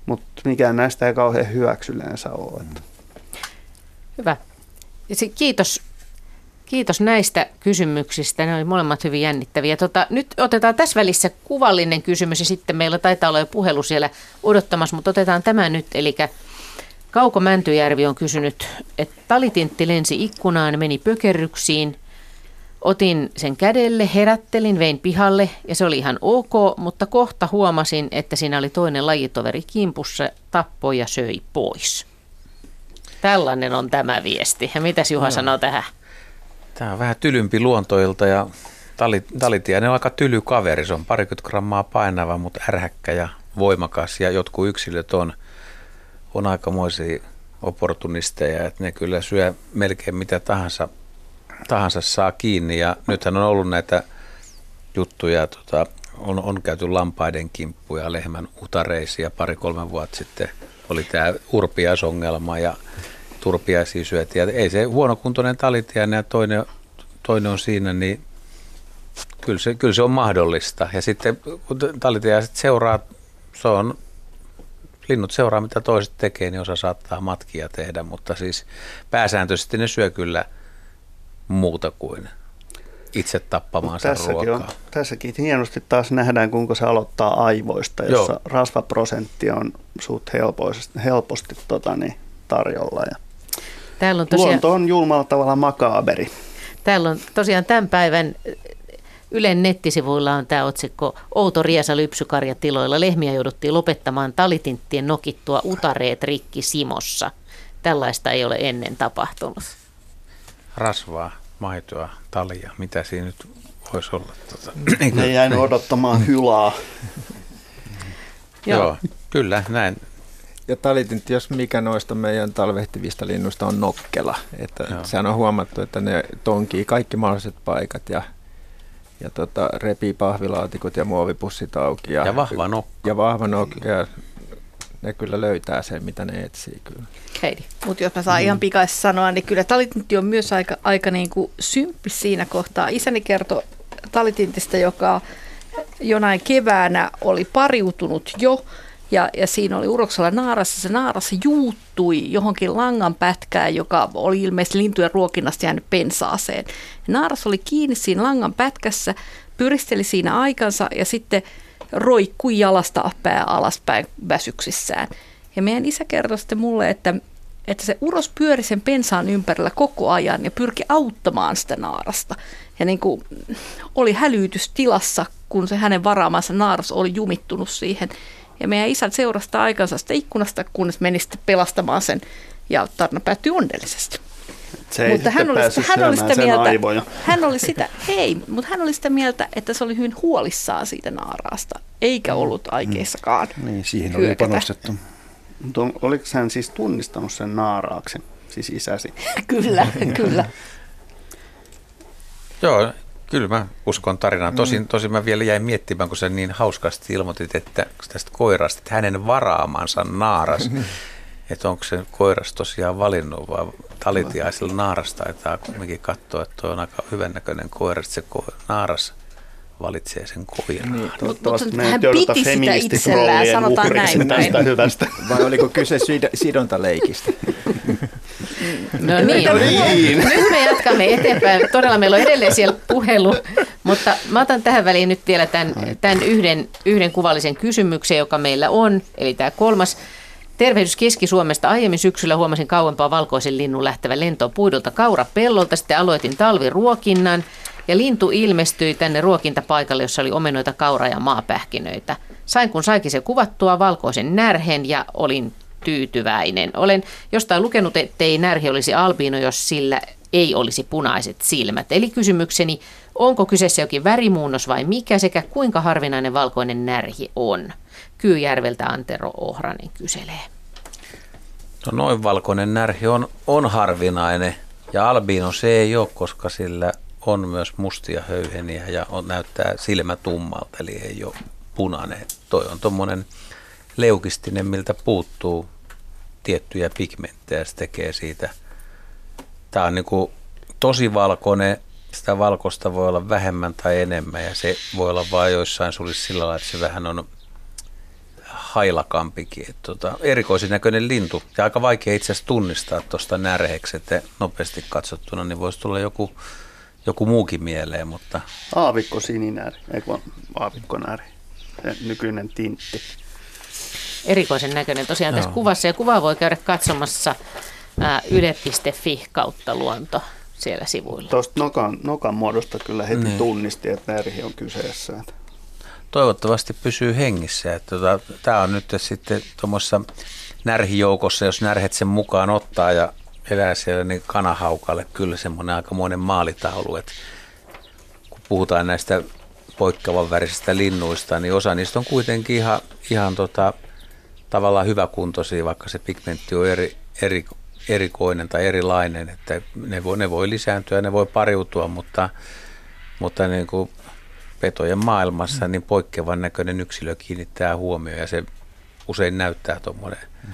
mut mikään näistä ei kauhean hyväksi yleensä ole. Että. Hyvä. Kiitos Kiitos näistä kysymyksistä. Ne oli molemmat hyvin jännittäviä. Tota, nyt otetaan tässä välissä kuvallinen kysymys ja sitten meillä taitaa olla jo puhelu siellä odottamassa, mutta otetaan tämä nyt. Eli Kauko Mäntyjärvi on kysynyt, että talitintti lensi ikkunaan, meni pökerryksiin. Otin sen kädelle, herättelin, vein pihalle ja se oli ihan ok, mutta kohta huomasin, että siinä oli toinen lajitoveri kimpussa, tappoi ja söi pois. Tällainen on tämä viesti. Ja mitäs Juha no. sanoo tähän? Tämä on vähän tylympi luontoilta ja talitiainen on aika tyly kaveri. Se on parikymmentä grammaa painava, mutta ärhäkkä ja voimakas. Ja jotkut yksilöt on, on aikamoisia opportunisteja, että ne kyllä syö melkein mitä tahansa, tahansa saa kiinni. Ja nythän on ollut näitä juttuja, tota, on, on käyty lampaiden kimppuja, lehmän utareisia pari-kolme vuotta sitten oli tämä urpiaisongelma. Ja turpiaisia syötiin. Ja ei se huonokuntoinen talitiainen ja toinen, toinen on siinä, niin kyllä se, kyllä se on mahdollista. Ja sitten kun talitiaiset seuraa, se on, linnut seuraa mitä toiset tekee, niin osa saattaa matkia tehdä, mutta siis pääsääntöisesti ne syö kyllä muuta kuin itse tappamaansa tässäkin ruokaa. On, tässäkin hienosti taas nähdään, kuinka se aloittaa aivoista, jossa Joo. rasvaprosentti on suht helposti, helposti tota, niin, tarjolla. Ja Täällä on tosiaan, Luonto on julmalla tavalla makaaberi. Täällä on tosiaan tämän päivän Ylen nettisivuilla on tämä otsikko Outo riesa lypsykarjatiloilla. Lehmiä jouduttiin lopettamaan talitinttien nokittua utareet rikki Simossa. Tällaista ei ole ennen tapahtunut. Rasvaa, maitoa, talia, mitä siinä nyt voisi olla? Tuota, ne jäin odottamaan hylaa. Joo. Joo, kyllä, näin. Ja talitintti, jos mikä noista meidän talvehtivista linnuista on nokkela. Että sehän on huomattu, että ne tonkii kaikki mahdolliset paikat ja, ja tota, repii pahvilaatikot ja muovipussit auki. Ja, ja vahva nokka. Ja vahva nokka. Ja ne kyllä löytää sen, mitä ne etsii kyllä. Heidi. Mutta jos mä saan mm. ihan pikaisesti sanoa, niin kyllä talitintti on myös aika, aika niin kuin symppi siinä kohtaa. Isäni kertoi talitintistä, joka jonain keväänä oli pariutunut jo ja, ja siinä oli uroksella naarassa. Se naarassa juuttui johonkin langan pätkään, joka oli ilmeisesti lintujen ruokinnasta jäänyt pensaaseen. Ja naaras oli kiinni siinä langan pätkässä, pyristeli siinä aikansa ja sitten roikkui jalasta pää alaspäin väsyksissään. Ja meidän isä kertoi sitten mulle, että, että se uros pyöri sen pensaan ympärillä koko ajan ja pyrki auttamaan sitä naarasta. Ja niin kuin oli hälytystilassa, kun se hänen varaamansa naaras oli jumittunut siihen. Ja meidän isä seurasta aikansa sitä ikkunasta, kunnes meni sitten pelastamaan sen ja tarina päättyi onnellisesti. Se mutta hän oli, hän oli sitä mieltä, aivoja. hän oli sitä, hei, mutta hän oli sitä mieltä, että se oli hyvin huolissaan siitä naaraasta, eikä ollut aikeissakaan mm. Niin, siihen oli panostettu. Mutta oliko hän siis tunnistanut sen naaraaksi, siis isäsi? kyllä, kyllä. Joo, Kyllä mä uskon tarinaan. Tosin, mm. tosin mä vielä jäin miettimään, kun sä niin hauskasti ilmoitit että tästä koirasta, että hänen varaamansa naaras. että onko se koiras tosiaan valinnut vai talitiaisella naaras taitaa kumminkin katsoa, että on aika hyvännäköinen koira, se naaras valitsee sen koiran. Niin, mutta hän piti sitä itsellään, sanotaan näin. Tästä hyvästä. Vai oliko kyse sid- sidontaleikistä? No niin, niin. nyt me jatkamme eteenpäin. Todella meillä on edelleen siellä puhelu, mutta mä otan tähän väliin nyt vielä tämän, tämän yhden, yhden kuvallisen kysymyksen, joka meillä on, eli tämä kolmas. Tervehdys Keski-Suomesta. Aiemmin syksyllä huomasin kauempaa valkoisen linnun lähtevän lentoon puidolta kaurapellolta. Sitten aloitin talviruokinnan ja lintu ilmestyi tänne ruokintapaikalle, jossa oli omenoita, kauraa ja maapähkinöitä. Sain kun saikin se kuvattua valkoisen närhen ja olin tyytyväinen. Olen jostain lukenut, ettei närhi olisi albiino, jos sillä ei olisi punaiset silmät. Eli kysymykseni, onko kyseessä jokin värimuunnos vai mikä sekä kuinka harvinainen valkoinen närhi on? Kyyjärveltä Antero Ohranen kyselee. No noin valkoinen närhi on, on harvinainen ja albiino se ei ole, koska sillä on myös mustia höyheniä ja on, näyttää silmä tummalta, eli ei ole punainen. Toi on tuommoinen leukistinen, miltä puuttuu tiettyjä pigmenttejä, se tekee siitä. Tämä on niin kuin tosi valkoinen, sitä valkoista voi olla vähemmän tai enemmän ja se voi olla vain joissain sulissa sillä lailla, että se vähän on hailakampikin. Että tota, erikoisin näköinen lintu ja aika vaikea itse asiassa tunnistaa tuosta närheksi, että nopeasti katsottuna niin voisi tulla joku, joku muukin mieleen. Mutta... Aavikko sininääri, eikö vaan aavikkonääri, se nykyinen tintti erikoisen näköinen tosiaan Joo. tässä kuvassa. Ja kuvaa voi käydä katsomassa yle.fi kautta luonto siellä sivuilla. Tuosta nokan, nokan muodosta kyllä heti niin. tunnisti, että Närhi on kyseessä. Toivottavasti pysyy hengissä. Tota, Tämä on nyt sitten tuommoissa närhijoukossa, jos närhet sen mukaan ottaa ja elää siellä, niin kanahaukalle kyllä semmoinen aikamoinen maalitaulu. Että kun puhutaan näistä poikkeavan värisistä linnuista, niin osa niistä on kuitenkin ihan, ihan tota, tavallaan hyväkuntoisia, vaikka se pigmentti on eri, eri, erikoinen tai erilainen, että ne voi, ne voi lisääntyä, ne voi pariutua, mutta, mutta niin kuin petojen maailmassa niin poikkeavan näköinen yksilö kiinnittää huomioon ja se usein näyttää tuommoinen mm.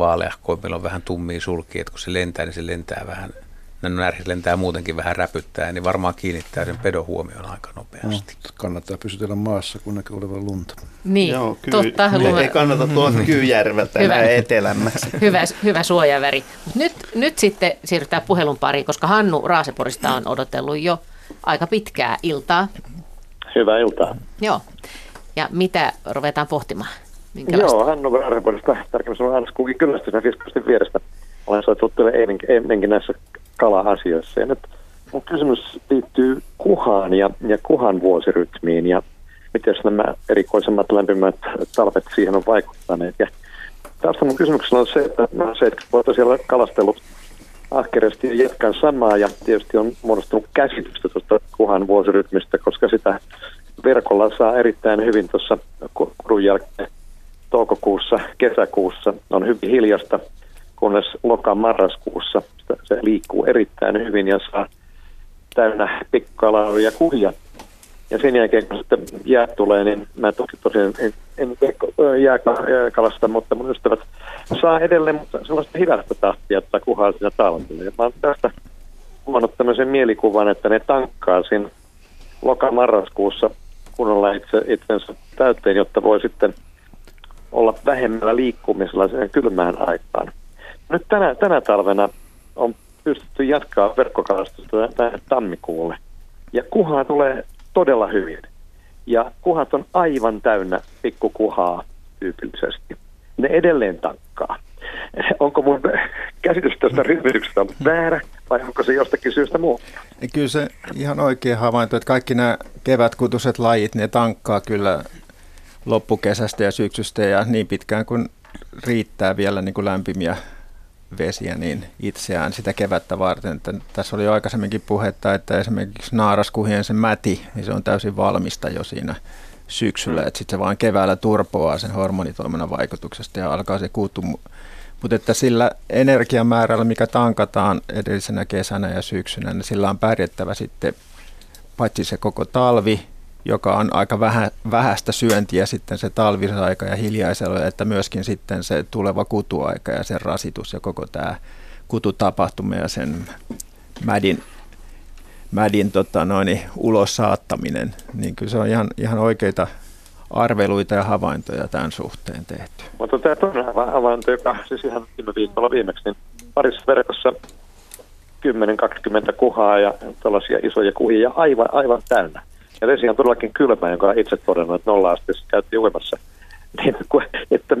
Vaaleahko, meillä on vähän tummia sulkia, että kun se lentää, niin se lentää vähän – närhi lentää muutenkin vähän räpyttää, niin varmaan kiinnittää sen pedon huomioon aika nopeasti. No, kannattaa pysytellä maassa, kun näkee olevan lunta. Niin, Joo, kyy, totta. Lume... Ei kannata tuoda mm-hmm. Kyyjärveltä hyvä. etelämmäksi. hyvä, hyvä suojaväri. Nyt, nyt sitten siirrytään puhelun pariin, koska Hannu Raaseporista on odotellut jo aika pitkää iltaa. Hyvää iltaa. Joo. Ja mitä ruvetaan pohtimaan? Joo, Hannu Raaseporista, tarkemmin sanoen Hanskugin kyllästys ja vierestä. Olen soittanut teille ennenkin näissä kala-asioissa. Ja nyt mun kysymys liittyy kuhaan ja, ja kuhan vuosirytmiin ja miten nämä erikoisemmat lämpimät talvet siihen on vaikuttaneet. Ja tästä mun kysymyksellä on se, että mä olen 70 vuotta siellä kalastellut ahkerasti ja jatkan samaa ja tietysti on muodostunut käsitystä tuosta kuhan vuosirytmistä, koska sitä verkolla saa erittäin hyvin tuossa kurun jälkeen toukokuussa, kesäkuussa on hyvin hiljasta, kunnes loka-marraskuussa se liikkuu erittäin hyvin ja saa täynnä pikkukalaa ja kuhia. Ja sen jälkeen, kun sitten jää tulee, niin mä toki tosiaan en, en jääkalasta, mutta mun ystävät saa edelleen mutta sellaista hidasta tahtia, että kuhaa siinä talvella. Ja mä oon tästä huomannut tämmöisen mielikuvan, että ne tankkaa siinä loka-marraskuussa kunnolla itse, itsensä täyteen, jotta voi sitten olla vähemmällä liikkumisella sen kylmään aikaan. Nyt tänä, tänä talvena on pystytty jatkaa verkkokalastusta tänne tammikuulle. Ja kuhaa tulee todella hyvin. Ja kuhat on aivan täynnä pikkukuhaa tyypillisesti. Ne edelleen tankkaa. Onko mun käsitys tästä ryhmityksestä väärä vai onko se jostakin syystä muu? Kyllä se ihan oikein havainto, että kaikki nämä kevätkutuset lajit, ne tankkaa kyllä loppukesästä ja syksystä ja niin pitkään kuin riittää vielä niin kuin lämpimiä vesiä niin itseään sitä kevättä varten. Että tässä oli jo aikaisemminkin puhetta, että esimerkiksi naaraskuhien se mäti, niin se on täysin valmista jo siinä syksyllä, että sitten se vaan keväällä turpoaa sen hormonitoiminnan vaikutuksesta ja alkaa se kuutu. Mutta että sillä energiamäärällä, mikä tankataan edellisenä kesänä ja syksynä, niin sillä on pärjättävä sitten paitsi se koko talvi, joka on aika vähä, vähäistä syöntiä sitten se talvisaika ja hiljaisella, että myöskin sitten se tuleva kutuaika ja sen rasitus ja koko tämä kututapahtuma ja sen mädin, mädin tota noin, ulos saattaminen, niin kyllä se on ihan, ihan oikeita arveluita ja havaintoja tämän suhteen tehty. Mutta tämä toinen havainto, joka siis ihan viime viikolla viimeksi, niin parissa verkossa 10-20 kuhaa ja tällaisia isoja kuhia aivan, aivan täynnä. Ja vesi on todellakin kylmä, jonka itse todennut, että nolla asteessa käytti uimassa. Niin, että,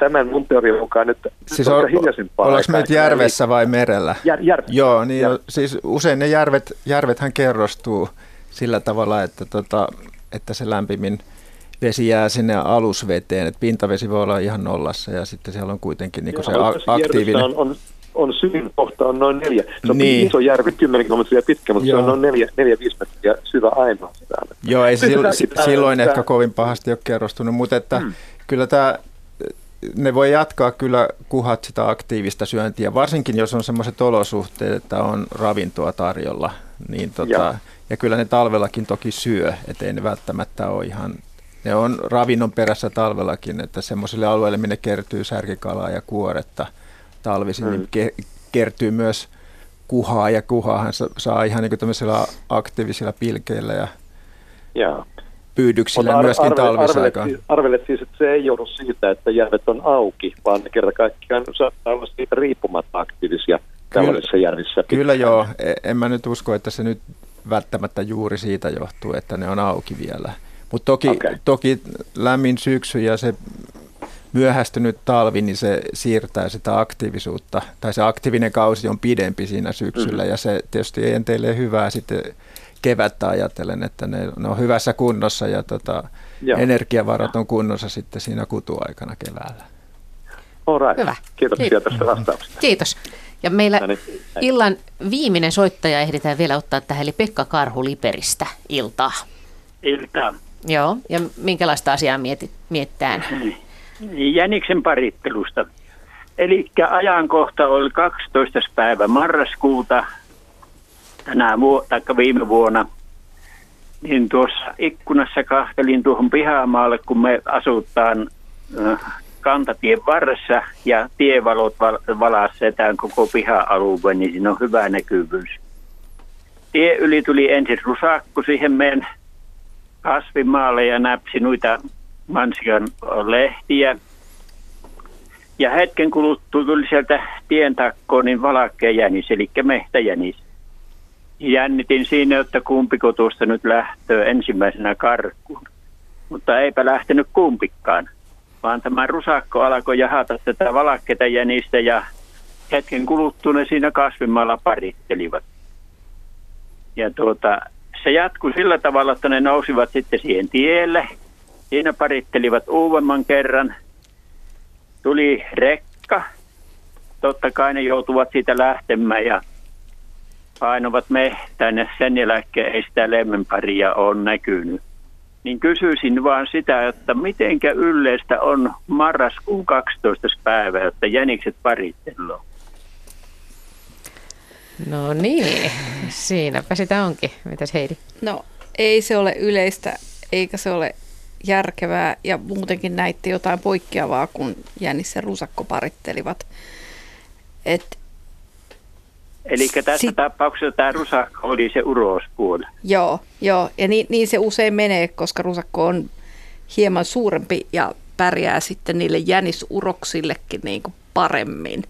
tämän mun teorian mukaan nyt siis on, hiljaisempaa Ollaanko meitä järvessä vai merellä? Jär, jär, Joo, niin jär. siis usein ne järvet, järvethän kerrostuu sillä tavalla, että, tota, että se lämpimin vesi jää sinne alusveteen, että pintavesi voi olla ihan nollassa ja sitten siellä on kuitenkin niin se aktiivinen... On, on on syvin kohta on noin neljä. Se on niin. iso järvi, 10 kilometriä pitkä, mutta Joo. se on noin neljä, neljä viisi metriä syvä ainoastaan. Joo, ei silloin, silloin ehkä kovin pahasti ole kerrostunut, mutta että hmm. kyllä tämä ne voi jatkaa kyllä kuhat sitä aktiivista syöntiä, varsinkin jos on sellaiset olosuhteet, että on ravintoa tarjolla. Niin tota, ja kyllä ne talvellakin toki syö, ettei ne välttämättä ole ihan, ne on ravinnon perässä talvellakin, että semmoisille alueille, minne kertyy särkikalaa ja kuoretta – talvisin, niin mm. niin ke- kertyy myös kuhaa, ja kuhaahan saa ihan niin tämmöisillä aktiivisilla pilkeillä ja Jaa. pyydyksillä ar- myöskin arve, talvisaikaan. Arvelet, arvelet siis, että se ei joudu siitä, että järvet on auki, vaan ne kerta kaikkiaan saattaa olla siitä riippumatta aktiivisia tällaisissa järvissä. Kyllä joo, e, en mä nyt usko, että se nyt välttämättä juuri siitä johtuu, että ne on auki vielä. Mutta toki, okay. toki lämmin syksy ja se myöhästynyt talvi, niin se siirtää sitä aktiivisuutta, tai se aktiivinen kausi on pidempi siinä syksyllä, mm. ja se tietysti ei teille hyvää sitten kevättä ajatellen, että ne, ne on hyvässä kunnossa ja tota, energiavarat on kunnossa sitten siinä kutuaikana keväällä. All right. Hyvä. Kiitoksia Kiitos. tästä vastauksesta. Kiitos. Ja meillä no niin. illan viimeinen soittaja ehditään vielä ottaa tähän, eli Pekka Karhu Liperistä. Iltaa. Iltaa. Joo, ja minkälaista asiaa mietit, miettään? Jäniksen parittelusta. Eli ajankohta oli 12. päivä marraskuuta tänä vuonna, tai viime vuonna. Niin tuossa ikkunassa kahtelin tuohon pihamaalle, kun me asutaan kantatien varressa ja tievalot val- setään koko piha-alue, niin siinä on hyvä näkyvyys. Tie yli tuli ensin rusakku siihen meidän kasvimaalle ja näpsi noita mansikan lehtiä. Ja hetken kuluttua tuli sieltä tien takkoon niin valakkeen jänis, eli mehtäjänis. Jännitin siinä, että kumpiko tuosta nyt lähtöä ensimmäisenä karkuun. Mutta eipä lähtenyt kumpikaan, vaan tämä rusakko alkoi jahata tätä valakkeita jänistä ja hetken kuluttua ne siinä kasvimalla parittelivat. Ja tuota, se jatkui sillä tavalla, että ne nousivat sitten siihen tielle. Siinä parittelivat uudemman kerran. Tuli rekka. Totta kai ne joutuvat siitä lähtemään ja painuvat mehtään ja sen jälkeen ei sitä lemmenparia ole näkynyt. Niin kysyisin vaan sitä, että mitenkä yleistä on marraskuun 12. päivä, että jänikset parittelua. No niin, siinäpä sitä onkin. Mitäs Heidi? No ei se ole yleistä, eikä se ole järkevää ja muutenkin näitte jotain poikkeavaa, kun Jänis ja Rusakko parittelivat. Et, Eli tässä Sit- tapauksessa tämä rusakko oli se urospuoli. joo, joo, ja niin, niin se usein menee, koska Rusakko on hieman suurempi ja pärjää sitten niille jänisuroksillekin niin kuin paremmin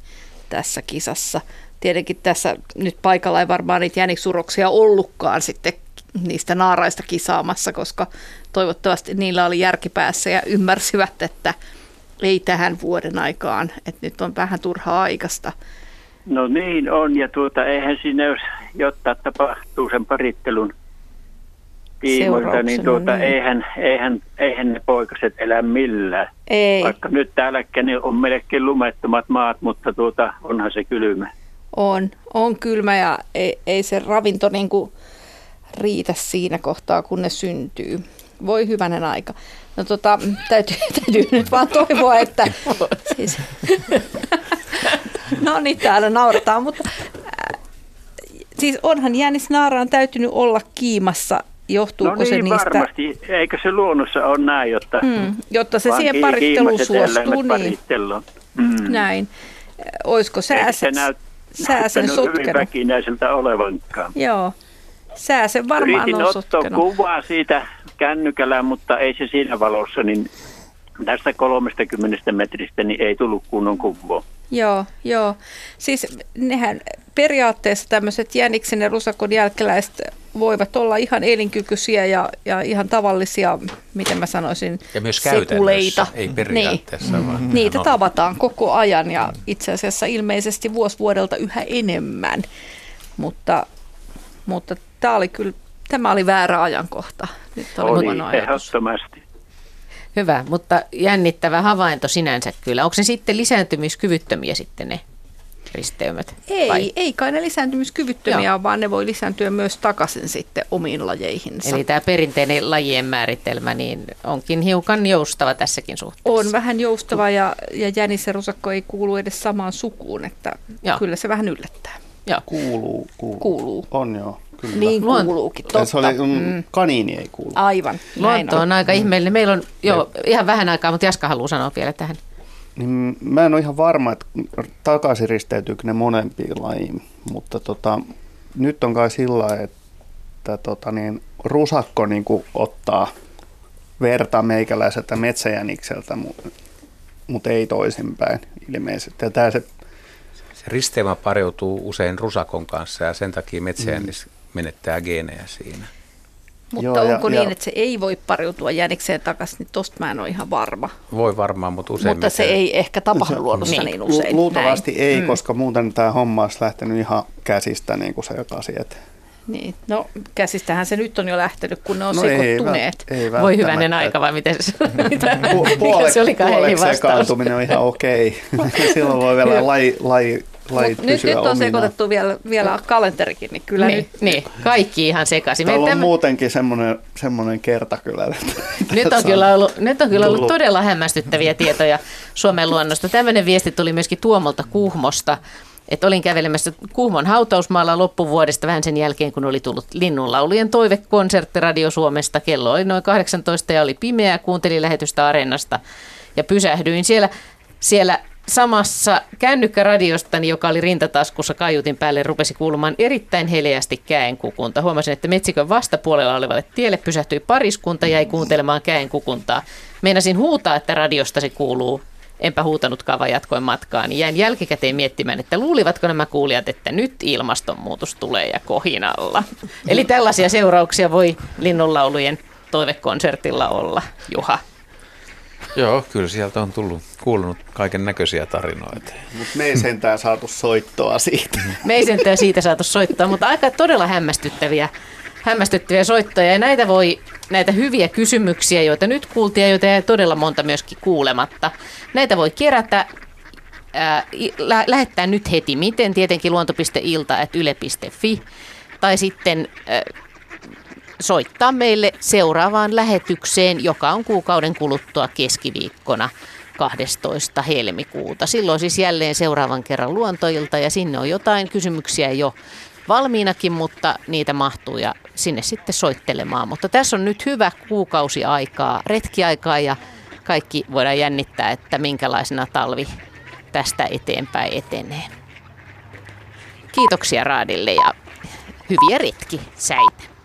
tässä kisassa. Tietenkin tässä nyt paikalla ei varmaan niitä jänisuroksia ollutkaan sitten niistä naaraista kisaamassa, koska toivottavasti niillä oli järkipäässä ja ymmärsivät, että ei tähän vuoden aikaan, että nyt on vähän turhaa aikaista. No niin on, ja tuota, eihän siinä jos jotta tapahtuu sen parittelun tiimoilta, niin tuota, niin. eihän, eihän, eihän ne poikaset elä millään. Ei. Vaikka nyt täälläkin niin on melkein lumettomat maat, mutta tuota, onhan se kylmä. On, on kylmä ja ei, ei se ravinto niin kuin riitä siinä kohtaa, kun ne syntyy. Voi hyvänen aika. No tota, täytyy, täytyy nyt vaan toivoa, että... Siis, no niin, täällä naurataan, mutta äh, siis onhan Jänis Naaraan täytynyt olla kiimassa. Johtuuko no se niin, niistä... varmasti. Eikö se luonnossa ole näin, jotta, Mm, jotta se siihen paritteluun suostuu, niin. Mm. näin. Olisiko sää, se näyt, sää sen näyttänyt hyvin sotkenut? väkinäiseltä olevankaan. Joo, sää sen varmaan Yritin on ottaa kuvaa siitä kännykällä, mutta ei se siinä valossa, niin tästä 30 metristä niin ei tullut kunnon kuvaa. Joo, joo. Siis nehän periaatteessa tämmöiset jäniksen ja rusakon jälkeläiset voivat olla ihan elinkykyisiä ja, ja ihan tavallisia, miten mä sanoisin, Ja myös sekuleita. ei periaatteessa, Niin. vaan Niitä no. tavataan koko ajan ja itse asiassa ilmeisesti vuosi vuodelta yhä enemmän. Mutta, mutta tämä oli kyllä, tämä oli väärä ajankohta. Nyt oli, Oli huono ehdottomasti. Hyvä, mutta jännittävä havainto sinänsä kyllä. Onko se sitten lisääntymiskyvyttömiä sitten ne risteymät? Ei, vai? ei kai ne lisääntymiskyvyttömiä, Joo. vaan ne voi lisääntyä myös takaisin sitten omiin lajeihinsa. Eli tämä perinteinen lajien määritelmä niin onkin hiukan joustava tässäkin suhteessa. On vähän joustava ja, ja jänis ja rusakko ei kuulu edes samaan sukuun, että Joo. Joo. kyllä se vähän yllättää. Joo. Kuuluu, kuuluu. Kuuluu. On joo, kyllä. Niin Luon- kuuluukin, totta. Se oli, mm, Mm. kaniini ei kuulu. Aivan. Luonto on aika ihmeellinen. Meillä on jo ihan vähän aikaa, mutta Jaska haluaa sanoa vielä tähän. Niin mä en ole ihan varma, että takaisin risteytyykö ne molempiin lajiin, mutta tota, nyt on kai sillä että tota, niin, rusakko niin kuin ottaa verta meikäläiseltä metsäjänikseltä, mutta mut ei toisinpäin ilmeisesti. Ja tää se, Se risteymä pariutuu usein rusakon kanssa ja sen takia metsäjännis menettää geenejä siinä. Mutta Joo, ja- onko ja- niin, että se ei voi pariutua jänikseen takaisin, niin tosta mä en ole ihan varma. Voi varmaan, mutta usein Mutta se ei ehkä tapahdu luonnossa niin, usein. lu- luultavasti Näin. ei, Mm. koska muuten tämä homma olisi lähtenyt ihan käsistä niin kuin sekaisin. Että Niin. No käsistähän se nyt on jo lähtenyt, kun ne on No ei sekoittuneet. vält- ei Voi hyvänen aika vai miten se, mitä, Pu- mikä puolek- se olikaan Heidin puoleksi sekaantuminen on ihan okei. Silloin voi vielä laji, laji, lajit nyt, nyt on sekoitettu vielä, vielä kalenterikin, niin kyllä niin, nyt niin, kaikki ihan sekaisin. Täällä on Tämä- muutenkin semmoinen, semmoinen kerta kyllä. Nyt on, kyllä ollut, nyt on kyllä ollut todella hämmästyttäviä tietoja Suomen luonnosta. Tämmöinen viesti tuli myöskin Tuomolta Kuhmosta, että olin kävelemässä Kuhmon hautausmaalla loppuvuodesta vähän sen jälkeen, kun oli tullut Linnunlaulujen toivekonsertti Radio Suomesta. Kello oli noin 18 ja oli pimeää, kuuntelin lähetystä Areenasta ja pysähdyin siellä, siellä samassa kännykkäradiostani, joka oli rintataskussa kaiutin päälle, rupesi kuulumaan erittäin heleästi käenkukunta. Huomasin, että metsikön vastapuolella olevalle tielle pysähtyi pariskunta ja jäi kuuntelemaan käenkukuntaa. Meinasin huutaa, että radiosta se kuuluu. Enpä huutanutkaan, vaan jatkoin matkaa, niin jäin jälkikäteen miettimään, että luulivatko nämä kuulijat, että nyt ilmastonmuutos tulee ja kohinalla. Eli tällaisia seurauksia voi linnunlaulujen toivekonsertilla olla, Juha. Joo, kyllä sieltä on tullut kuulunut kaiken näköisiä tarinoita. Mutta me ei sentään saatu soittoa siitä. Me ei sentään siitä saatu soittaa, mutta aika todella hämmästyttäviä, hämmästyttäviä soittoja. Ja näitä voi, näitä hyviä kysymyksiä, joita nyt kuultiin ja joita jäi todella monta myöskin kuulematta. Näitä voi kerätä ää, lä- lähettää nyt heti. Miten? Tietenkin luonto.ilta.yle.fi tai sitten ää, soittaa meille seuraavaan lähetykseen, joka on kuukauden kuluttua keskiviikkona 12. helmikuuta. Silloin siis jälleen seuraavan kerran luontoilta ja sinne on jotain kysymyksiä jo valmiinakin, mutta niitä mahtuu ja sinne sitten soittelemaan. Mutta tässä on nyt hyvä kuukausi aikaa, retkiaikaa ja kaikki voidaan jännittää, että minkälaisena talvi tästä eteenpäin etenee. Kiitoksia Raadille ja hyviä retki säitä.